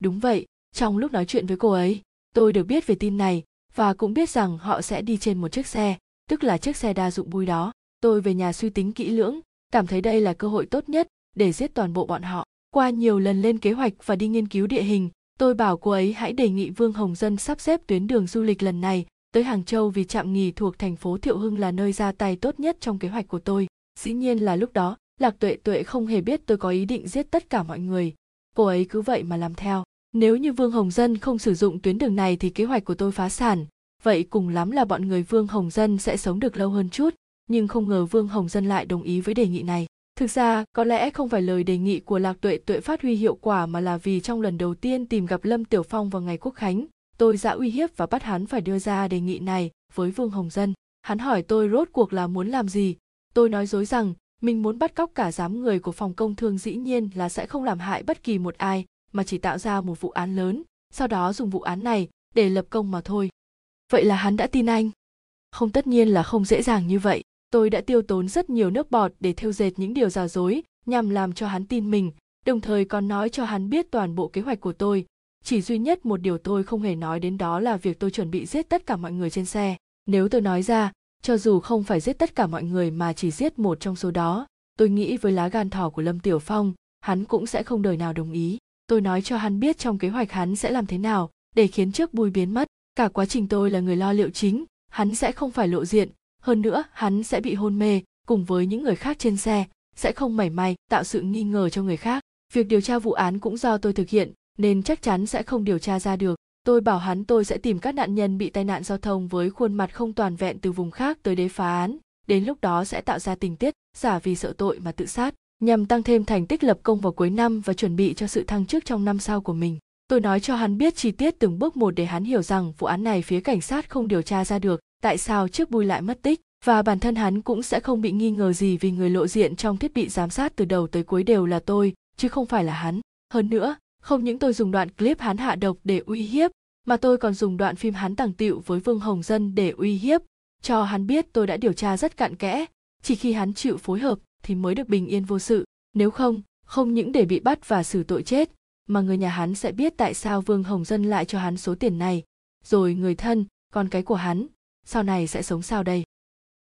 Đúng vậy, trong lúc nói chuyện với cô ấy, tôi được biết về tin này và cũng biết rằng họ sẽ đi trên một chiếc xe, tức là chiếc xe đa dụng bui đó. Tôi về nhà suy tính kỹ lưỡng, cảm thấy đây là cơ hội tốt nhất để giết toàn bộ bọn họ. Qua nhiều lần lên kế hoạch và đi nghiên cứu địa hình, tôi bảo cô ấy hãy đề nghị vương hồng dân sắp xếp tuyến đường du lịch lần này tới hàng châu vì trạm nghỉ thuộc thành phố thiệu hưng là nơi ra tay tốt nhất trong kế hoạch của tôi. Dĩ nhiên là lúc đó, lạc tuệ tuệ không hề biết tôi có ý định giết tất cả mọi người. Cô ấy cứ vậy mà làm theo nếu như vương hồng dân không sử dụng tuyến đường này thì kế hoạch của tôi phá sản. Vậy cùng lắm là bọn người vương hồng dân sẽ sống được lâu hơn chút, nhưng không ngờ vương hồng dân lại đồng ý với đề nghị này. Thực ra, có lẽ không phải lời đề nghị của lạc tuệ tuệ phát huy hiệu quả mà là vì trong lần đầu tiên tìm gặp lâm tiểu phong vào ngày quốc khánh, tôi đã uy hiếp và bắt hắn phải đưa ra đề nghị này với vương hồng dân. Hắn hỏi tôi rốt cuộc là muốn làm gì. Tôi nói dối rằng, mình muốn bắt cóc cả giám người của phòng công thương dĩ nhiên là sẽ không làm hại bất kỳ một ai mà chỉ tạo ra một vụ án lớn, sau đó dùng vụ án này để lập công mà thôi. Vậy là hắn đã tin anh. Không, tất nhiên là không dễ dàng như vậy. Tôi đã tiêu tốn rất nhiều nước bọt để thêu dệt những điều giả dối, nhằm làm cho hắn tin mình, đồng thời còn nói cho hắn biết toàn bộ kế hoạch của tôi. Chỉ duy nhất một điều tôi không hề nói đến đó là việc tôi chuẩn bị giết tất cả mọi người trên xe. Nếu tôi nói ra, cho dù không phải giết tất cả mọi người mà chỉ giết một trong số đó, tôi nghĩ với lá gan thỏ của lâm tiểu phong, hắn cũng sẽ không đời nào đồng ý tôi nói cho hắn biết trong kế hoạch hắn sẽ làm thế nào, để khiến trước bùi biến mất. Cả quá trình tôi là người lo liệu chính, hắn sẽ không phải lộ diện. Hơn nữa, hắn sẽ bị hôn mê, cùng với những người khác trên xe, sẽ không mảy may tạo sự nghi ngờ cho người khác. Việc điều tra vụ án cũng do tôi thực hiện, nên chắc chắn sẽ không điều tra ra được. Tôi bảo hắn tôi sẽ tìm các nạn nhân bị tai nạn giao thông với khuôn mặt không toàn vẹn từ vùng khác tới đế phá án. Đến lúc đó sẽ tạo ra tình tiết, giả vì sợ tội mà tự sát nhằm tăng thêm thành tích lập công vào cuối năm và chuẩn bị cho sự thăng chức trong năm sau của mình. Tôi nói cho hắn biết chi tiết từng bước một để hắn hiểu rằng vụ án này phía cảnh sát không điều tra ra được, tại sao chiếc bui lại mất tích, và bản thân hắn cũng sẽ không bị nghi ngờ gì vì người lộ diện trong thiết bị giám sát từ đầu tới cuối đều là tôi, chứ không phải là hắn. Hơn nữa, không những tôi dùng đoạn clip hắn hạ độc để uy hiếp, mà tôi còn dùng đoạn phim hắn tàng tiệu với vương hồng dân để uy hiếp. Cho hắn biết tôi đã điều tra rất cặn kẽ, chỉ khi hắn chịu phối hợp thì mới được bình yên vô sự. Nếu không không những để bị bắt và xử tội chết, mà người nhà hắn sẽ biết tại sao vương hồng dân lại cho hắn số tiền này. Rồi người thân, con cái của hắn, sau này sẽ sống sao đây?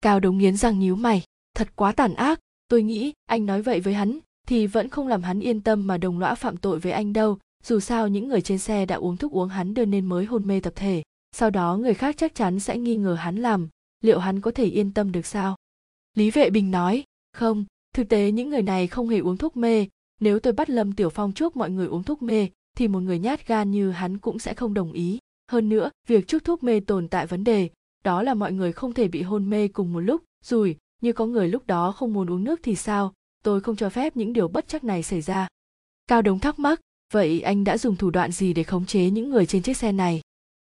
Cao đống nghiến răng nhíu mày, thật quá tàn ác. Tôi nghĩ anh nói vậy với hắn thì vẫn không làm hắn yên tâm mà đồng lõa phạm tội với anh đâu. Dù sao những người trên xe đã uống thuốc uống hắn đưa nên mới hôn mê tập thể. Sau đó người khác chắc chắn sẽ nghi ngờ hắn làm. Liệu hắn có thể yên tâm được sao? Lý vệ bình nói, không thực tế những người này không hề uống thuốc mê. Nếu tôi bắt lâm tiểu phong chuốc mọi người uống thuốc mê, thì một người nhát gan như hắn cũng sẽ không đồng ý. Hơn nữa, việc chuốc thuốc mê tồn tại vấn đề, đó là mọi người không thể bị hôn mê cùng một lúc. Rồi, như có người lúc đó không muốn uống nước thì sao? Tôi không cho phép những điều bất chắc này xảy ra. Cao đống thắc mắc, vậy anh đã dùng thủ đoạn gì để khống chế những người trên chiếc xe này?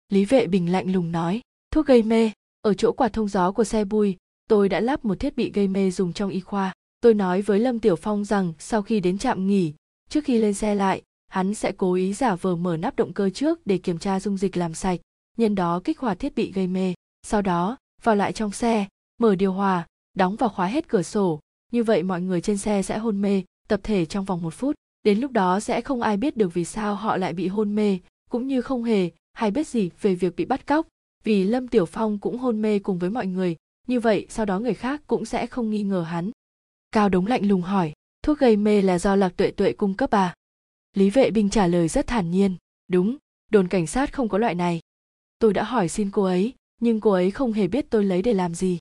Lý vệ bình lạnh lùng nói, thuốc gây mê. Ở chỗ quạt thông gió của xe bui tôi đã lắp một thiết bị gây mê dùng trong y khoa tôi nói với lâm tiểu phong rằng sau khi đến trạm nghỉ, trước khi lên xe lại, hắn sẽ cố ý giả vờ mở nắp động cơ trước để kiểm tra dung dịch làm sạch, nhân đó kích hoạt thiết bị gây mê. Sau đó, vào lại trong xe, mở điều hòa, đóng và khóa hết cửa sổ. Như vậy mọi người trên xe sẽ hôn mê, tập thể trong vòng một phút. Đến lúc đó sẽ không ai biết được vì sao họ lại bị hôn mê, cũng như không hề hay biết gì về việc bị bắt cóc, vì lâm tiểu phong cũng hôn mê cùng với mọi người. Như vậy sau đó người khác cũng sẽ không nghi ngờ hắn cao đống lạnh lùng hỏi, thuốc gây mê là do lạc tuệ tuệ cung cấp à? Lý vệ binh trả lời rất thản nhiên, đúng, đồn cảnh sát không có loại này. Tôi đã hỏi xin cô ấy, nhưng cô ấy không hề biết tôi lấy để làm gì.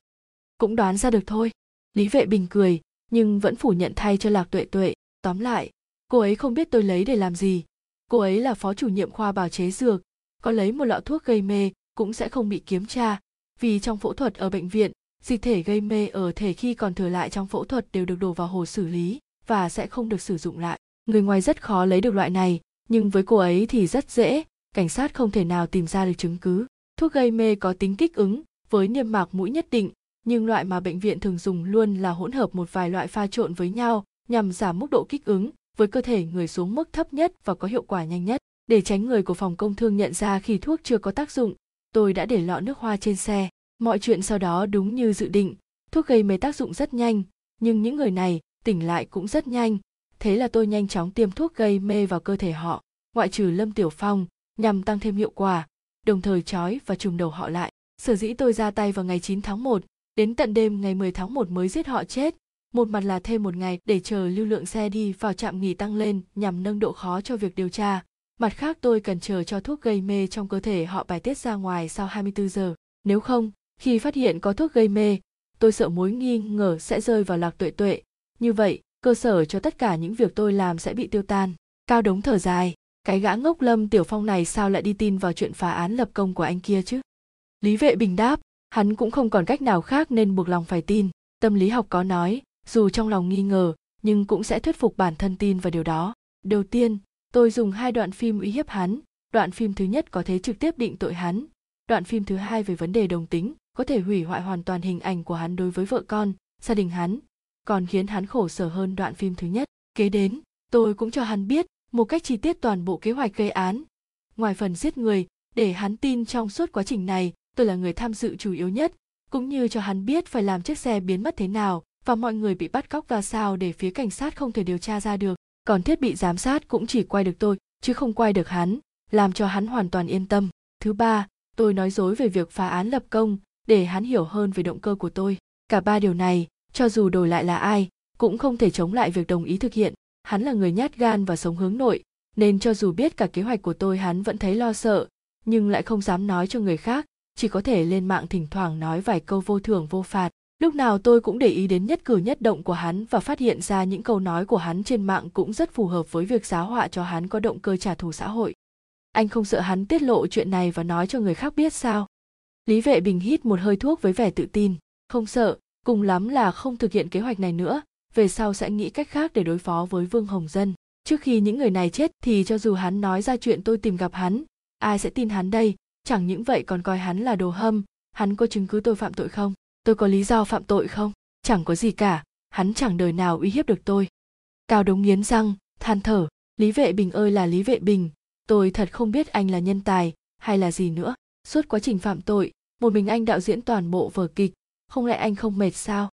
Cũng đoán ra được thôi. Lý vệ bình cười, nhưng vẫn phủ nhận thay cho lạc tuệ tuệ. Tóm lại, cô ấy không biết tôi lấy để làm gì. Cô ấy là phó chủ nhiệm khoa bào chế dược. Có lấy một lọ thuốc gây mê cũng sẽ không bị kiểm tra, vì trong phẫu thuật ở bệnh viện dịch thể gây mê ở thể khi còn thừa lại trong phẫu thuật đều được đổ vào hồ xử lý và sẽ không được sử dụng lại. Người ngoài rất khó lấy được loại này, nhưng với cô ấy thì rất dễ, cảnh sát không thể nào tìm ra được chứng cứ. Thuốc gây mê có tính kích ứng, với niêm mạc mũi nhất định, nhưng loại mà bệnh viện thường dùng luôn là hỗn hợp một vài loại pha trộn với nhau nhằm giảm mức độ kích ứng, với cơ thể người xuống mức thấp nhất và có hiệu quả nhanh nhất. Để tránh người của phòng công thương nhận ra khi thuốc chưa có tác dụng, tôi đã để lọ nước hoa trên xe mọi chuyện sau đó đúng như dự định thuốc gây mê tác dụng rất nhanh nhưng những người này tỉnh lại cũng rất nhanh thế là tôi nhanh chóng tiêm thuốc gây mê vào cơ thể họ ngoại trừ lâm tiểu phong nhằm tăng thêm hiệu quả đồng thời trói và trùng đầu họ lại sở dĩ tôi ra tay vào ngày 9 tháng 1, đến tận đêm ngày 10 tháng 1 mới giết họ chết một mặt là thêm một ngày để chờ lưu lượng xe đi vào trạm nghỉ tăng lên nhằm nâng độ khó cho việc điều tra. Mặt khác tôi cần chờ cho thuốc gây mê trong cơ thể họ bài tiết ra ngoài sau 24 giờ. Nếu không, khi phát hiện có thuốc gây mê, tôi sợ mối nghi ngờ sẽ rơi vào lạc tuệ tuệ. Như vậy, cơ sở cho tất cả những việc tôi làm sẽ bị tiêu tan. Cao đống thở dài, cái gã ngốc lâm tiểu phong này sao lại đi tin vào chuyện phá án lập công của anh kia chứ? Lý vệ bình đáp, hắn cũng không còn cách nào khác nên buộc lòng phải tin. Tâm lý học có nói, dù trong lòng nghi ngờ nhưng cũng sẽ thuyết phục bản thân tin vào điều đó đầu tiên tôi dùng hai đoạn phim uy hiếp hắn đoạn phim thứ nhất có thể trực tiếp định tội hắn đoạn phim thứ hai về vấn đề đồng tính có thể hủy hoại hoàn toàn hình ảnh của hắn đối với vợ con, gia đình hắn, còn khiến hắn khổ sở hơn đoạn phim thứ nhất. Kế đến, tôi cũng cho hắn biết một cách chi tiết toàn bộ kế hoạch gây án. Ngoài phần giết người, để hắn tin trong suốt quá trình này, tôi là người tham dự chủ yếu nhất, cũng như cho hắn biết phải làm chiếc xe biến mất thế nào và mọi người bị bắt cóc ra sao để phía cảnh sát không thể điều tra ra được. Còn thiết bị giám sát cũng chỉ quay được tôi, chứ không quay được hắn, làm cho hắn hoàn toàn yên tâm. Thứ ba, tôi nói dối về việc phá án lập công để hắn hiểu hơn về động cơ của tôi. Cả ba điều này, cho dù đổi lại là ai, cũng không thể chống lại việc đồng ý thực hiện. Hắn là người nhát gan và sống hướng nội, nên cho dù biết cả kế hoạch của tôi, hắn vẫn thấy lo sợ, nhưng lại không dám nói cho người khác. Chỉ có thể lên mạng thỉnh thoảng nói vài câu vô thưởng, vô phạt. Lúc nào tôi cũng để ý đến nhất cử nhất động của hắn và phát hiện ra những câu nói của hắn trên mạng cũng rất phù hợp với việc giáo họa cho hắn có động cơ trả thù xã hội. Anh không sợ hắn tiết lộ chuyện này và nói cho người khác biết sao? Lý vệ bình hít một hơi thuốc với vẻ tự tin. Không sợ, cùng lắm là không thực hiện kế hoạch này nữa. Về sau sẽ nghĩ cách khác để đối phó với vương hồng dân. Trước khi những người này chết thì cho dù hắn nói ra chuyện tôi tìm gặp hắn, ai sẽ tin hắn đây? Chẳng những vậy còn coi hắn là đồ hâm. Hắn có chứng cứ tôi phạm tội không? Tôi có lý do phạm tội không? Chẳng có gì cả. Hắn chẳng đời nào uy hiếp được tôi. Cao đống nghiến răng, than thở. Lý vệ bình ơi là lý vệ bình. Tôi thật không biết anh là nhân tài hay là gì nữa. Suốt quá trình phạm tội một mình anh đạo diễn toàn bộ vở kịch, không lẽ anh không mệt sao?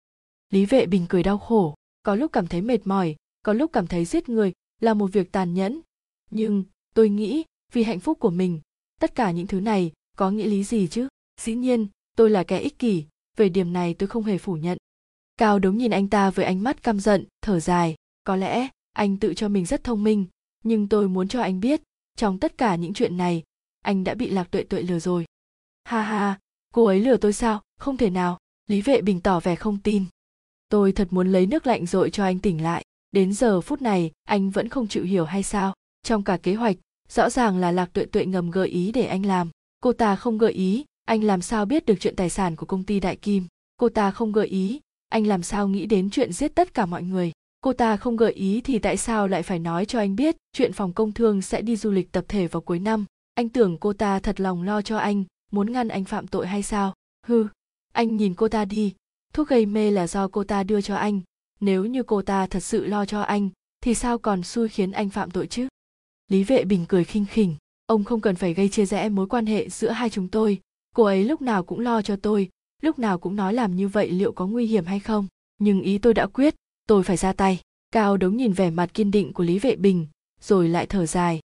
Lý vệ bình cười đau khổ, có lúc cảm thấy mệt mỏi, có lúc cảm thấy giết người, là một việc tàn nhẫn. Nhưng, tôi nghĩ, vì hạnh phúc của mình, tất cả những thứ này, có nghĩa lý gì chứ? Dĩ nhiên, tôi là kẻ ích kỷ, về điểm này tôi không hề phủ nhận. Cao đống nhìn anh ta với ánh mắt căm giận, thở dài, có lẽ, anh tự cho mình rất thông minh, nhưng tôi muốn cho anh biết, trong tất cả những chuyện này, anh đã bị lạc tuệ tuệ lừa rồi. Ha ha cô ấy lừa tôi sao? Không thể nào. Lý vệ bình tỏ vẻ không tin. Tôi thật muốn lấy nước lạnh dội cho anh tỉnh lại. Đến giờ phút này, anh vẫn không chịu hiểu hay sao? Trong cả kế hoạch, rõ ràng là lạc tuệ tuệ ngầm gợi ý để anh làm. Cô ta không gợi ý, anh làm sao biết được chuyện tài sản của công ty đại kim? Cô ta không gợi ý, anh làm sao nghĩ đến chuyện giết tất cả mọi người? Cô ta không gợi ý thì tại sao lại phải nói cho anh biết chuyện phòng công thương sẽ đi du lịch tập thể vào cuối năm? Anh tưởng cô ta thật lòng lo cho anh muốn ngăn anh phạm tội hay sao? Hư anh nhìn cô ta đi. Thuốc gây mê là do cô ta đưa cho anh. Nếu như cô ta thật sự lo cho anh, thì sao còn xui khiến anh phạm tội chứ? Lý vệ bình cười khinh khỉnh. Ông không cần phải gây chia rẽ mối quan hệ giữa hai chúng tôi. Cô ấy lúc nào cũng lo cho tôi, lúc nào cũng nói làm như vậy liệu có nguy hiểm hay không? Nhưng ý tôi đã quyết, tôi phải ra tay. Cao đống nhìn vẻ mặt kiên định của lý vệ bình, rồi lại thở dài.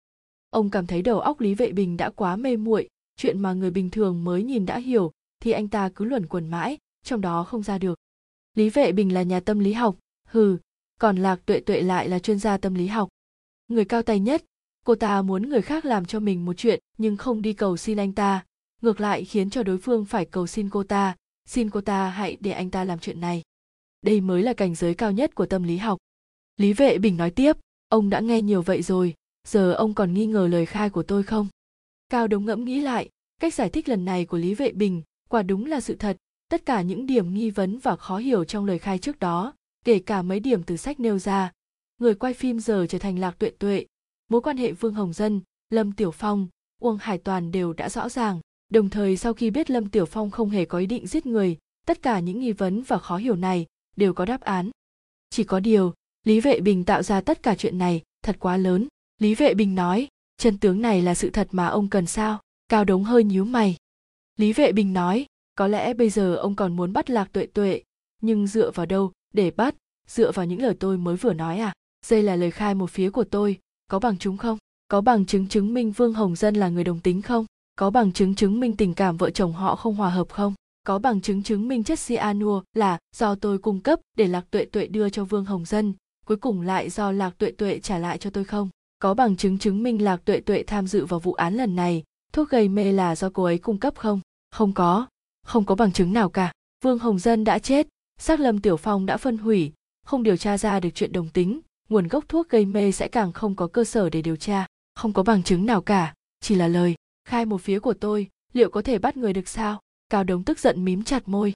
Ông cảm thấy đầu óc lý vệ bình đã quá mê muội chuyện mà người bình thường mới nhìn đã hiểu, thì anh ta cứ luẩn quẩn mãi, trong đó không ra được. Lý vệ bình là nhà tâm lý học, hừ, còn lạc tuệ tuệ lại là chuyên gia tâm lý học. Người cao tay nhất, cô ta muốn người khác làm cho mình một chuyện, nhưng không đi cầu xin anh ta. Ngược lại khiến cho đối phương phải cầu xin cô ta, xin cô ta hãy để anh ta làm chuyện này. Đây mới là cảnh giới cao nhất của tâm lý học. Lý vệ bình nói tiếp, ông đã nghe nhiều vậy rồi, giờ ông còn nghi ngờ lời khai của tôi không? Cao đống ngẫm nghĩ lại, cách giải thích lần này của lý vệ bình quả đúng là sự thật. Tất cả những điểm nghi vấn và khó hiểu trong lời khai trước đó, kể cả mấy điểm từ sách nêu ra. Người quay phim giờ trở thành lạc tuệ tuệ, mối quan hệ vương hồng dân, lâm tiểu phong, uông hải toàn đều đã rõ ràng. Đồng thời sau khi biết lâm tiểu phong không hề có ý định giết người, tất cả những nghi vấn và khó hiểu này đều có đáp án. Chỉ có điều, lý vệ bình tạo ra tất cả chuyện này thật quá lớn. Lý vệ bình nói chân tướng này là sự thật mà ông cần sao? Cao đống hơi nhíu mày. Lý vệ bình nói, có lẽ bây giờ ông còn muốn bắt lạc tuệ tuệ, nhưng dựa vào đâu để bắt? Dựa vào những lời tôi mới vừa nói à? Đây là lời khai một phía của tôi, có bằng chứng không? Có bằng chứng chứng minh vương hồng dân là người đồng tính không? Có bằng chứng chứng minh tình cảm vợ chồng họ không hòa hợp không? Có bằng chứng chứng minh chất cyanua là do tôi cung cấp để lạc tuệ tuệ đưa cho vương hồng dân, cuối cùng lại do lạc tuệ tuệ trả lại cho tôi không? Có bằng chứng chứng minh lạc tuệ tuệ tham dự vào vụ án lần này. Thuốc gây mê là do cô ấy cung cấp không? Không có. Không có bằng chứng nào cả. Vương hồng dân đã chết. Xác lâm tiểu phong đã phân hủy. Không điều tra ra được chuyện đồng tính. Nguồn gốc thuốc gây mê sẽ càng không có cơ sở để điều tra. Không có bằng chứng nào cả. Chỉ là lời khai một phía của tôi. Liệu có thể bắt người được sao? Cao đống tức giận mím chặt môi.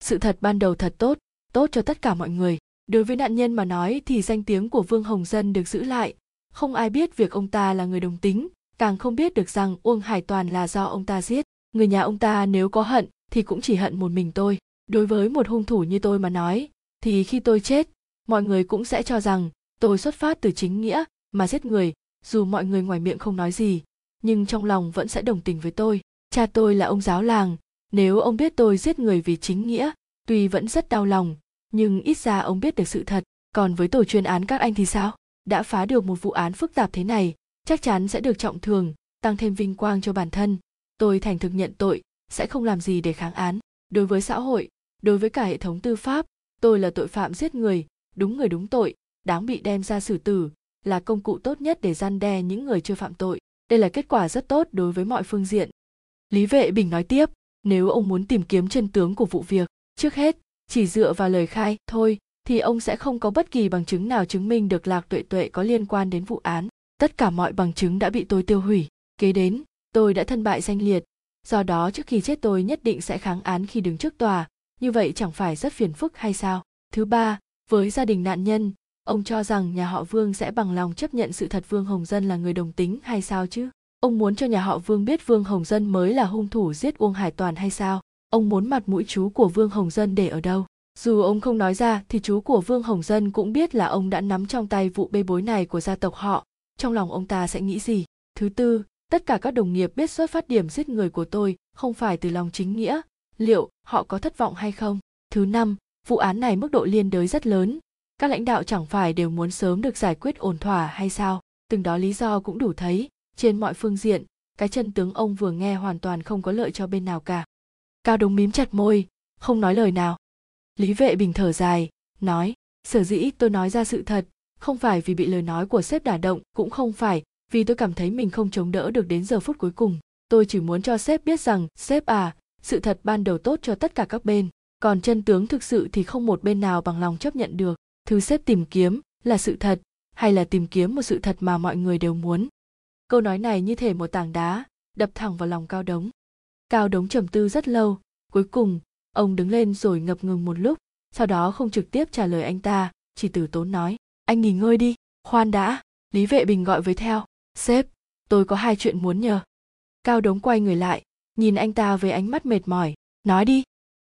Sự thật ban đầu thật tốt. Tốt cho tất cả mọi người. Đối với nạn nhân mà nói thì danh tiếng của vương hồng dân được giữ lại không ai biết việc ông ta là người đồng tính, càng không biết được rằng uông hải toàn là do ông ta giết. Người nhà ông ta nếu có hận thì cũng chỉ hận một mình tôi. Đối với một hung thủ như tôi mà nói, thì khi tôi chết, mọi người cũng sẽ cho rằng tôi xuất phát từ chính nghĩa mà giết người, dù mọi người ngoài miệng không nói gì, nhưng trong lòng vẫn sẽ đồng tình với tôi. Cha tôi là ông giáo làng, nếu ông biết tôi giết người vì chính nghĩa, tuy vẫn rất đau lòng, nhưng ít ra ông biết được sự thật. Còn với tổ chuyên án các anh thì sao? Đã phá được một vụ án phức tạp thế này, chắc chắn sẽ được trọng thường tăng thêm vinh quang cho bản thân. Tôi thành thực nhận tội, sẽ không làm gì để kháng án. Đối với xã hội, đối với cả hệ thống tư pháp, tôi là tội phạm giết người, đúng người đúng tội, đáng bị đem ra xử tử, là công cụ tốt nhất để gian đe những người chưa phạm tội. Đây là kết quả rất tốt đối với mọi phương diện. Lý vệ bình nói tiếp, nếu ông muốn tìm kiếm chân tướng của vụ việc, trước hết, chỉ dựa vào lời khai, thôi thì ông sẽ không có bất kỳ bằng chứng nào chứng minh được lạc tuệ tuệ có liên quan đến vụ án tất cả mọi bằng chứng đã bị tôi tiêu hủy kế đến, tôi đã thân bại danh liệt do đó, trước khi chết tôi nhất định sẽ kháng án khi đứng trước tòa như vậy chẳng phải rất phiền phức hay sao thứ ba, với gia đình nạn nhân, ông cho rằng nhà họ Vương sẽ bằng lòng chấp nhận sự thật Vương Hồng Dân là người đồng tính hay sao chứ? Ông muốn cho nhà họ Vương biết Vương Hồng Dân mới là hung thủ giết Uông Hải Toàn hay sao? Ông muốn mặt mũi chú của Vương Hồng Dân để ở đâu? Dù ông không nói ra thì chú của Vương Hồng Dân cũng biết là ông đã nắm trong tay vụ bê bối này của gia tộc họ. Trong lòng ông ta sẽ nghĩ gì? Thứ tư, tất cả các đồng nghiệp biết xuất phát điểm giết người của tôi không phải từ lòng chính nghĩa. Liệu họ có thất vọng hay không? Thứ năm, vụ án này mức độ liên đới rất lớn. Các lãnh đạo chẳng phải đều muốn sớm được giải quyết ổn thỏa hay sao? Từng đó lý do cũng đủ thấy, trên mọi phương diện, cái chân tướng ông vừa nghe hoàn toàn không có lợi cho bên nào cả. Cao đống mím chặt môi, không nói lời nào. Lý Vệ Bình thở dài, nói, sở dĩ tôi nói ra sự thật, không phải vì bị lời nói của sếp đả động, cũng không phải vì tôi cảm thấy mình không chống đỡ được đến giờ phút cuối cùng. Tôi chỉ muốn cho sếp biết rằng, sếp à, sự thật ban đầu tốt cho tất cả các bên, còn chân tướng thực sự thì không một bên nào bằng lòng chấp nhận được. Thứ sếp tìm kiếm là sự thật, hay là tìm kiếm một sự thật mà mọi người đều muốn. Câu nói này như thể một tảng đá, đập thẳng vào lòng Cao Đống. Cao Đống trầm tư rất lâu, cuối cùng, ông đứng lên rồi ngập ngừng một lúc, sau đó không trực tiếp trả lời anh ta, chỉ từ tốn nói, anh nghỉ ngơi đi, khoan đã, Lý Vệ Bình gọi với theo, sếp, tôi có hai chuyện muốn nhờ. Cao Đống quay người lại, nhìn anh ta với ánh mắt mệt mỏi, nói đi.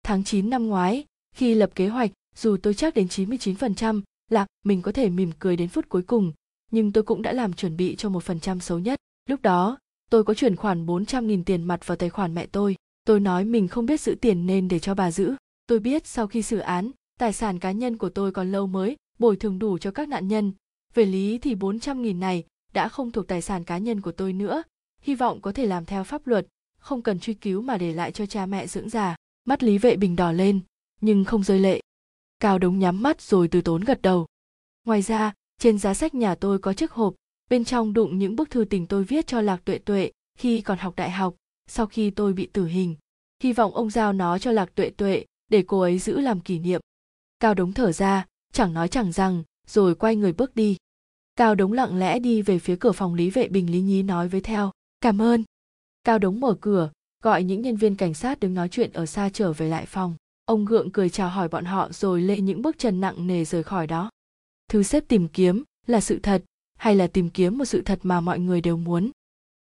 Tháng 9 năm ngoái, khi lập kế hoạch, dù tôi chắc đến 99% là mình có thể mỉm cười đến phút cuối cùng, nhưng tôi cũng đã làm chuẩn bị cho một phần trăm xấu nhất. Lúc đó, tôi có chuyển khoản 400.000 tiền mặt vào tài khoản mẹ tôi. Tôi nói mình không biết giữ tiền nên để cho bà giữ. Tôi biết sau khi xử án, tài sản cá nhân của tôi còn lâu mới bồi thường đủ cho các nạn nhân. Về lý thì 400.000 này đã không thuộc tài sản cá nhân của tôi nữa. Hy vọng có thể làm theo pháp luật, không cần truy cứu mà để lại cho cha mẹ dưỡng già. Mắt Lý Vệ Bình đỏ lên, nhưng không rơi lệ. Cao Đống nhắm mắt rồi từ tốn gật đầu. Ngoài ra, trên giá sách nhà tôi có chiếc hộp, bên trong đụng những bức thư tình tôi viết cho Lạc Tuệ Tuệ khi còn học đại học, sau khi tôi bị tử hình. Hy vọng ông giao nó cho Lạc Tuệ Tuệ để cô ấy giữ làm kỷ niệm. Cao Đống thở ra, chẳng nói chẳng rằng, rồi quay người bước đi. Cao Đống lặng lẽ đi về phía cửa phòng Lý Vệ Bình Lý Nhí nói với theo, cảm ơn. Cao Đống mở cửa, gọi những nhân viên cảnh sát đứng nói chuyện ở xa trở về lại phòng. Ông gượng cười chào hỏi bọn họ rồi lê những bước chân nặng nề rời khỏi đó thứ xếp tìm kiếm là sự thật hay là tìm kiếm một sự thật mà mọi người đều muốn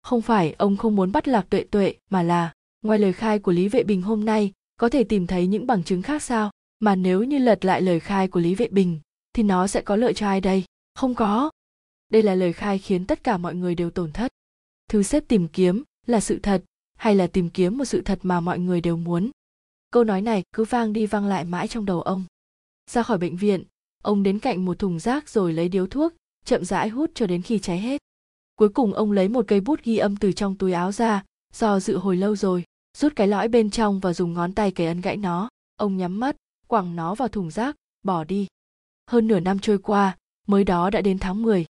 không phải ông không muốn bắt lạc tuệ tuệ, mà là, ngoài lời khai của lý vệ bình hôm nay, có thể tìm thấy những bằng chứng khác sao? Mà nếu như lật lại lời khai của lý vệ bình, thì nó sẽ có lợi cho ai đây? Không có. Đây là lời khai khiến tất cả mọi người đều tổn thất. Thứ xếp tìm kiếm là sự thật, hay là tìm kiếm một sự thật mà mọi người đều muốn? Câu nói này cứ vang đi vang lại mãi trong đầu ông. Ra khỏi bệnh viện, ông đến cạnh một thùng rác rồi lấy điếu thuốc, chậm rãi hút cho đến khi cháy hết cuối cùng ông lấy một cây bút ghi âm từ trong túi áo ra do dự hồi lâu rồi rút cái lõi bên trong và dùng ngón tay cày ấn gãy nó ông nhắm mắt quẳng nó vào thùng rác bỏ đi hơn nửa năm trôi qua mới đó đã đến tháng 10.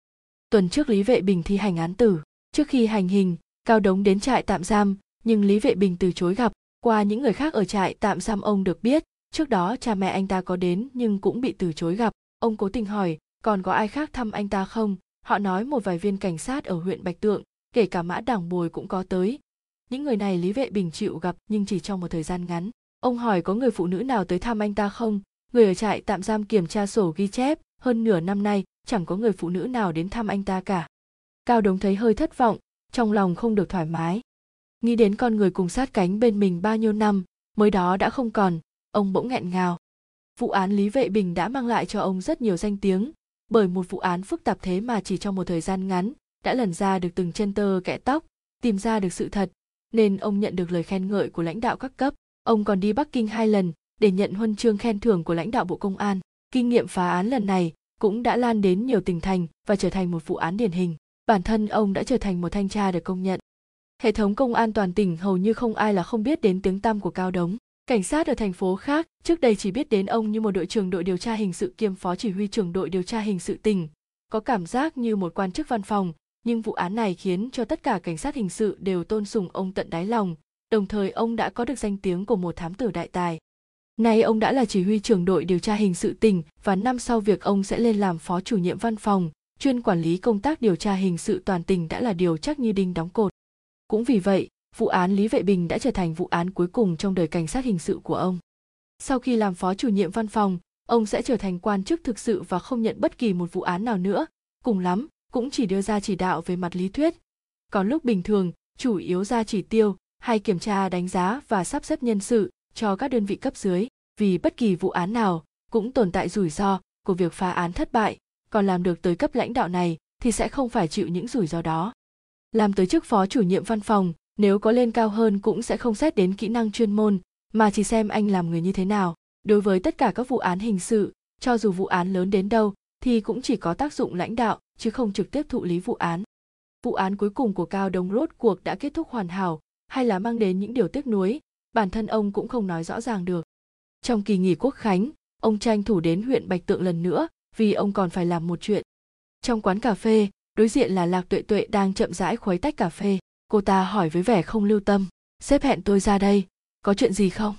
Tuần trước Lý Vệ Bình thi hành án tử. Trước khi hành hình, Cao Đống đến trại tạm giam, nhưng Lý Vệ Bình từ chối gặp. Qua những người khác ở trại tạm giam ông được biết, trước đó cha mẹ anh ta có đến nhưng cũng bị từ chối gặp ông cố tình hỏi còn có ai khác thăm anh ta không họ nói một vài viên cảnh sát ở huyện bạch tượng, kể cả mã đảng bồi cũng có tới. Những người này lý vệ bình chịu gặp, nhưng chỉ trong một thời gian ngắn. Ông hỏi có người phụ nữ nào tới thăm anh ta không? Người ở trại tạm giam kiểm tra sổ ghi chép, hơn nửa năm nay, chẳng có người phụ nữ nào đến thăm anh ta cả. Cao đống thấy hơi thất vọng, trong lòng không được thoải mái. Nghĩ đến con người cùng sát cánh bên mình bao nhiêu năm, mới đó đã không còn, ông bỗng nghẹn ngào. Vụ án lý vệ bình đã mang lại cho ông rất nhiều danh tiếng bởi một vụ án phức tạp thế mà chỉ trong một thời gian ngắn đã lần ra được từng chân tơ, kẽ tóc, tìm ra được sự thật. Nên ông nhận được lời khen ngợi của lãnh đạo các cấp. Ông còn đi bắc kinh hai lần để nhận huân chương khen thưởng của lãnh đạo bộ công an. Kinh nghiệm phá án lần này cũng đã lan đến nhiều tỉnh thành và trở thành một vụ án điển hình. Bản thân ông đã trở thành một thanh tra được công nhận. Hệ thống công an toàn tỉnh hầu như không ai là không biết đến tiếng tăm của cao đống. Cảnh sát ở thành phố khác trước đây chỉ biết đến ông như một đội trưởng đội điều tra hình sự kiêm phó chỉ huy trưởng đội điều tra hình sự tỉnh, có cảm giác như một quan chức văn phòng, nhưng vụ án này khiến cho tất cả cảnh sát hình sự đều tôn sùng ông tận đáy lòng, đồng thời ông đã có được danh tiếng của một thám tử đại tài. Nay ông đã là chỉ huy trưởng đội điều tra hình sự tỉnh và năm sau việc ông sẽ lên làm phó chủ nhiệm văn phòng, chuyên quản lý công tác điều tra hình sự toàn tỉnh đã là điều chắc như đinh đóng cột. Cũng vì vậy, vụ án Lý Vệ Bình đã trở thành vụ án cuối cùng trong đời cảnh sát hình sự của ông. Sau khi làm phó chủ nhiệm văn phòng, ông sẽ trở thành quan chức thực sự và không nhận bất kỳ một vụ án nào nữa. Cùng lắm cũng chỉ đưa ra chỉ đạo về mặt lý thuyết. Còn lúc bình thường chủ yếu ra chỉ tiêu hay kiểm tra đánh giá và sắp xếp nhân sự cho các đơn vị cấp dưới. Vì bất kỳ vụ án nào cũng tồn tại rủi ro của việc phá án thất bại. Còn làm được tới cấp lãnh đạo này thì sẽ không phải chịu những rủi ro đó. Làm tới chức phó chủ nhiệm văn phòng nếu có lên cao hơn cũng sẽ không xét đến kỹ năng chuyên môn, mà chỉ xem anh làm người như thế nào. Đối với tất cả các vụ án hình sự, cho dù vụ án lớn đến đâu, thì cũng chỉ có tác dụng lãnh đạo, chứ không trực tiếp thụ lý vụ án. Vụ án cuối cùng của cao đông rốt cuộc đã kết thúc hoàn hảo, hay là mang đến những điều tiếc nuối, bản thân ông cũng không nói rõ ràng được. Trong kỳ nghỉ quốc khánh, ông tranh thủ đến huyện bạch tượng lần nữa, vì ông còn phải làm một chuyện. Trong quán cà phê, đối diện là lạc tuệ tuệ đang chậm rãi khuấy tách cà phê cô ta hỏi với vẻ không lưu tâm. Sếp hẹn tôi ra đây. Có chuyện gì không?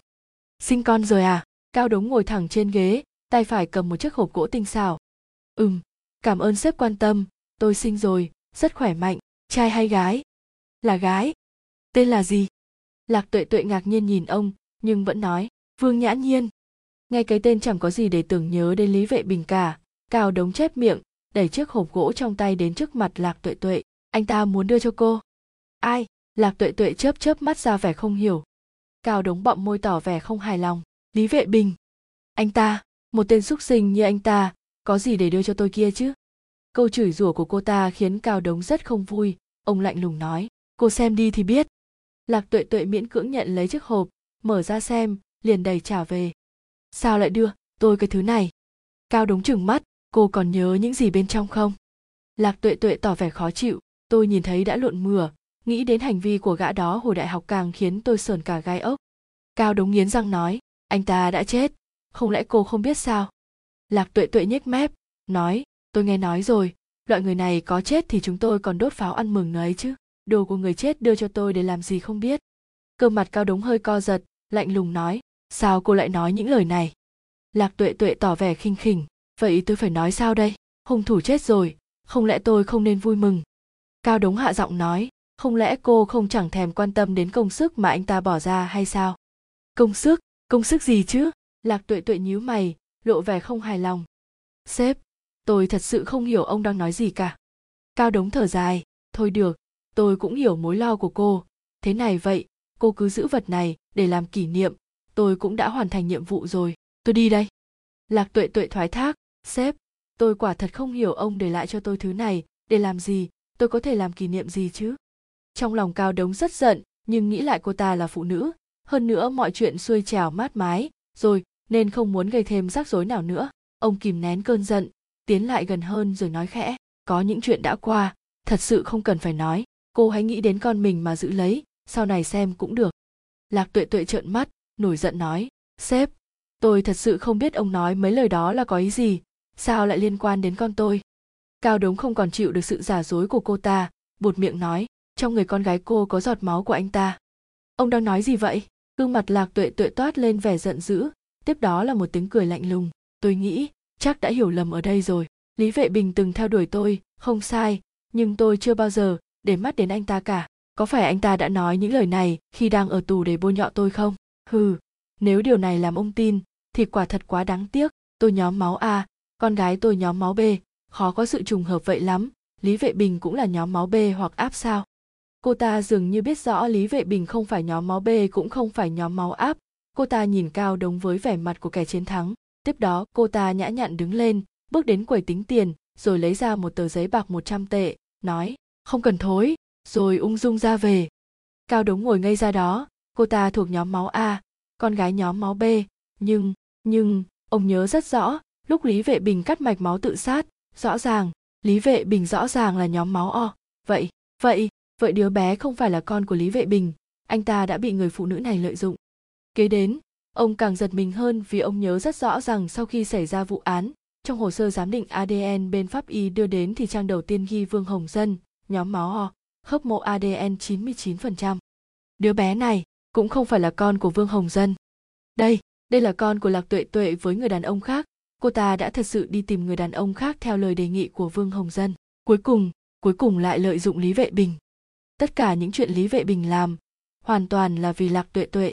Sinh con rồi à? Cao đống ngồi thẳng trên ghế, tay phải cầm một chiếc hộp gỗ tinh xảo. Ừm, cảm ơn sếp quan tâm. Tôi sinh rồi, rất khỏe mạnh. Trai hay gái? Là gái. Tên là gì? Lạc tuệ tuệ ngạc nhiên nhìn ông, nhưng vẫn nói, vương nhã nhiên. Ngay cái tên chẳng có gì để tưởng nhớ đến lý vệ bình cả. Cao đống chép miệng, đẩy chiếc hộp gỗ trong tay đến trước mặt lạc tuệ tuệ. Anh ta muốn đưa cho cô ai? Lạc tuệ tuệ chớp chớp mắt ra vẻ không hiểu. Cao đống bậm môi tỏ vẻ không hài lòng. Lý vệ bình. Anh ta, một tên xúc sinh như anh ta, có gì để đưa cho tôi kia chứ? Câu chửi rủa của cô ta khiến cao đống rất không vui. Ông lạnh lùng nói, cô xem đi thì biết. Lạc tuệ tuệ miễn cưỡng nhận lấy chiếc hộp, mở ra xem, liền đầy trả về. Sao lại đưa? Tôi cái thứ này. Cao đống chừng mắt, cô còn nhớ những gì bên trong không? Lạc tuệ tuệ tỏ vẻ khó chịu, tôi nhìn thấy đã lộn mửa nghĩ đến hành vi của gã đó hồi đại học càng khiến tôi sờn cả gai ốc. Cao đống nghiến răng nói, anh ta đã chết, không lẽ cô không biết sao? Lạc tuệ tuệ nhếch mép, nói, tôi nghe nói rồi, loại người này có chết thì chúng tôi còn đốt pháo ăn mừng ấy chứ, đồ của người chết đưa cho tôi để làm gì không biết. Cơ mặt cao đống hơi co giật, lạnh lùng nói, sao cô lại nói những lời này? Lạc tuệ tuệ tỏ vẻ khinh khỉnh, vậy tôi phải nói sao đây? Hung thủ chết rồi, không lẽ tôi không nên vui mừng? Cao đống hạ giọng nói không lẽ cô không chẳng thèm quan tâm đến công sức mà anh ta bỏ ra hay sao? Công sức? Công sức gì chứ? Lạc tuệ tuệ nhíu mày, lộ vẻ không hài lòng. Sếp, tôi thật sự không hiểu ông đang nói gì cả. Cao đống thở dài, thôi được, tôi cũng hiểu mối lo của cô. Thế này vậy, cô cứ giữ vật này để làm kỷ niệm. Tôi cũng đã hoàn thành nhiệm vụ rồi. Tôi đi đây. Lạc tuệ tuệ thoái thác, sếp, tôi quả thật không hiểu ông để lại cho tôi thứ này, để làm gì? Tôi có thể làm kỷ niệm gì chứ? Trong lòng cao đống rất giận, nhưng nghĩ lại cô ta là phụ nữ. Hơn nữa mọi chuyện xuôi trào mát mái, rồi nên không muốn gây thêm rắc rối nào nữa. Ông kìm nén cơn giận, tiến lại gần hơn rồi nói khẽ, có những chuyện đã qua, thật sự không cần phải nói. Cô hãy nghĩ đến con mình mà giữ lấy, sau này xem cũng được. Lạc tuệ tuệ trợn mắt, nổi giận nói, sếp, tôi thật sự không biết ông nói mấy lời đó là có ý gì. Sao lại liên quan đến con tôi? Cao đống không còn chịu được sự giả dối của cô ta, buột miệng nói trong người con gái cô có giọt máu của anh ta. Ông đang nói gì vậy? Gương mặt lạc tuệ tuệ toát lên vẻ giận dữ. Tiếp đó là một tiếng cười lạnh lùng. Tôi nghĩ chắc đã hiểu lầm ở đây rồi. Lý vệ bình từng theo đuổi tôi. Không sai. Nhưng tôi chưa bao giờ để mắt đến anh ta cả. Có phải anh ta đã nói những lời này khi đang ở tù để bôi nhọ tôi không? Hừ, nếu điều này làm ông tin, thì quả thật quá đáng tiếc. Tôi nhóm máu a, con gái tôi nhóm máu b. Khó có sự trùng hợp vậy lắm. Lý vệ bình cũng là nhóm máu b hoặc áp sao? Cô ta dường như biết rõ lý vệ bình không phải nhóm máu b cũng không phải nhóm máu áp cô ta nhìn cao đống với vẻ mặt của kẻ chiến thắng. Tiếp đó, cô ta nhã nhặn đứng lên, bước đến quầy tính tiền, rồi lấy ra một tờ giấy bạc 100 tệ, nói, không cần thối, rồi ung dung ra về. Cao đống ngồi ngay ra đó. Cô ta thuộc nhóm máu a, con gái nhóm máu b. Nhưng nhưng, ông nhớ rất rõ, lúc lý vệ bình cắt mạch máu tự sát, rõ ràng, lý vệ bình rõ ràng là nhóm máu o. Vậy vậy vậy đứa bé không phải là con của lý vệ bình, anh ta đã bị người phụ nữ này lợi dụng. Kế đến, ông càng giật mình hơn vì ông nhớ rất rõ rằng sau khi xảy ra vụ án, trong hồ sơ giám định adn bên pháp y đưa đến thì trang đầu tiên ghi vương hồng dân, nhóm máu o khớp mộ adn 99%. đứa bé này cũng không phải là con của vương hồng dân. Đây đây là con của lạc tuệ tuệ với người đàn ông khác. Cô ta đã thật sự đi tìm người đàn ông khác theo lời đề nghị của vương hồng dân. Cuối cùng cuối cùng lại lợi dụng lý vệ bình tất cả những chuyện lý vệ bình làm hoàn toàn là vì lạc tuệ tuệ.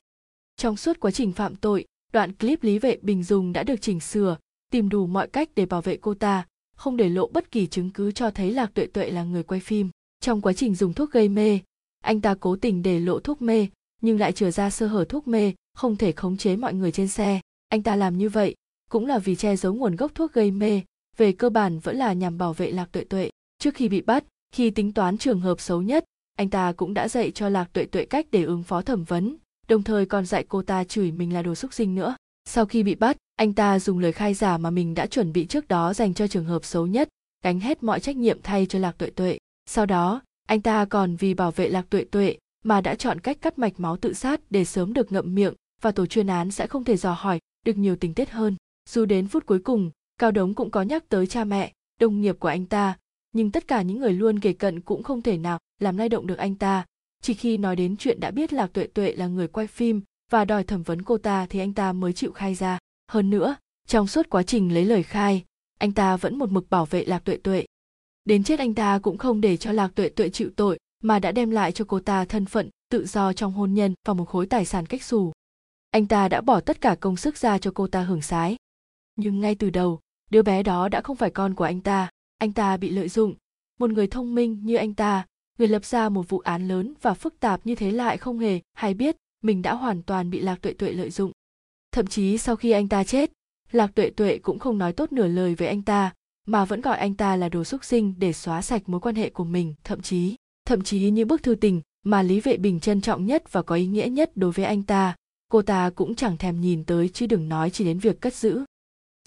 Trong suốt quá trình phạm tội, đoạn clip lý vệ bình dùng đã được chỉnh sửa, tìm đủ mọi cách để bảo vệ cô ta, không để lộ bất kỳ chứng cứ cho thấy lạc tuệ tuệ là người quay phim. Trong quá trình dùng thuốc gây mê, anh ta cố tình để lộ thuốc mê, nhưng lại chừa ra sơ hở thuốc mê, không thể khống chế mọi người trên xe. Anh ta làm như vậy cũng là vì che giấu nguồn gốc thuốc gây mê, về cơ bản vẫn là nhằm bảo vệ lạc tuệ tuệ. Trước khi bị bắt, khi tính toán trường hợp xấu nhất anh ta cũng đã dạy cho lạc tuệ tuệ cách để ứng phó thẩm vấn, đồng thời còn dạy cô ta chửi mình là đồ xúc sinh nữa. Sau khi bị bắt, anh ta dùng lời khai giả mà mình đã chuẩn bị trước đó dành cho trường hợp xấu nhất, gánh hết mọi trách nhiệm thay cho lạc tuệ tuệ. Sau đó, anh ta còn vì bảo vệ lạc tuệ tuệ mà đã chọn cách cắt mạch máu tự sát để sớm được ngậm miệng và tổ chuyên án sẽ không thể dò hỏi được nhiều tình tiết hơn. Dù đến phút cuối cùng, cao đống cũng có nhắc tới cha mẹ, đồng nghiệp của anh ta, nhưng tất cả những người luôn kề cận cũng không thể nào làm lay động được anh ta. Chỉ khi nói đến chuyện đã biết lạc tuệ tuệ là người quay phim và đòi thẩm vấn cô ta thì anh ta mới chịu khai ra. Hơn nữa, trong suốt quá trình lấy lời khai, anh ta vẫn một mực bảo vệ lạc tuệ tuệ. Đến chết anh ta cũng không để cho lạc tuệ tuệ chịu tội, mà đã đem lại cho cô ta thân phận, tự do trong hôn nhân và một khối tài sản cách xù. Anh ta đã bỏ tất cả công sức ra cho cô ta hưởng sái. Nhưng ngay từ đầu, đứa bé đó đã không phải con của anh ta. Anh ta bị lợi dụng. Một người thông minh như anh ta người lập ra một vụ án lớn và phức tạp như thế lại không hề hay biết mình đã hoàn toàn bị lạc tuệ tuệ lợi dụng. Thậm chí sau khi anh ta chết, lạc tuệ tuệ cũng không nói tốt nửa lời với anh ta, mà vẫn gọi anh ta là đồ xúc sinh để xóa sạch mối quan hệ của mình, thậm chí thậm chí như bức thư tình mà lý vệ bình trân trọng nhất và có ý nghĩa nhất đối với anh ta, cô ta cũng chẳng thèm nhìn tới chứ đừng nói chỉ đến việc cất giữ.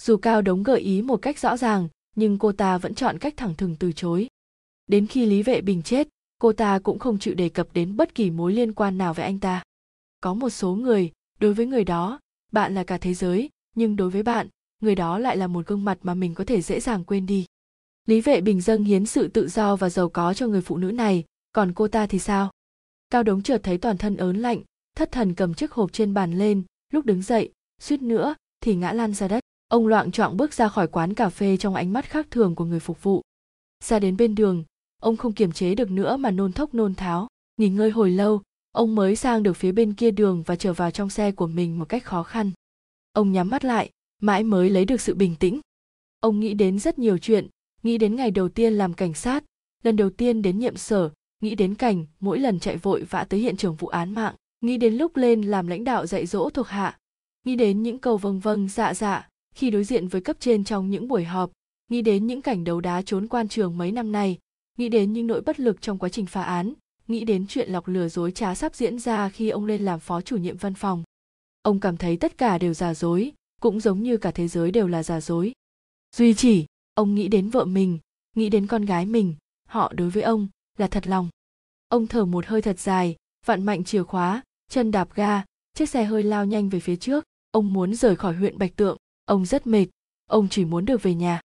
Dù cao đống gợi ý một cách rõ ràng, nhưng cô ta vẫn chọn cách thẳng thừng từ chối. Đến khi lý vệ bình chết cô ta cũng không chịu đề cập đến bất kỳ mối liên quan nào với anh ta. Có một số người, đối với người đó, bạn là cả thế giới, nhưng đối với bạn, người đó lại là một gương mặt mà mình có thể dễ dàng quên đi. Lý vệ bình dâng hiến sự tự do và giàu có cho người phụ nữ này, còn cô ta thì sao? Cao đống chợt thấy toàn thân ớn lạnh, thất thần cầm chiếc hộp trên bàn lên, lúc đứng dậy, suýt nữa thì ngã lan ra đất. Ông loạng choạng bước ra khỏi quán cà phê trong ánh mắt khác thường của người phục vụ. Ra đến bên đường ông không kiềm chế được nữa mà nôn thốc nôn tháo. Nghỉ ngơi hồi lâu, ông mới sang được phía bên kia đường và trở vào trong xe của mình một cách khó khăn. Ông nhắm mắt lại, mãi mới lấy được sự bình tĩnh. Ông nghĩ đến rất nhiều chuyện, nghĩ đến ngày đầu tiên làm cảnh sát, lần đầu tiên đến nhiệm sở, nghĩ đến cảnh mỗi lần chạy vội vã tới hiện trường vụ án mạng, nghĩ đến lúc lên làm lãnh đạo dạy dỗ thuộc hạ, nghĩ đến những câu vâng vâng dạ dạ khi đối diện với cấp trên trong những buổi họp, nghĩ đến những cảnh đấu đá trốn quan trường mấy năm nay nghĩ đến những nỗi bất lực trong quá trình phá án, nghĩ đến chuyện lọc lừa dối trá sắp diễn ra khi ông lên làm phó chủ nhiệm văn phòng, ông cảm thấy tất cả đều giả dối, cũng giống như cả thế giới đều là giả dối. Duy chỉ, ông nghĩ đến vợ mình, nghĩ đến con gái mình, họ đối với ông là thật lòng. Ông thở một hơi thật dài, vặn mạnh chìa khóa, chân đạp ga, chiếc xe hơi lao nhanh về phía trước, ông muốn rời khỏi huyện bạch tượng, ông rất mệt, ông chỉ muốn được về nhà.